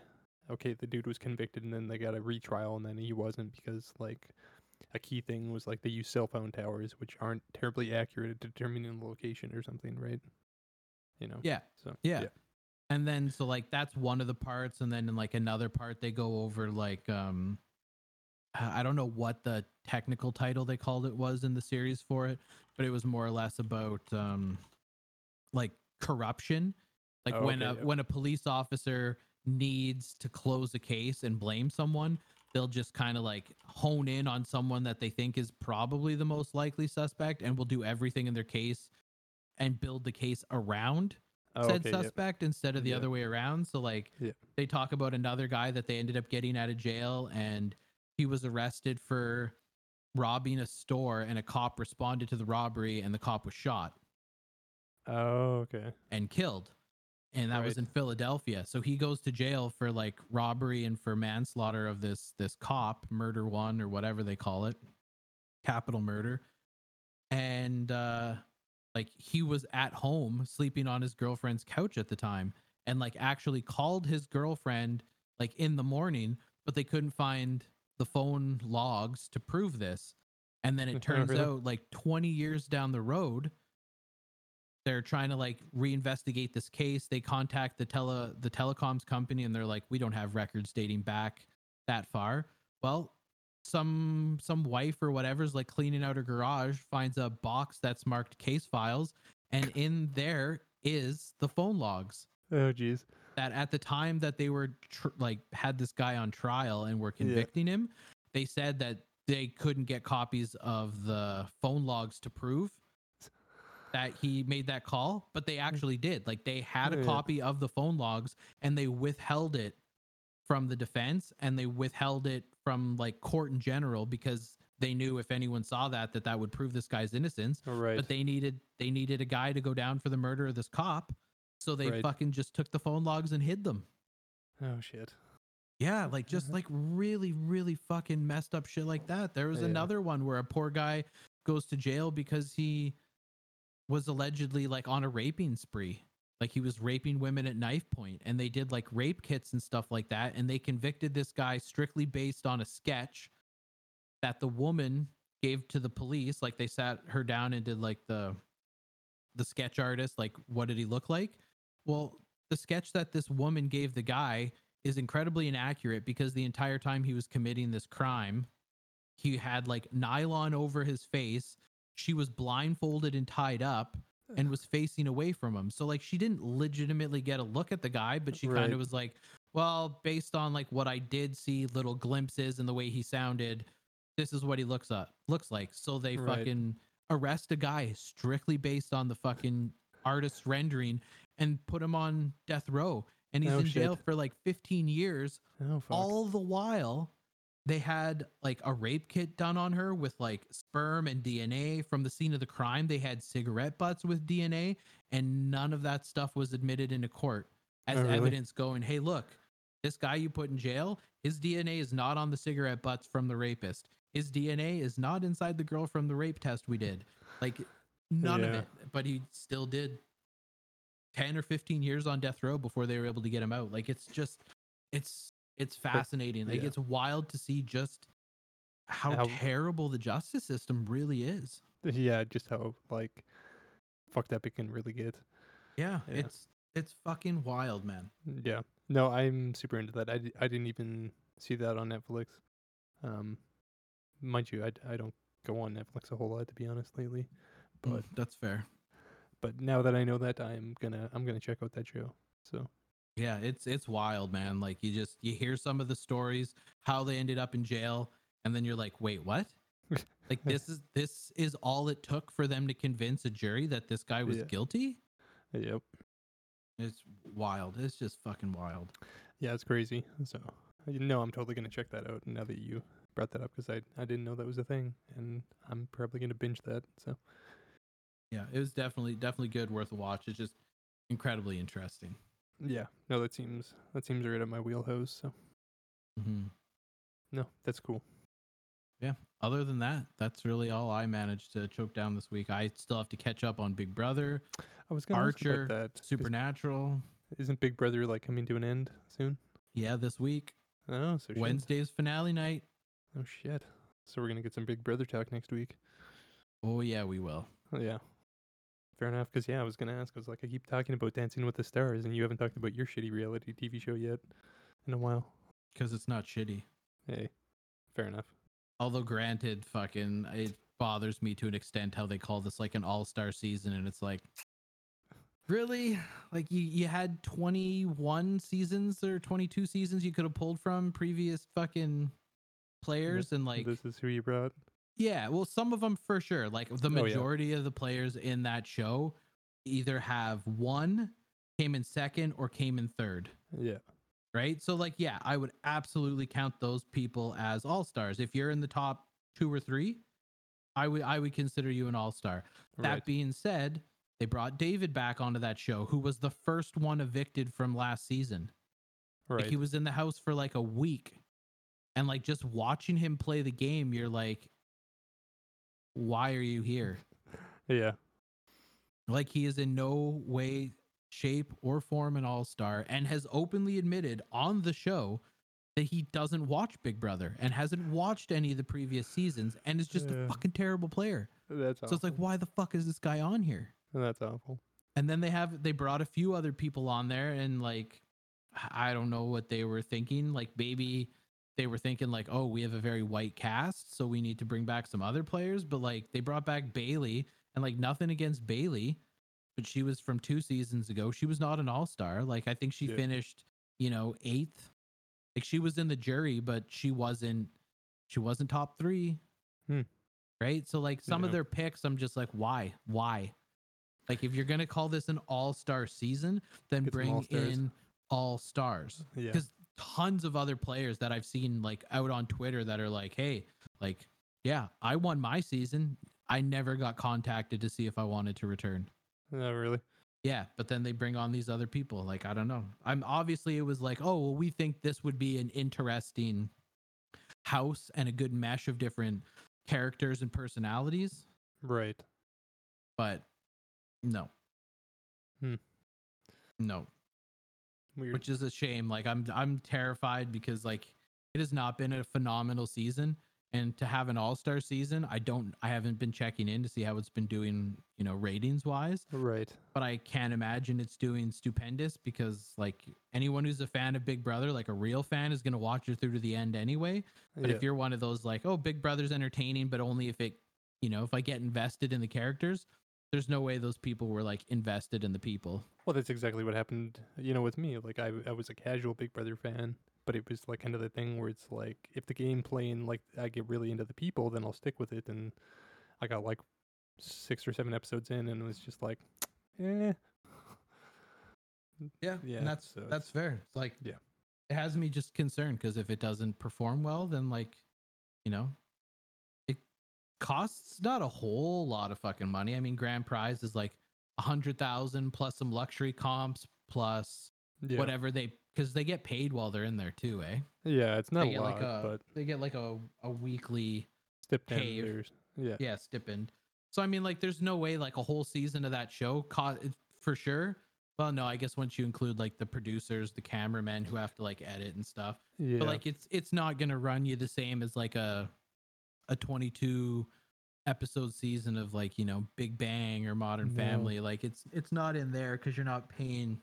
okay the dude was convicted and then they got a retrial and then he wasn't because like a key thing was like they use cell phone towers which aren't terribly accurate at determining the location or something, right? You know. yeah So yeah. And then so like that's one of the parts and then in like another part they go over like um i don't know what the technical title they called it was in the series for it but it was more or less about um like corruption like Oh, when okay, a yeah. when a police officer needs to close a case and blame someone they'll just kind of like hone in on someone that they think is probably the most likely suspect and will do everything in their case and build the case around Oh, said okay, suspect instead of the Yeah. other way around. So like Yeah. they talk about another guy that they ended up getting out of jail and he was arrested for robbing a store and a cop responded to the robbery and the cop was shot Oh, okay. and killed. and that was in Philadelphia. So he goes to jail for like robbery and for manslaughter of this this cop, murder one or whatever they call it, capital murder. And uh like he was at home sleeping on his girlfriend's couch at the time and like actually called his girlfriend like in the morning, but they couldn't find the phone logs to prove this. And then it turns Really? out like 20 years down the road, they're trying to like reinvestigate this case. They contact the tele the telecoms company and they're like, we don't have records dating back that far. Well, some some wife or whatever's like cleaning out her garage finds a box that's marked case files, and in there is the phone logs Oh jeez. that at the time that they were tr- like had this guy on trial and were Yeah. convicting him, they said that they couldn't get copies of the phone logs to prove that he made that call, but they mm. actually did. Like they had a Yeah. copy of the phone logs and they withheld it from the defense and they withheld it from like court in general because they knew if anyone saw that that that would prove this guy's innocence All right. but they needed they needed a guy to go down for the murder of this cop so they Right. fucking just took the phone logs and hid them oh shit. yeah like just Mhm. like really really fucking messed up shit like that there was Yeah. another one where a poor guy goes to jail because he was allegedly like on a raping spree like he was raping women at knife point and they did like rape kits and stuff like that and they convicted this guy strictly based on a sketch that the woman gave to the police. Like they sat her down and did like the the sketch artist like what did he look like? Well the sketch that this woman gave the guy is incredibly inaccurate because the entire time he was committing this crime he had like nylon over his face. She was blindfolded and tied up and was facing away from him. So like she didn't legitimately get a look at the guy but she kind of was like well based on like what i did see little glimpses and the way he sounded this is what he looks up looks like. So they Right. fucking arrest a guy strictly based on the fucking artist's rendering and put him on death row. And he's Oh, in jail for like 15 years Oh all the while they had like a rape kit done on her with like sperm and DNA from the scene of the crime. They had cigarette butts with DNA, and none of that stuff was admitted into court as Oh, really? evidence going, hey, look, this guy you put in jail, his DNA is not on the cigarette butts from the rapist. His DNA is not inside the girl from the rape test we did. Like, none of it. But he still did 10 or 15 years on death row before they were able to get him out. Like, it's just, it's, it's fascinating. Like yeah. it's wild to see just how, How- terrible the justice system really is. yeah, just how like fucked up it can really get. Yeah, Yeah. it's it's fucking wild, man. Yeah. No, I'm super into that. I, I didn't even see that on Netflix. Um, mind you, I, d- I don't go on Netflix a whole lot to be honest lately. But But that's fair. but now that I know that, I'm gonna I'm gonna check out that show. So Yeah, it's it's wild, man. Like you just you hear some of the stories how they ended up in jail and then you're like, "Wait, what?" like this is this is all it took for them to convince a jury that this guy was Yeah. guilty? yep. It's wild. It's just fucking wild. Yeah, it's crazy. So you know, I'm totally gonna check that out now that you brought that up because I I didn't know that was a thing, and I'm probably gonna binge that. So Yeah, it was definitely definitely good, worth a watch. It's just incredibly interesting. Yeah, no, that seems that seems right up my wheelhouse. So hmm no, that's cool. Yeah. Other than that, that's really all I managed to choke down this week. I still have to catch up on Big Brother, I was gonna Archer, ask about Supernatural. Isn't Big Brother like coming to an end soon? Yeah, this week, Oh, so shit. Wednesday's finale night. Oh shit. So we're gonna get some Big Brother talk next week. Oh yeah, we will. Yeah. Fair enough. Because yeah, I was gonna ask. I was like, I keep talking about Dancing with the Stars, and you haven't talked about your shitty reality TV show yet in a while. Because it's not shitty. Hey, fair enough. Although granted, fucking it bothers me to an extent how they call this like an all-star season and it's like really like you you had 21 seasons or 22 seasons you could have pulled from previous fucking players and like this is who you brought. Yeah well some of them for sure like the Oh, yeah. majority of the players in that show either have one came in second or came in third Yeah. right? So like yeah, I would absolutely count those people as all-stars. If you're in the top 2 or 3, I would I would consider you an all-star. That being said, They brought David back onto that show, who was the first one evicted from last season. Right. Like he was in the house for like a week. And like just watching him play the game, you're like, why are you here? yeah. Like he is in no way, shape, or form an all star and has openly admitted on the show that he doesn't watch Big Brother and hasn't watched any of the previous seasons and is just Yeah. a fucking terrible player. That's So it's like, why the fuck is this guy on here? That's awful. And then they have they brought a few other people on there and like I don't know what they were thinking. Like maybe they were thinking like, oh, we have a very white cast, so we need to bring back some other players. But like they brought back Bailey and like nothing against Bailey, but she was from two seasons ago. She was not an all star. Like I think she Yeah. finished, you know, eighth. Like she was in the jury, but she wasn't she wasn't top three. Hmm. Right. So like some of their picks, I'm just like, why? Why? Like if you're gonna call this an all-star season, then bring all-stars. in all stars. Yeah. Because tons of other players that I've seen like out on Twitter that are like, hey, like, yeah, I won my season. I never got contacted to see if I wanted to return. Not really. Yeah, but then they bring on these other people. Like, I don't know. I'm obviously it was like, oh, well, we think this would be an interesting house and a good mesh of different characters and personalities, Right. but no. Hmm. No. Weird. which is a shame. Like I'm I'm terrified because like it has not been a phenomenal season and to have an all-star season, I don't I haven't been checking in to see how it's been doing, you know, ratings wise, right. but I can't imagine it's doing stupendous because like anyone who's a fan of Big Brother, like a real fan is going to watch it through to the end anyway. But yeah. if you're one of those like, oh, Big Brother's entertaining, but only if it, you know, if I get invested in the characters, there's no way those people were like invested in the people. Well, that's exactly what happened, you know, with me. Like, I, I was a casual Big Brother fan, but it was like kind of the thing where it's like, if the game playing, like, I get really into the people, then I'll stick with it. And I got like six or seven episodes in, and it was just like, eh. Yeah, Yeah, and that's so that's it's- fair. It's like Yeah. it has me just concerned because if it doesn't perform well, then like, you know, costs not a whole lot of fucking money. I mean, grand prize is like a hundred thousand plus some luxury comps plus Yeah. whatever they because they get paid while they're in there too, eh? Yeah, it's not they a lot, like a but they get like a a weekly stipend, yeah. yeah stipend. So I mean, like, there's no way like a whole season of that show cost for sure. Well, no, I guess once you include like the producers, the cameramen who have to like edit and stuff, Yeah. but like it's it's not gonna run you the same as like a a 22 episode season of like you know Big Bang or Modern No. Family. Like it's it's not in there because you're not paying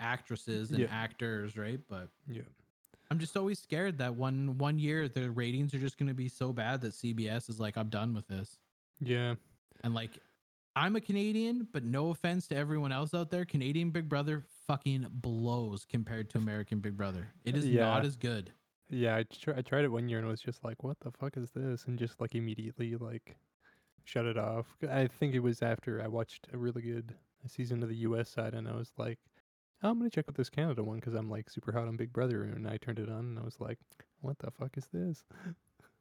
actresses and Yeah. actors, right? But yeah. I'm just always scared that one one year the ratings are just gonna be so bad that CBS is like, I'm done with this. Yeah. And like, I'm a Canadian, but no offense to everyone else out there, Canadian Big Brother fucking blows compared to American Big Brother. It is Yeah. not as good. Yeah, I, tr- I tried it one year and was just like, what the fuck is this? And just like immediately like shut it off. I think it was after I watched a really good season of the US side and I was like, oh, I'm going to check out this Canada one because I'm like super hot on Big Brother. And I turned it on and I was like, what the fuck is this?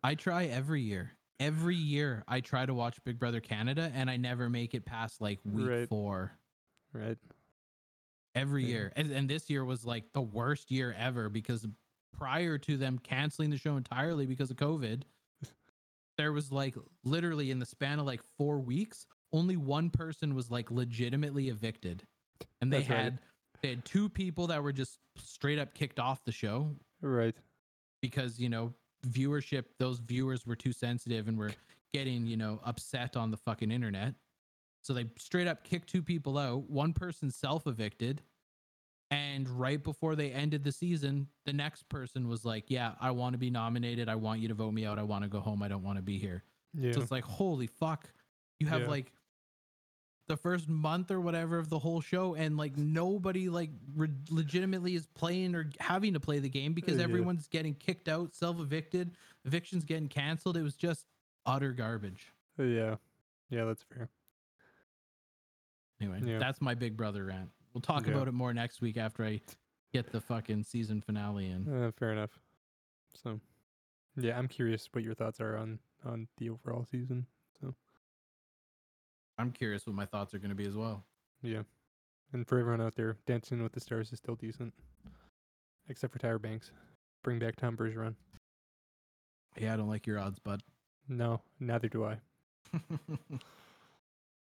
I try every year. Every year I try to watch Big Brother Canada and I never make it past like week Right. four. Right. Every year. And, and this year was like the worst year ever because prior to them canceling the show entirely because of COVID, there was like literally in the span of like four weeks, only one person was like legitimately evicted. And they That's right. had they had two people that were just straight up kicked off the show Right. because, you know, viewership, those viewers were too sensitive and were getting, you know, upset on the fucking internet. So they straight up kicked two people out. One person self evicted. And right before they ended the season, the next person was like, Yeah, I want to be nominated. I want you to vote me out. I want to go home. I don't want to be here. Yeah. So it's like, holy fuck. You have Yeah. like the first month or whatever of the whole show, and like nobody like re- legitimately is playing or having to play the game because Yeah. everyone's getting kicked out, self evicted, evictions getting canceled. It was just utter garbage. yeah. Yeah, that's fair. Anyway, Yeah. that's my big brother rant. We'll talk Yeah. about it more next week after I get the fucking season finale in. Uh, fair enough. So, yeah, I'm curious what your thoughts are on on the overall season. So, I'm curious what my thoughts are going to be as well. Yeah. And for everyone out there, Dancing with the Stars is still decent. Except for Tyra Banks. Bring back Tom Bergeron. Yeah, I don't like your odds, bud. No, neither do I.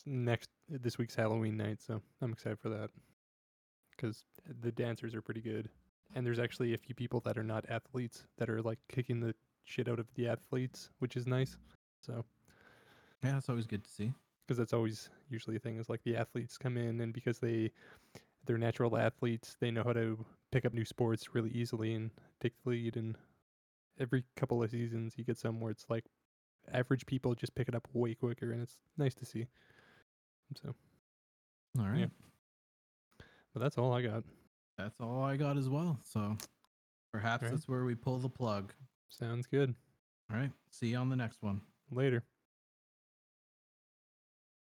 Next this week's Halloween night, so I'm excited for that. Cuz the dancers are pretty good. And there's actually a few people that are not athletes that are like kicking the shit out of the athletes, which is nice. So, yeah, it's always good to see. because that's always usually a thing is like the athletes come in and because they they're natural athletes they know how to pick up new sports really easily and take the lead and every couple of seasons you get some where it's like average people just pick it up way quicker and it's nice to see so All right. But that's all i got That's all I got as well. So perhaps Right. that's where we pull the plug. sounds good All right. See you on the next one. later